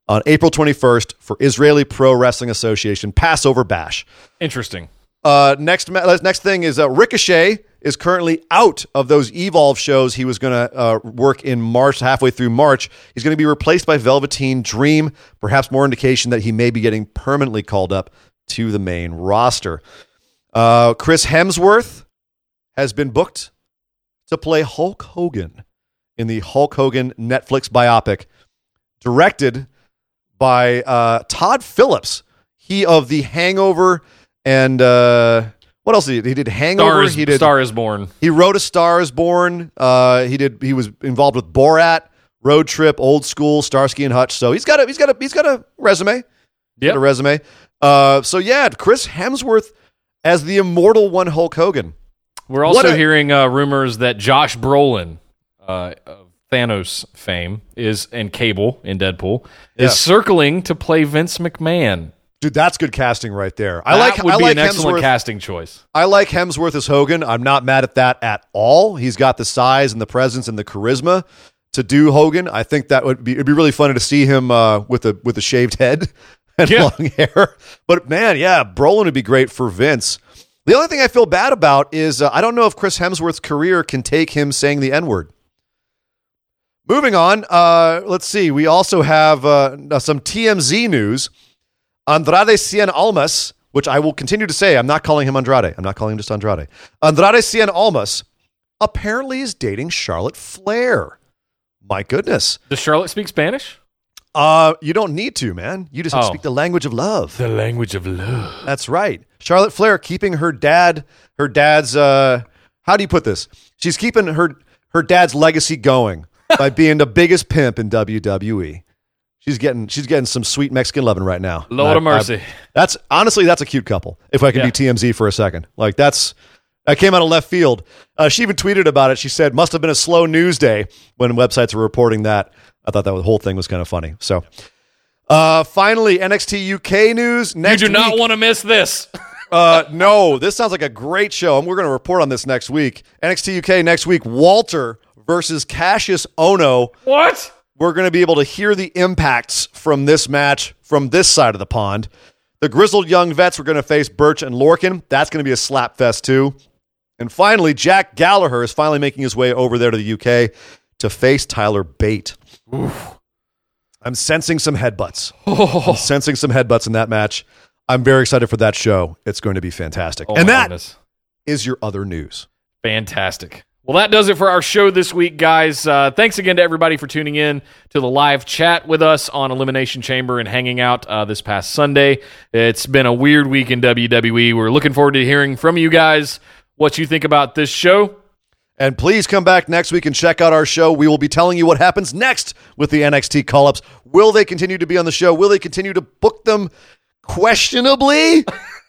on April 21st for Israeli Pro Wrestling Association Passover Bash. Interesting. Uh, next, next thing is uh, Ricochet is currently out of those Evolve shows. He was going to uh, work in March, halfway through March. He's going to be replaced by Velveteen Dream. Perhaps more indication that he may be getting permanently called up to the main roster. Uh, Chris Hemsworth has been booked to play Hulk Hogan in the Hulk Hogan Netflix biopic, directed by uh, Todd Phillips. He of The Hangover and uh, what else did he? He did Hangover. Is, he did. Star is Born. He wrote A Star Is Born. Uh, he did. He was involved with Borat, Road Trip, Old School, Starsky and Hutch. So he's got a he's got a he's got a resume. Got a resume. Uh, so yeah, Chris Hemsworth as the immortal one Hulk Hogan. We're also a- hearing uh, rumors that Josh Brolin, uh, of Thanos fame, is and Cable in Deadpool Yeah. is circling to play Vince McMahon. Dude, that's good casting right there. I That like would I be like an excellent Hemsworth. casting choice. I like Hemsworth as Hogan. I'm not mad at that at all. He's got the size and the presence and the charisma to do Hogan. I think that would be it'd be really funny to see him uh, with a with a shaved head and Yeah. long hair. But man, yeah, Brolin would be great for Vince. The only thing I feel bad about is uh, I don't know if Chris Hemsworth's career can take him saying the N word. Moving on, uh, let's see. We also have uh, some TMZ news. Andrade Cien Almas, which I will continue to say, I'm not calling him Andrade. I'm not calling him just Andrade. Andrade Cien Almas apparently is dating Charlotte Flair. My goodness. Does Charlotte speak Spanish? Uh, you don't need to, man. You just have to Oh. speak the language of love. The language of love. That's right. Charlotte Flair keeping her dad, her dad's uh how do you put this? She's keeping her her dad's legacy going by being the biggest pimp in WWE. She's getting she's getting some sweet Mexican loving right now. Lord I- of mercy. I- that's honestly that's a cute couple. If I can Yeah. be TMZ for a second, like that's that came out of left field. Uh, she even tweeted about it. She said, "Must have been a slow news day when websites were reporting that." I thought that whole thing was kind of funny. So, uh, finally, NXT UK news. Next You do not week- want to miss this. uh, no, this sounds like a great show, and we're going to report on this next week. NXT UK next week. Walter versus Kassius Ohno. what? We're going to be able to hear the impacts from this match from this side of the pond. The grizzled young vets were going to face Burch and Lorcan. That's going to be a slap fest too. And finally, Jack Gallagher is finally making his way over there to the UK to face Tyler Bate. I'm sensing some headbutts. I'm sensing some headbutts in that match. I'm very excited for that show. It's going to be fantastic. Oh and that goodness. is your other news. Fantastic. Well, that does it for our show this week, guys. Uh, thanks again to everybody for tuning in to the live chat with us on Elimination Chamber and hanging out uh, this past Sunday. It's been a weird week in WWE. We're looking forward to hearing from you guys what you think about this show. And please come back next week and check out our show. We will be telling you what happens next with the NXT call ups. Will they continue to be on the show? Will they continue to book them questionably?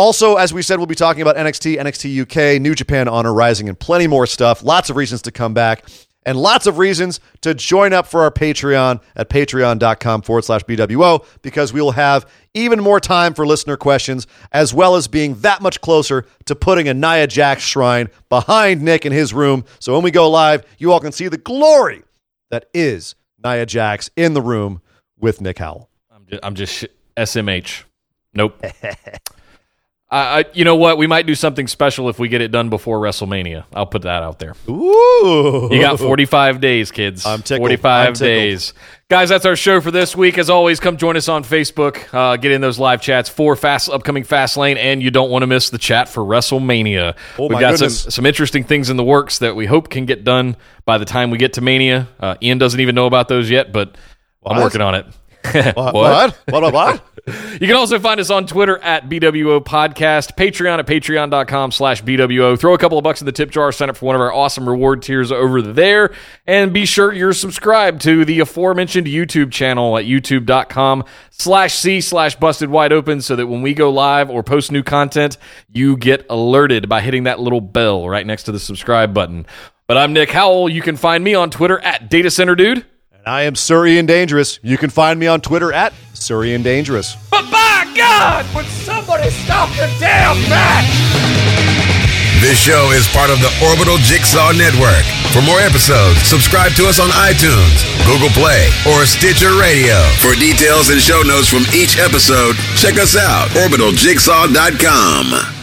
also, as we said, we'll be talking about NXT, NXT UK, New Japan Honor Rising, and plenty more stuff. Lots of reasons to come back and lots of reasons to join up for our Patreon at patreon.com forward slash BWO because we will have even more time for listener questions as well as being that much closer to putting a Nia Jax shrine behind Nick in his room. So when we go live, you all can see the glory that is Nia Jax in the room with Nick Howell. I'm just, I'm just sh- SMH. Nope. I, I, you know what? We might do something special if we get it done before WrestleMania. I'll put that out there. Ooh. You got 45 days, kids. I'm tickled. 45 I'm tickled. days. Guys, that's our show for this week. As always, come join us on Facebook. Uh, get in those live chats for fast upcoming Fast Lane, and you don't want to miss the chat for WrestleMania. Oh, We've got goodness. some some interesting things in the works that we hope can get done by the time we get to Mania. Uh, Ian doesn't even know about those yet, but I'm working on it. What? What? What? What? what? You can also find us on Twitter at BWO Podcast, Patreon at patreon.com slash BWO. Throw a couple of bucks in the tip jar, sign up for one of our awesome reward tiers over there, and be sure you're subscribed to the aforementioned YouTube channel at youtube.com slash C slash busted wide open so that when we go live or post new content, you get alerted by hitting that little bell right next to the subscribe button. But I'm Nick Howell. You can find me on Twitter at Data Center Dude. And I am Surrey and Dangerous. You can find me on Twitter at Surrey and Dangerous. But by God, would somebody stop the damn match? This show is part of the Orbital Jigsaw Network. For more episodes, subscribe to us on iTunes, Google Play, or Stitcher Radio. For details and show notes from each episode, check us out, orbitaljigsaw.com.